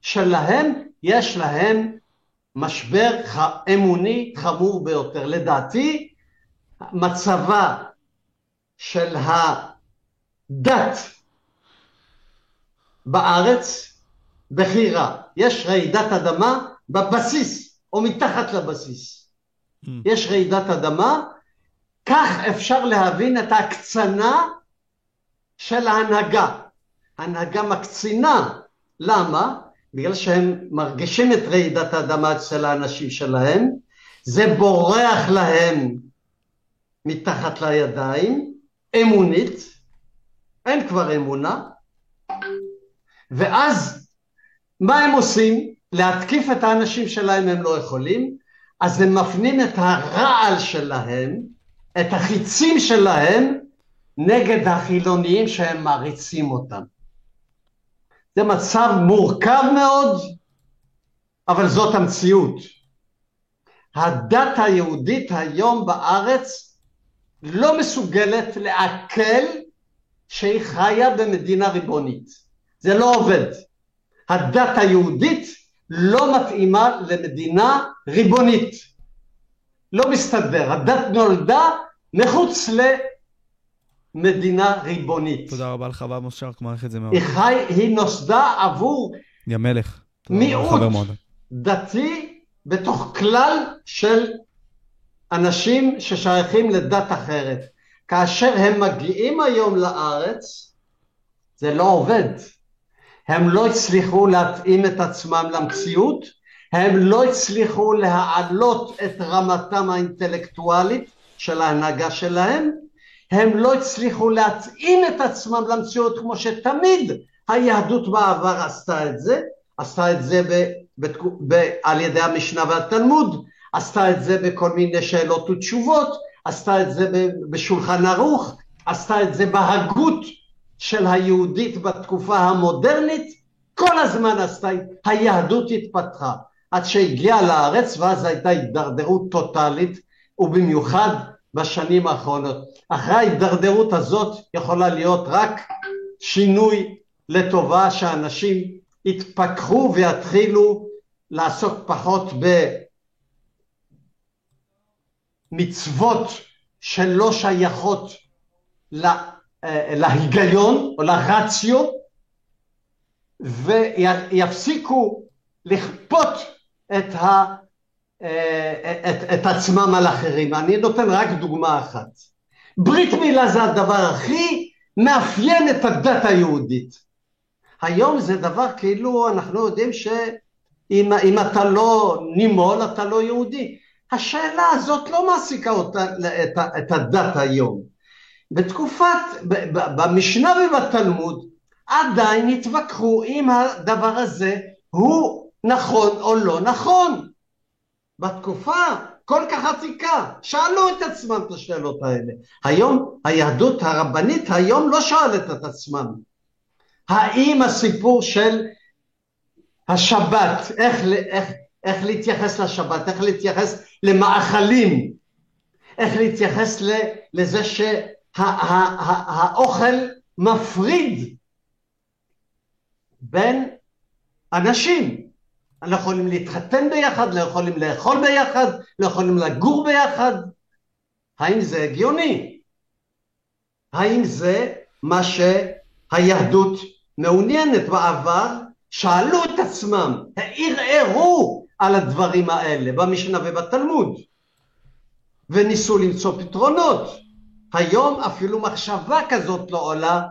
שלהם, יש להם משבר אמוני חמור ביותר. לדעתי, מצבה של הדת בארץ בכי רע. יש רעידת אדמה בבסיס או מתחת לבסיס. Mm. יש רעידת אדמה, כך אפשר להבין את ההקצנה של ההנהגה. ההנהגה מקצינה. למה? בגלל שהם מרגישים את רעידת האדמה אצל האנשים שלהם, זה בורח להם מתחת לידיים, אמונית, אין כבר אמונה, ואז מה הם עושים? להתקיף את האנשים שלהם הם לא יכולים, אז הם מפנים את הרעל שלהם, את החיצים שלהם, נגד החילוניים שהם מעריצים אותם. זה מצב מורכב מאוד, אבל זאת המציאות. הדת היהודית היום בארץ לא מסוגלת לעכל שהיא חיה במדינה ריבונית. זה לא עובד. הדת היהודית לא מתאימה למדינה ריבונית. לא מסתדר. הדת נולדה מחוץ למדינה ריבונית. תודה רבה לך, אבא שרק, מעריך את זה מאוד. היא, חי, היא נוסדה עבור יא מלך. מיעוט דתי בתוך כלל של אנשים ששייכים לדת אחרת. כאשר הם מגיעים היום לארץ, זה לא עובד. הם לא הצליחו להתאים את עצמם למציאות, הם לא הצליחו להעלות את רמתם האינטלקטואלית של ההנהגה שלהם, הם לא הצליחו להתאים את עצמם למציאות כמו שתמיד היהדות בעבר עשתה את זה, עשתה את זה ב, ב, ב, על ידי המשנה והתלמוד, עשתה את זה בכל מיני שאלות ותשובות, עשתה את זה בשולחן ערוך, עשתה את זה בהגות של היהודית בתקופה המודרנית, כל הזמן עשתה, היהדות התפתחה. עד שהגיעה לארץ ואז הייתה הידרדרות טוטאלית ובמיוחד בשנים האחרונות. אחרי ההידרדרות הזאת יכולה להיות רק שינוי לטובה שאנשים יתפכחו ויתחילו לעסוק פחות במצוות שלא שייכות אה, להיגיון או לרציו ויפסיקו לכפות את, ה, את, את עצמם על אחרים. אני נותן רק דוגמה אחת. ברית מילה זה הדבר הכי מאפיין את הדת היהודית. היום זה דבר כאילו אנחנו יודעים שאם אתה לא נימול אתה לא יהודי. השאלה הזאת לא מעסיקה אותה, את, את הדת היום. בתקופת, במשנה ובתלמוד עדיין התווכחו אם הדבר הזה הוא נכון או לא נכון. בתקופה כל כך עתיקה, שאלו את עצמם את השאלות האלה. היום היהדות הרבנית היום לא שואלת את עצמם. האם הסיפור של השבת, איך, איך, איך להתייחס לשבת, איך להתייחס למאכלים, איך להתייחס לזה שהאוכל מפריד בין אנשים. לא יכולים להתחתן ביחד, לא יכולים לאכול ביחד, לא יכולים לגור ביחד. האם זה הגיוני? האם זה מה שהיהדות מעוניינת בעבר? שאלו את עצמם, ערערו על הדברים האלה במשנה ובתלמוד וניסו למצוא פתרונות. היום אפילו מחשבה כזאת לא עולה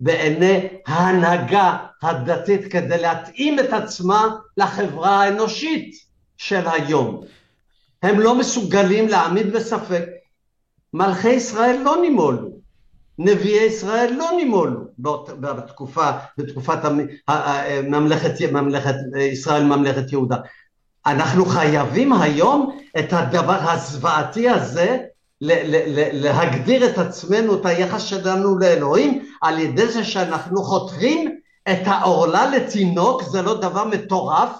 בעיני ההנהגה הדתית כדי להתאים את עצמה לחברה האנושית של היום. הם לא מסוגלים להעמיד בספק. מלכי ישראל לא נימולו, נביאי ישראל לא נימולו בתקופה, בתקופת ממלכת, ממלכת ישראל, ממלכת יהודה. אנחנו חייבים היום את הדבר הזוועתי הזה להגדיר את עצמנו, את היחס שלנו לאלוהים, על ידי זה שאנחנו חותכים את העורלה לתינוק, זה לא דבר מטורף?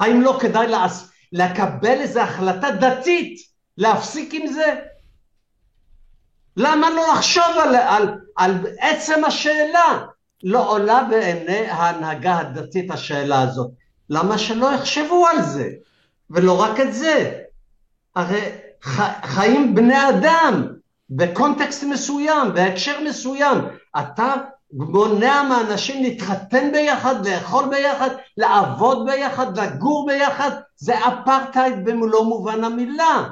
האם לא כדאי לקבל איזו החלטה דתית, להפסיק עם זה? למה לא לחשוב על, על, על עצם השאלה? לא עולה בעיני ההנהגה הדתית השאלה הזאת. למה שלא יחשבו על זה? ולא רק את זה. הרי חיים בני אדם בקונטקסט מסוים, בהקשר מסוים. אתה מונע מאנשים להתחתן ביחד, לאכול ביחד, לעבוד ביחד, לגור ביחד, זה אפרטהייד במלוא מובן המילה.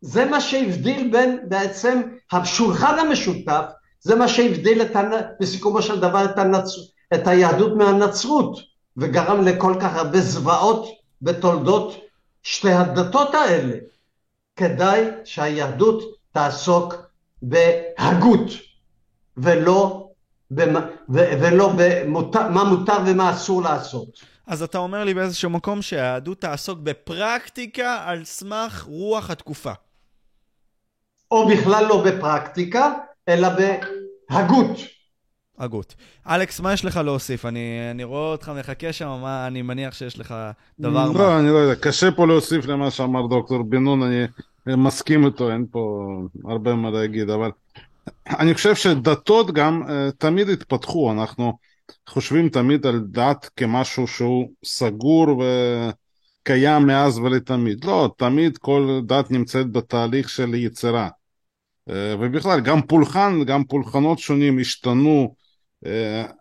זה מה שהבדיל בין בעצם השולחן המשותף, זה מה שהבדיל את, בסיכומו של דבר את, הנצ... את היהדות מהנצרות, וגרם לכל כך הרבה זוועות בתולדות שתי הדתות האלה. כדאי שהיהדות תעסוק בהגות, ולא, במה, ולא במה מותר ומה אסור לעשות. אז אתה אומר לי באיזשהו מקום שהיהדות תעסוק בפרקטיקה על סמך רוח התקופה. או בכלל לא בפרקטיקה, אלא בהגות. הגות. אלכס, מה יש לך להוסיף? אני, אני רואה אותך מחכה שם, מה, אני מניח שיש לך דבר לא, מה. אני לא יודע, קשה פה להוסיף למה שאמר דוקטור בן נון, אני מסכים איתו, אין פה הרבה מה להגיד, אבל אני חושב שדתות גם uh, תמיד התפתחו, אנחנו חושבים תמיד על דת כמשהו שהוא סגור וקיים מאז ולתמיד. לא, תמיד כל דת נמצאת בתהליך של יצירה. Uh, ובכלל, גם פולחן, גם פולחנות שונים השתנו. Uh,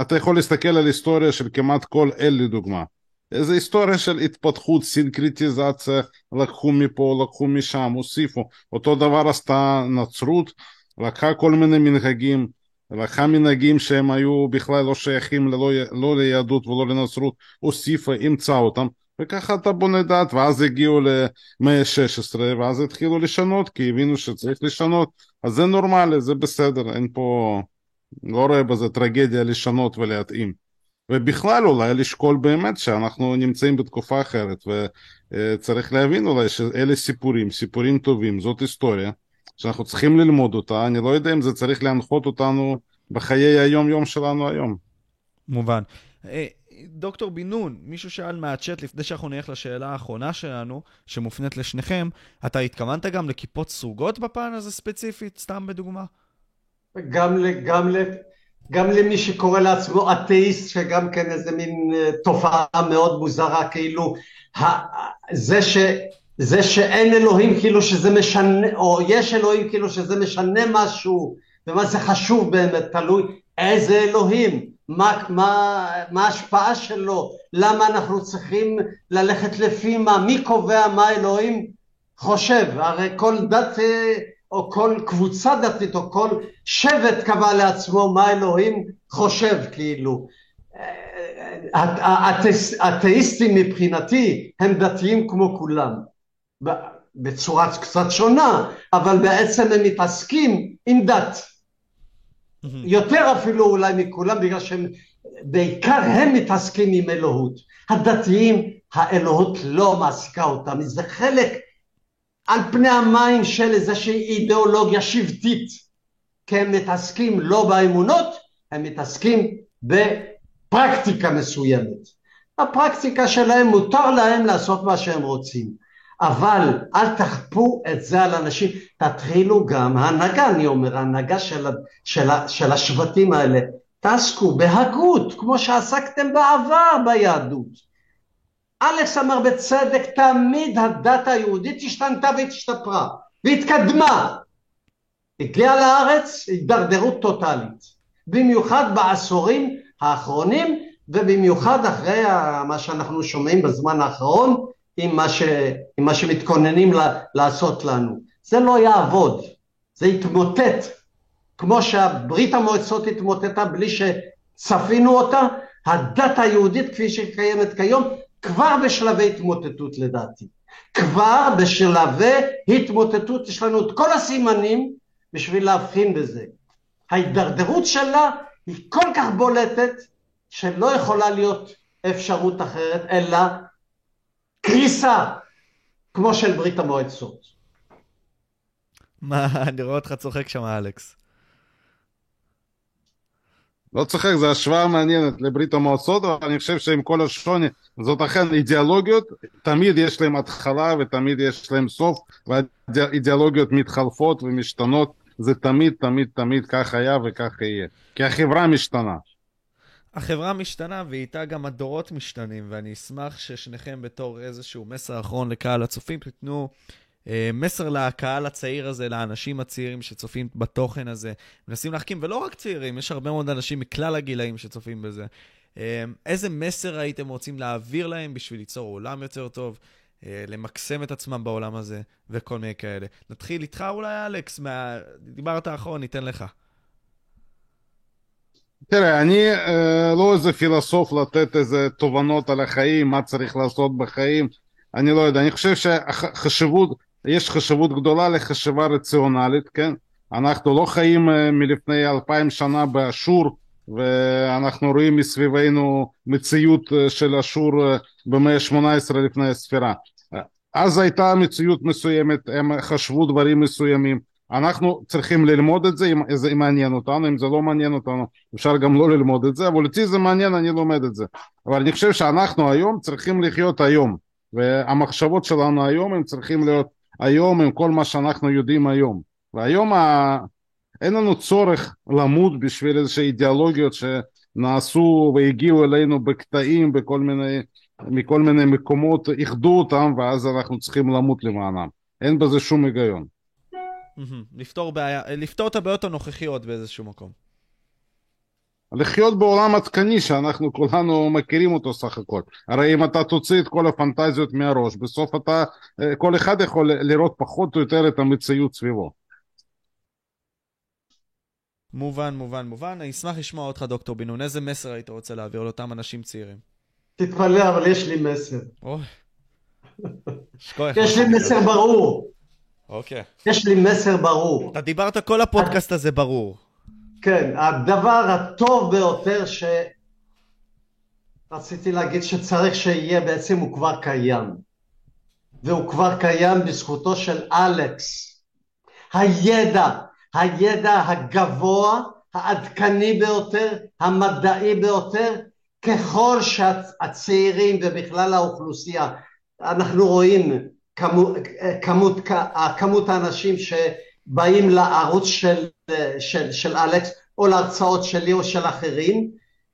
אתה יכול להסתכל על היסטוריה של כמעט כל אל לדוגמה. איזה היסטוריה של התפתחות, סינקרטיזציה, לקחו מפה, לקחו משם, הוסיפו. אותו דבר עשתה נצרות, לקחה כל מיני מנהגים, לקחה מנהגים שהם היו בכלל לא שייכים ללא, לא ליהדות ולא לנצרות, הוסיפה, אימצה אותם, וככה אתה בונה דת, ואז הגיעו למאה ה-16, ואז התחילו לשנות, כי הבינו שצריך לשנות, אז זה נורמלי, זה בסדר, אין פה, לא רואה בזה טרגדיה לשנות ולהתאים. ובכלל אולי לשקול באמת שאנחנו נמצאים בתקופה אחרת וצריך להבין אולי שאלה סיפורים, סיפורים טובים, זאת היסטוריה שאנחנו צריכים ללמוד אותה, אני לא יודע אם זה צריך להנחות אותנו בחיי היום-יום שלנו היום. מובן. אה, דוקטור בן נון, מישהו שאל מהצ'אט לפני שאנחנו נלך לשאלה האחרונה שלנו, שמופנית לשניכם, אתה התכוונת גם לכיפות סרוגות בפן הזה ספציפית, סתם בדוגמה? גם, גם גם למי שקורא לעצמו אתאיסט, שגם כן איזה מין אה, תופעה מאוד מוזרה, כאילו זה, ש, זה שאין אלוהים כאילו שזה משנה, או יש אלוהים כאילו שזה משנה משהו, ומה זה חשוב באמת, תלוי איזה אלוהים, מה, מה, מה ההשפעה שלו, למה אנחנו צריכים ללכת לפי מה, מי קובע מה אלוהים חושב, הרי כל דת אה, או כל קבוצה דתית או כל שבט קבע לעצמו מה אלוהים חושב כאילו. האתאיסטים מבחינתי הם דתיים כמו כולם. בצורה קצת שונה אבל בעצם הם מתעסקים עם דת. יותר אפילו אולי מכולם בגלל שהם בעיקר הם מתעסקים עם אלוהות. הדתיים האלוהות לא מעסיקה אותם. זה חלק על פני המים של איזושהי אידיאולוגיה שבטית, כי הם מתעסקים לא באמונות, הם מתעסקים בפרקטיקה מסוימת. הפרקטיקה שלהם מותר להם לעשות מה שהם רוצים, אבל אל תכפו את זה על אנשים, תתחילו גם, ההנהגה אני אומר, ההנהגה של, של, של השבטים האלה, תעסקו בהגות, כמו שעסקתם בעבר ביהדות. אלכס אמר בצדק, תמיד הדת היהודית השתנתה והשתפרה, והתקדמה. הגיעה לארץ הידרדרות טוטאלית, במיוחד בעשורים האחרונים, ובמיוחד אחרי מה שאנחנו שומעים בזמן האחרון, עם מה, ש, עם מה שמתכוננים לעשות לנו. זה לא יעבוד, זה יתמוטט. כמו שהברית המועצות התמוטטה בלי שצפינו אותה, הדת היהודית כפי שהיא קיימת כיום כבר בשלבי התמוטטות לדעתי. כבר בשלבי התמוטטות יש לנו את כל הסימנים בשביל להבחין בזה. ההידרדרות שלה היא כל כך בולטת שלא יכולה להיות אפשרות אחרת אלא קריסה כמו של ברית המועצות. מה, אני רואה אותך צוחק שם אלכס. לא צוחק, זו השוואה מעניינת לברית המועצות, אבל אני חושב שעם כל השוני, זאת אכן אידיאולוגיות, תמיד יש להם התחלה ותמיד יש להם סוף, והאידיאולוגיות מתחלפות ומשתנות, זה תמיד, תמיד, תמיד כך היה וכך יהיה. כי החברה משתנה. החברה משתנה ואיתה גם הדורות משתנים, ואני אשמח ששניכם בתור איזשהו מסר אחרון לקהל הצופים, תיתנו מסר לקהל הצעיר הזה, לאנשים הצעירים שצופים בתוכן הזה, מנסים להחכים, ולא רק צעירים, יש הרבה מאוד אנשים מכלל הגילאים שצופים בזה. אה, איזה מסר הייתם רוצים להעביר להם בשביל ליצור עולם יותר טוב? אה, למקסם את עצמם בעולם הזה, וכל מיני כאלה. נתחיל איתך אולי, אלכס, מה... דיברת האחרון, ניתן לך. תראה, אני אה, לא איזה פילוסוף לתת איזה תובנות על החיים, מה צריך לעשות בחיים, אני לא יודע. אני חושב שחשיבות, יש חשיבות גדולה לחשיבה רציונלית, כן? אנחנו לא חיים אה, מלפני אלפיים שנה באשור, ואנחנו רואים מסביבנו מציאות אה, של אשור אה, במאה ה-18 לפני הספירה. אז הייתה מציאות מסוימת, הם חשבו דברים מסוימים. אנחנו צריכים ללמוד את זה אם זה מעניין אותנו, אם זה לא מעניין אותנו אפשר גם לא ללמוד את זה, אבל אותי זה מעניין, אני לומד את זה. אבל אני חושב שאנחנו היום צריכים לחיות היום, והמחשבות שלנו היום הם צריכים להיות היום עם כל מה שאנחנו יודעים היום. והיום ה... אין לנו צורך למות בשביל איזושהי אידיאולוגיות שנעשו והגיעו אלינו בקטעים בכל מיני, מכל מיני מקומות, איחדו אותם ואז אנחנו צריכים למות למענם. אין בזה שום היגיון. לפתור, בעיה, לפתור את הבעיות הנוכחיות באיזשהו מקום. לחיות בעולם עדכני שאנחנו כולנו מכירים אותו סך הכל. הרי אם אתה תוציא את כל הפנטזיות מהראש, בסוף אתה, כל אחד יכול לראות פחות או יותר את המציאות סביבו. מובן, מובן, מובן. אני אשמח לשמוע אותך, דוקטור בן נון. איזה מסר היית רוצה להעביר לאותם אנשים צעירים? תתפלא, אבל יש לי מסר. אוי. יש לי מסר ברור. אוקיי. יש לי מסר ברור. אתה דיברת כל הפודקאסט הזה ברור. כן, הדבר הטוב ביותר ש... רציתי להגיד שצריך שיהיה, בעצם הוא כבר קיים. והוא כבר קיים בזכותו של אלכס. הידע הידע הגבוה, העדכני ביותר, המדעי ביותר, ככל שהצעירים ובכלל האוכלוסייה, אנחנו רואים כמות, כמות, כמות האנשים שבאים לערוץ של, של, של אלכס או להרצאות שלי או של אחרים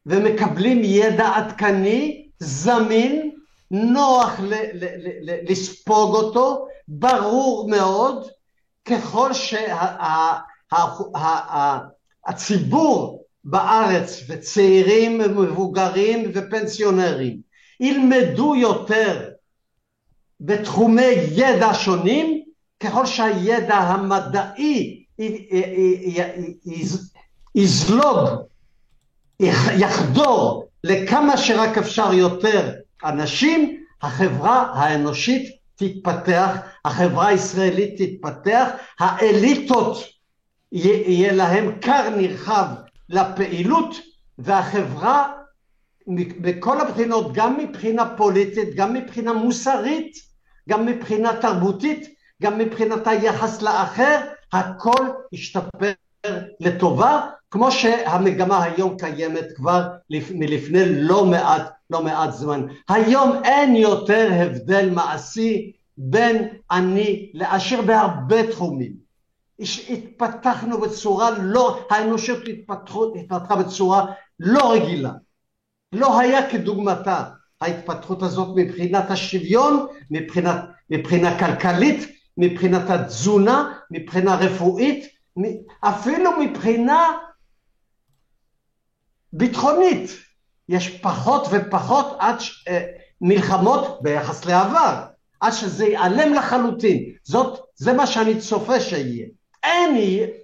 ומקבלים ידע עדכני, זמין, נוח ל, ל, ל, לספוג אותו, ברור מאוד, ככל שהציבור בארץ וצעירים ומבוגרים ופנסיונרים ילמדו יותר בתחומי ידע שונים ככל שהידע המדעי יזלוג, יחדור לכמה שרק אפשר יותר אנשים, החברה האנושית תתפתח, החברה הישראלית תתפתח, האליטות יהיה להם כר נרחב לפעילות והחברה בכל הבחינות, גם מבחינה פוליטית, גם מבחינה מוסרית, גם מבחינה תרבותית, גם מבחינת היחס לאחר, הכל ישתפר לטובה, כמו שהמגמה היום קיימת כבר מלפני לא מעט לא מעט זמן. היום אין יותר הבדל מעשי בין אני לעשיר בהרבה תחומים. התפתחנו בצורה לא, האנושות התפתחו, התפתחה בצורה לא רגילה. לא היה כדוגמתה ההתפתחות הזאת מבחינת השוויון, מבחינת, מבחינה כלכלית, מבחינת התזונה, מבחינה רפואית, אפילו מבחינה ביטחונית. יש פחות ופחות עד ש... אה, מלחמות ביחס לעבר, עד שזה ייעלם לחלוטין. זאת, זה מה שאני צופה שיהיה. אין,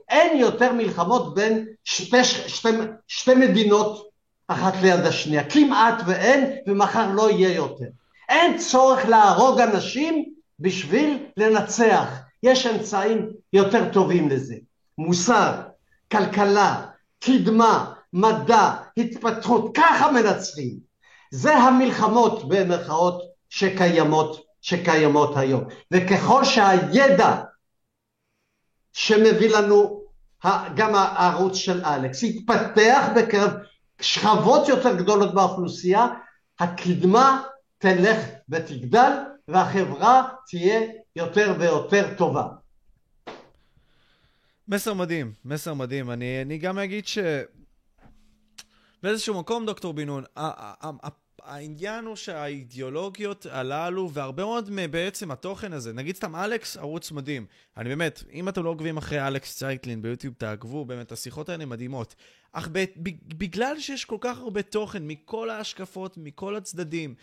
אין יותר מלחמות בין שתי, שתי, שתי מדינות אחת ליד השנייה. כמעט ואין, ומחר לא יהיה יותר. אין צורך להרוג אנשים בשביל לנצח. יש אמצעים יותר טובים לזה. מוסר, כלכלה, קדמה, מדע, התפתחות, ככה מנצחים. זה המלחמות במרכאות שקיימות, שקיימות היום. וככל שהידע שמביא לנו גם הערוץ של אלכס יתפתח בקרב שכבות יותר גדולות באוכלוסייה, הקדמה תלך ותגדל והחברה תהיה יותר ויותר טובה. מסר מדהים, מסר מדהים. אני, אני גם אגיד ש... באיזשהו מקום, דוקטור בן נון, העניין הוא שהאידיאולוגיות הללו, והרבה מאוד בעצם התוכן הזה, נגיד סתם אלכס, ערוץ מדהים. אני באמת, אם אתם לא עוקבים אחרי אלכס צייטלין ביוטיוב, תעקבו, באמת, השיחות האלה מדהימות. אך בגלל שיש כל כך הרבה תוכן מכל ההשקפות, מכל הצדדים,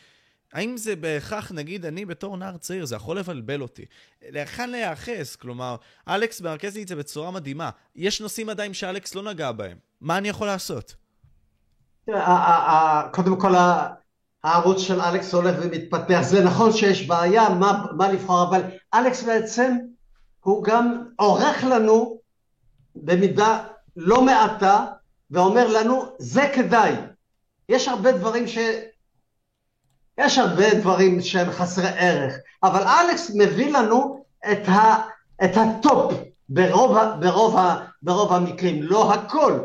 האם זה בהכרח, נגיד, אני בתור נער צעיר, זה יכול לבלבל אותי. להיכן להיאחז? כלומר, אלכס מרכז לי את זה בצורה מדהימה. יש נושאים עדיין שאלכס לא נגע בהם. מה אני יכול לעשות? קודם כל, הערוץ של אלכס הולך ומתפתח. זה נכון שיש בעיה, מה, מה לבחור, אבל אלכס בעצם הוא גם עורך לנו במידה לא מעטה, ואומר לנו, זה כדאי. יש הרבה דברים ש... יש הרבה דברים שהם חסרי ערך, אבל אלכס מביא לנו את, ה, את הטופ ברוב, ברוב, ברוב המקרים, לא הכל,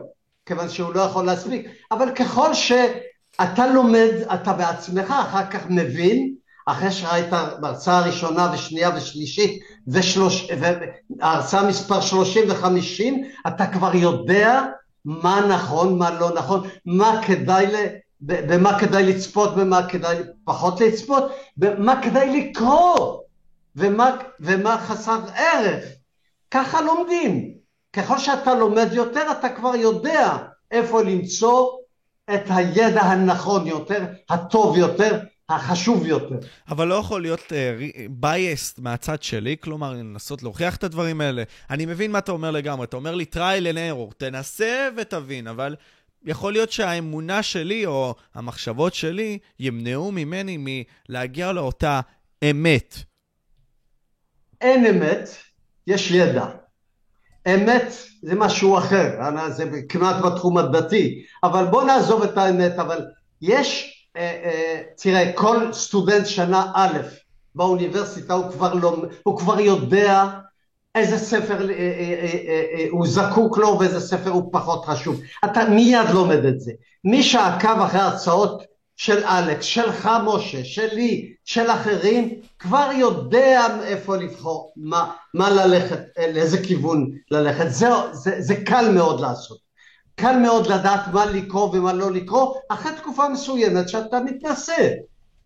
כיוון שהוא לא יכול להספיק, אבל ככל שאתה לומד, אתה בעצמך אחר כך מבין, אחרי שראית בהרצאה הראשונה ושנייה ושלישית ושלוש, והרצאה מספר שלושים וחמישים, אתה כבר יודע מה נכון, מה לא נכון, מה כדאי ל... במה כדאי לצפות, במה כדאי פחות לצפות, במה כדאי לקרוא, ומה, ומה חסר ערך. ככה לומדים. ככל שאתה לומד יותר, אתה כבר יודע איפה למצוא את הידע הנכון יותר, הטוב יותר, החשוב יותר. אבל לא יכול להיות uh, מהצד שלי, כלומר, לנסות להוכיח את הדברים האלה. אני מבין מה אתה אומר לגמרי, אתה אומר לי trial and error, תנסה ותבין, אבל יכול להיות שהאמונה שלי או המחשבות שלי ימנעו ממני מלהגיע לאותה אמת. אין אמת, יש ידע. אמת זה משהו אחר, זה כמעט בתחום הדתי, אבל בוא נעזוב את האמת, אבל יש, אה, אה, תראה, כל סטודנט שנה א' באוניברסיטה הוא כבר, לא, הוא כבר יודע איזה ספר אה, אה, אה, הוא זקוק לו ואיזה ספר הוא פחות חשוב. אתה מיד לומד את זה. מי שעקב אחרי הרצאות של אלכס, שלך משה, שלי, של אחרים, כבר יודע איפה לבחור, מה, מה ללכת, לאיזה כיוון ללכת. זה, זה, זה קל מאוד לעשות. קל מאוד לדעת מה לקרוא ומה לא לקרוא, אחרי תקופה מסוימת שאתה מתנסה.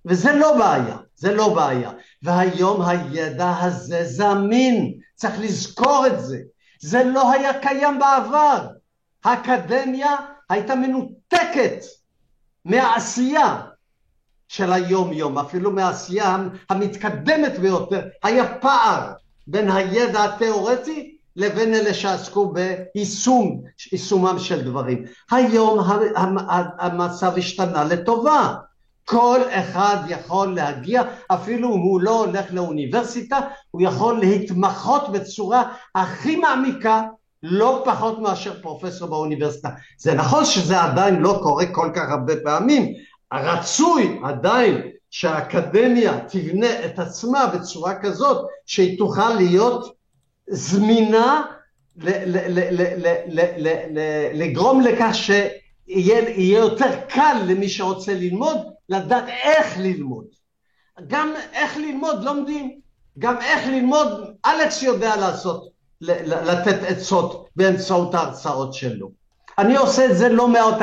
וזה לא בעיה, זה לא בעיה. והיום הידע הזה זמין, צריך לזכור את זה. זה לא היה קיים בעבר. האקדמיה הייתה מנותקת מהעשייה של היום יום, אפילו מהעשייה המתקדמת ביותר. היה פער בין הידע התיאורטי לבין אלה שעסקו ביישום, יישומם של דברים. היום המצב השתנה לטובה. כל אחד יכול להגיע, אפילו הוא לא הולך לאוניברסיטה, הוא יכול להתמחות בצורה הכי מעמיקה, לא פחות מאשר פרופסור באוניברסיטה. זה נכון שזה עדיין לא קורה כל כך הרבה פעמים, רצוי עדיין שהאקדמיה תבנה את עצמה בצורה כזאת שהיא תוכל להיות זמינה לגרום לכך שיהיה יותר קל למי שרוצה ללמוד לדעת איך ללמוד. גם איך ללמוד לומדים, גם איך ללמוד אלכס יודע לעשות, לתת עצות באמצעות ההרצאות שלו. אני עושה את זה לא מאוד,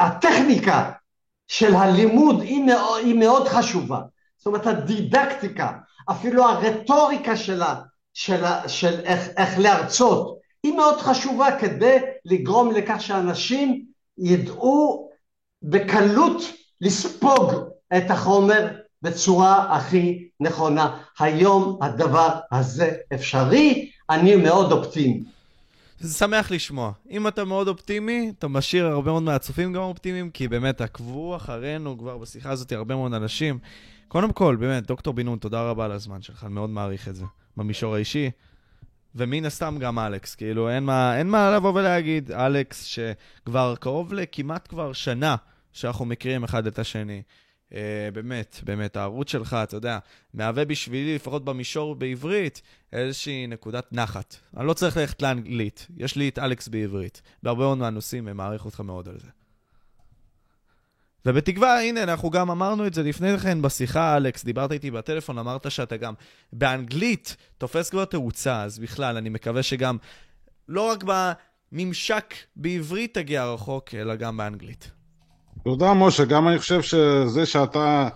הטכניקה של הלימוד היא מאוד, חשובה, זאת אומרת הדידקטיקה, אפילו הרטוריקה שלה, של, איך להרצות, היא מאוד חשובה כדי לגרום לכך שאנשים ידעו בקלות לספוג את החומר בצורה הכי נכונה. היום הדבר הזה אפשרי, אני מאוד אופטימי. זה שמח לשמוע. אם אתה מאוד אופטימי, אתה משאיר הרבה מאוד מהצופים גם אופטימיים, כי באמת עקבו אחרינו כבר בשיחה הזאת הרבה מאוד אנשים. קודם כל, באמת, דוקטור בן תודה רבה על הזמן שלך, אני מאוד מעריך את זה. במישור האישי, ומן הסתם גם אלכס, כאילו אין מה, אין מה לבוא ולהגיד, אלכס שכבר קרוב לכמעט כבר שנה שאנחנו מכירים אחד את השני. Uh, באמת, באמת, הערוץ שלך, אתה יודע, מהווה בשבילי, לפחות במישור בעברית, איזושהי נקודת נחת. אני לא צריך ללכת לאנגלית, יש לי את אלכס בעברית. בהרבה מאוד מהנושאים, אני מעריך אותך מאוד על זה. ובתקווה, הנה, אנחנו גם אמרנו את זה לפני כן בשיחה, אלכס, דיברת איתי בטלפון, אמרת שאתה גם באנגלית תופס כבר תאוצה, אז בכלל, אני מקווה שגם, לא רק בממשק בעברית תגיע רחוק, אלא גם באנגלית. תודה, משה. גם אני חושב שזה שאתה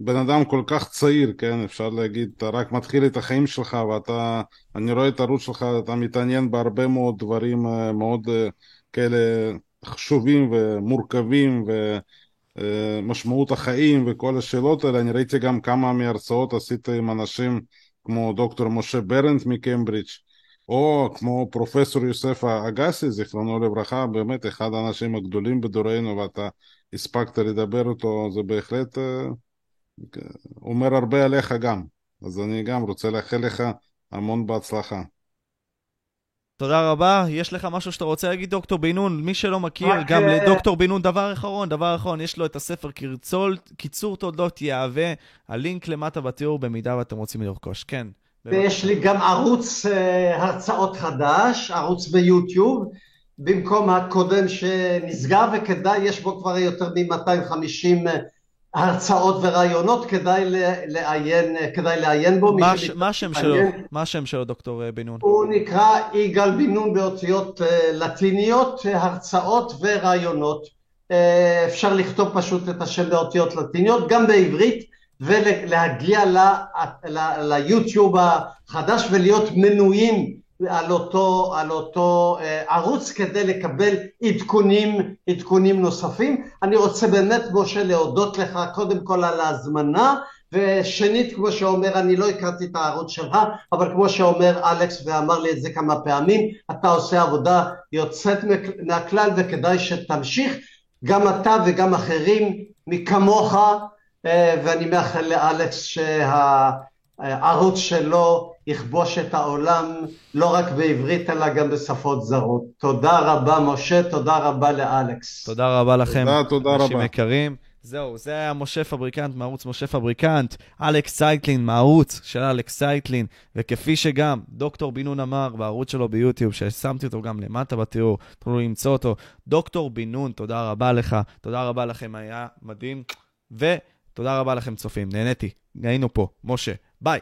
בן אדם כל כך צעיר, כן, אפשר להגיד, אתה רק מתחיל את החיים שלך, ואתה, אני רואה את הערוץ שלך, אתה מתעניין בהרבה מאוד דברים אה, מאוד אה, כאלה חשובים ומורכבים ומשמעות החיים וכל השאלות האלה. אני ראיתי גם כמה מהרצאות עשית עם אנשים כמו דוקטור משה ברנט מקיימברידג', או כמו פרופסור יוסף אגסי, זיכרונו לברכה, באמת אחד האנשים הגדולים בדורנו, ואתה הספקת לדבר איתו, זה בהחלט אה, אומר הרבה עליך גם. אז אני גם רוצה לאחל לך המון בהצלחה. תודה רבה. יש לך משהו שאתה רוצה להגיד, דוקטור בן נון? מי שלא מכיר, גם אה, לדוקטור בן נון, דבר אחרון, דבר אחרון, יש לו את הספר קרצול, קיצור תולדות יהווה, הלינק למטה בתיאור במידה ואתם רוצים לרכוש. כן. ויש לי גם ערוץ uh, הרצאות חדש, ערוץ ביוטיוב, במקום הקודם שנסגר, וכדאי, יש בו כבר יותר מ-250 הרצאות ורעיונות, כדאי לעיין, כדאי לעיין בו. מה, ש, מה השם שלו? מה השם שלו, דוקטור בן נון? הוא נקרא יגאל בן נון באותיות אה, לטיניות, הרצאות ורעיונות. אה, אפשר לכתוב פשוט את השם באותיות לטיניות, גם בעברית, ולהגיע ליוטיוב החדש ולהיות מנויים על אותו, על אותו אה, ערוץ כדי לקבל עדכונים, עדכונים נוספים. אני רוצה באמת, משה, להודות לך קודם כל על ההזמנה, ושנית, כמו שאומר, אני לא הכרתי את הערוץ שלך, אבל כמו שאומר אלכס ואמר לי את זה כמה פעמים, אתה עושה עבודה יוצאת מהכלל וכדאי שתמשיך, גם אתה וגם אחרים מכמוך, אה, ואני מאחל לאלכס שהערוץ שלו יכבוש את העולם לא רק בעברית אלא גם בשפות זרות. תודה רבה משה, תודה רבה לאלכס. תודה רבה לכם, תודה, תודה אנשים רבה. יקרים. זהו, זה היה משה פבריקנט מערוץ משה פבריקנט, אלכס סייטלין מערוץ של אלכס סייטלין, וכפי שגם דוקטור בן נון אמר בערוץ שלו ביוטיוב, ששמתי אותו גם למטה בתיאור, תוכלו למצוא אותו. דוקטור בן נון, תודה רבה לך, תודה רבה לכם, היה מדהים, ותודה רבה לכם צופים, נהניתי, היינו פה, משה, ביי.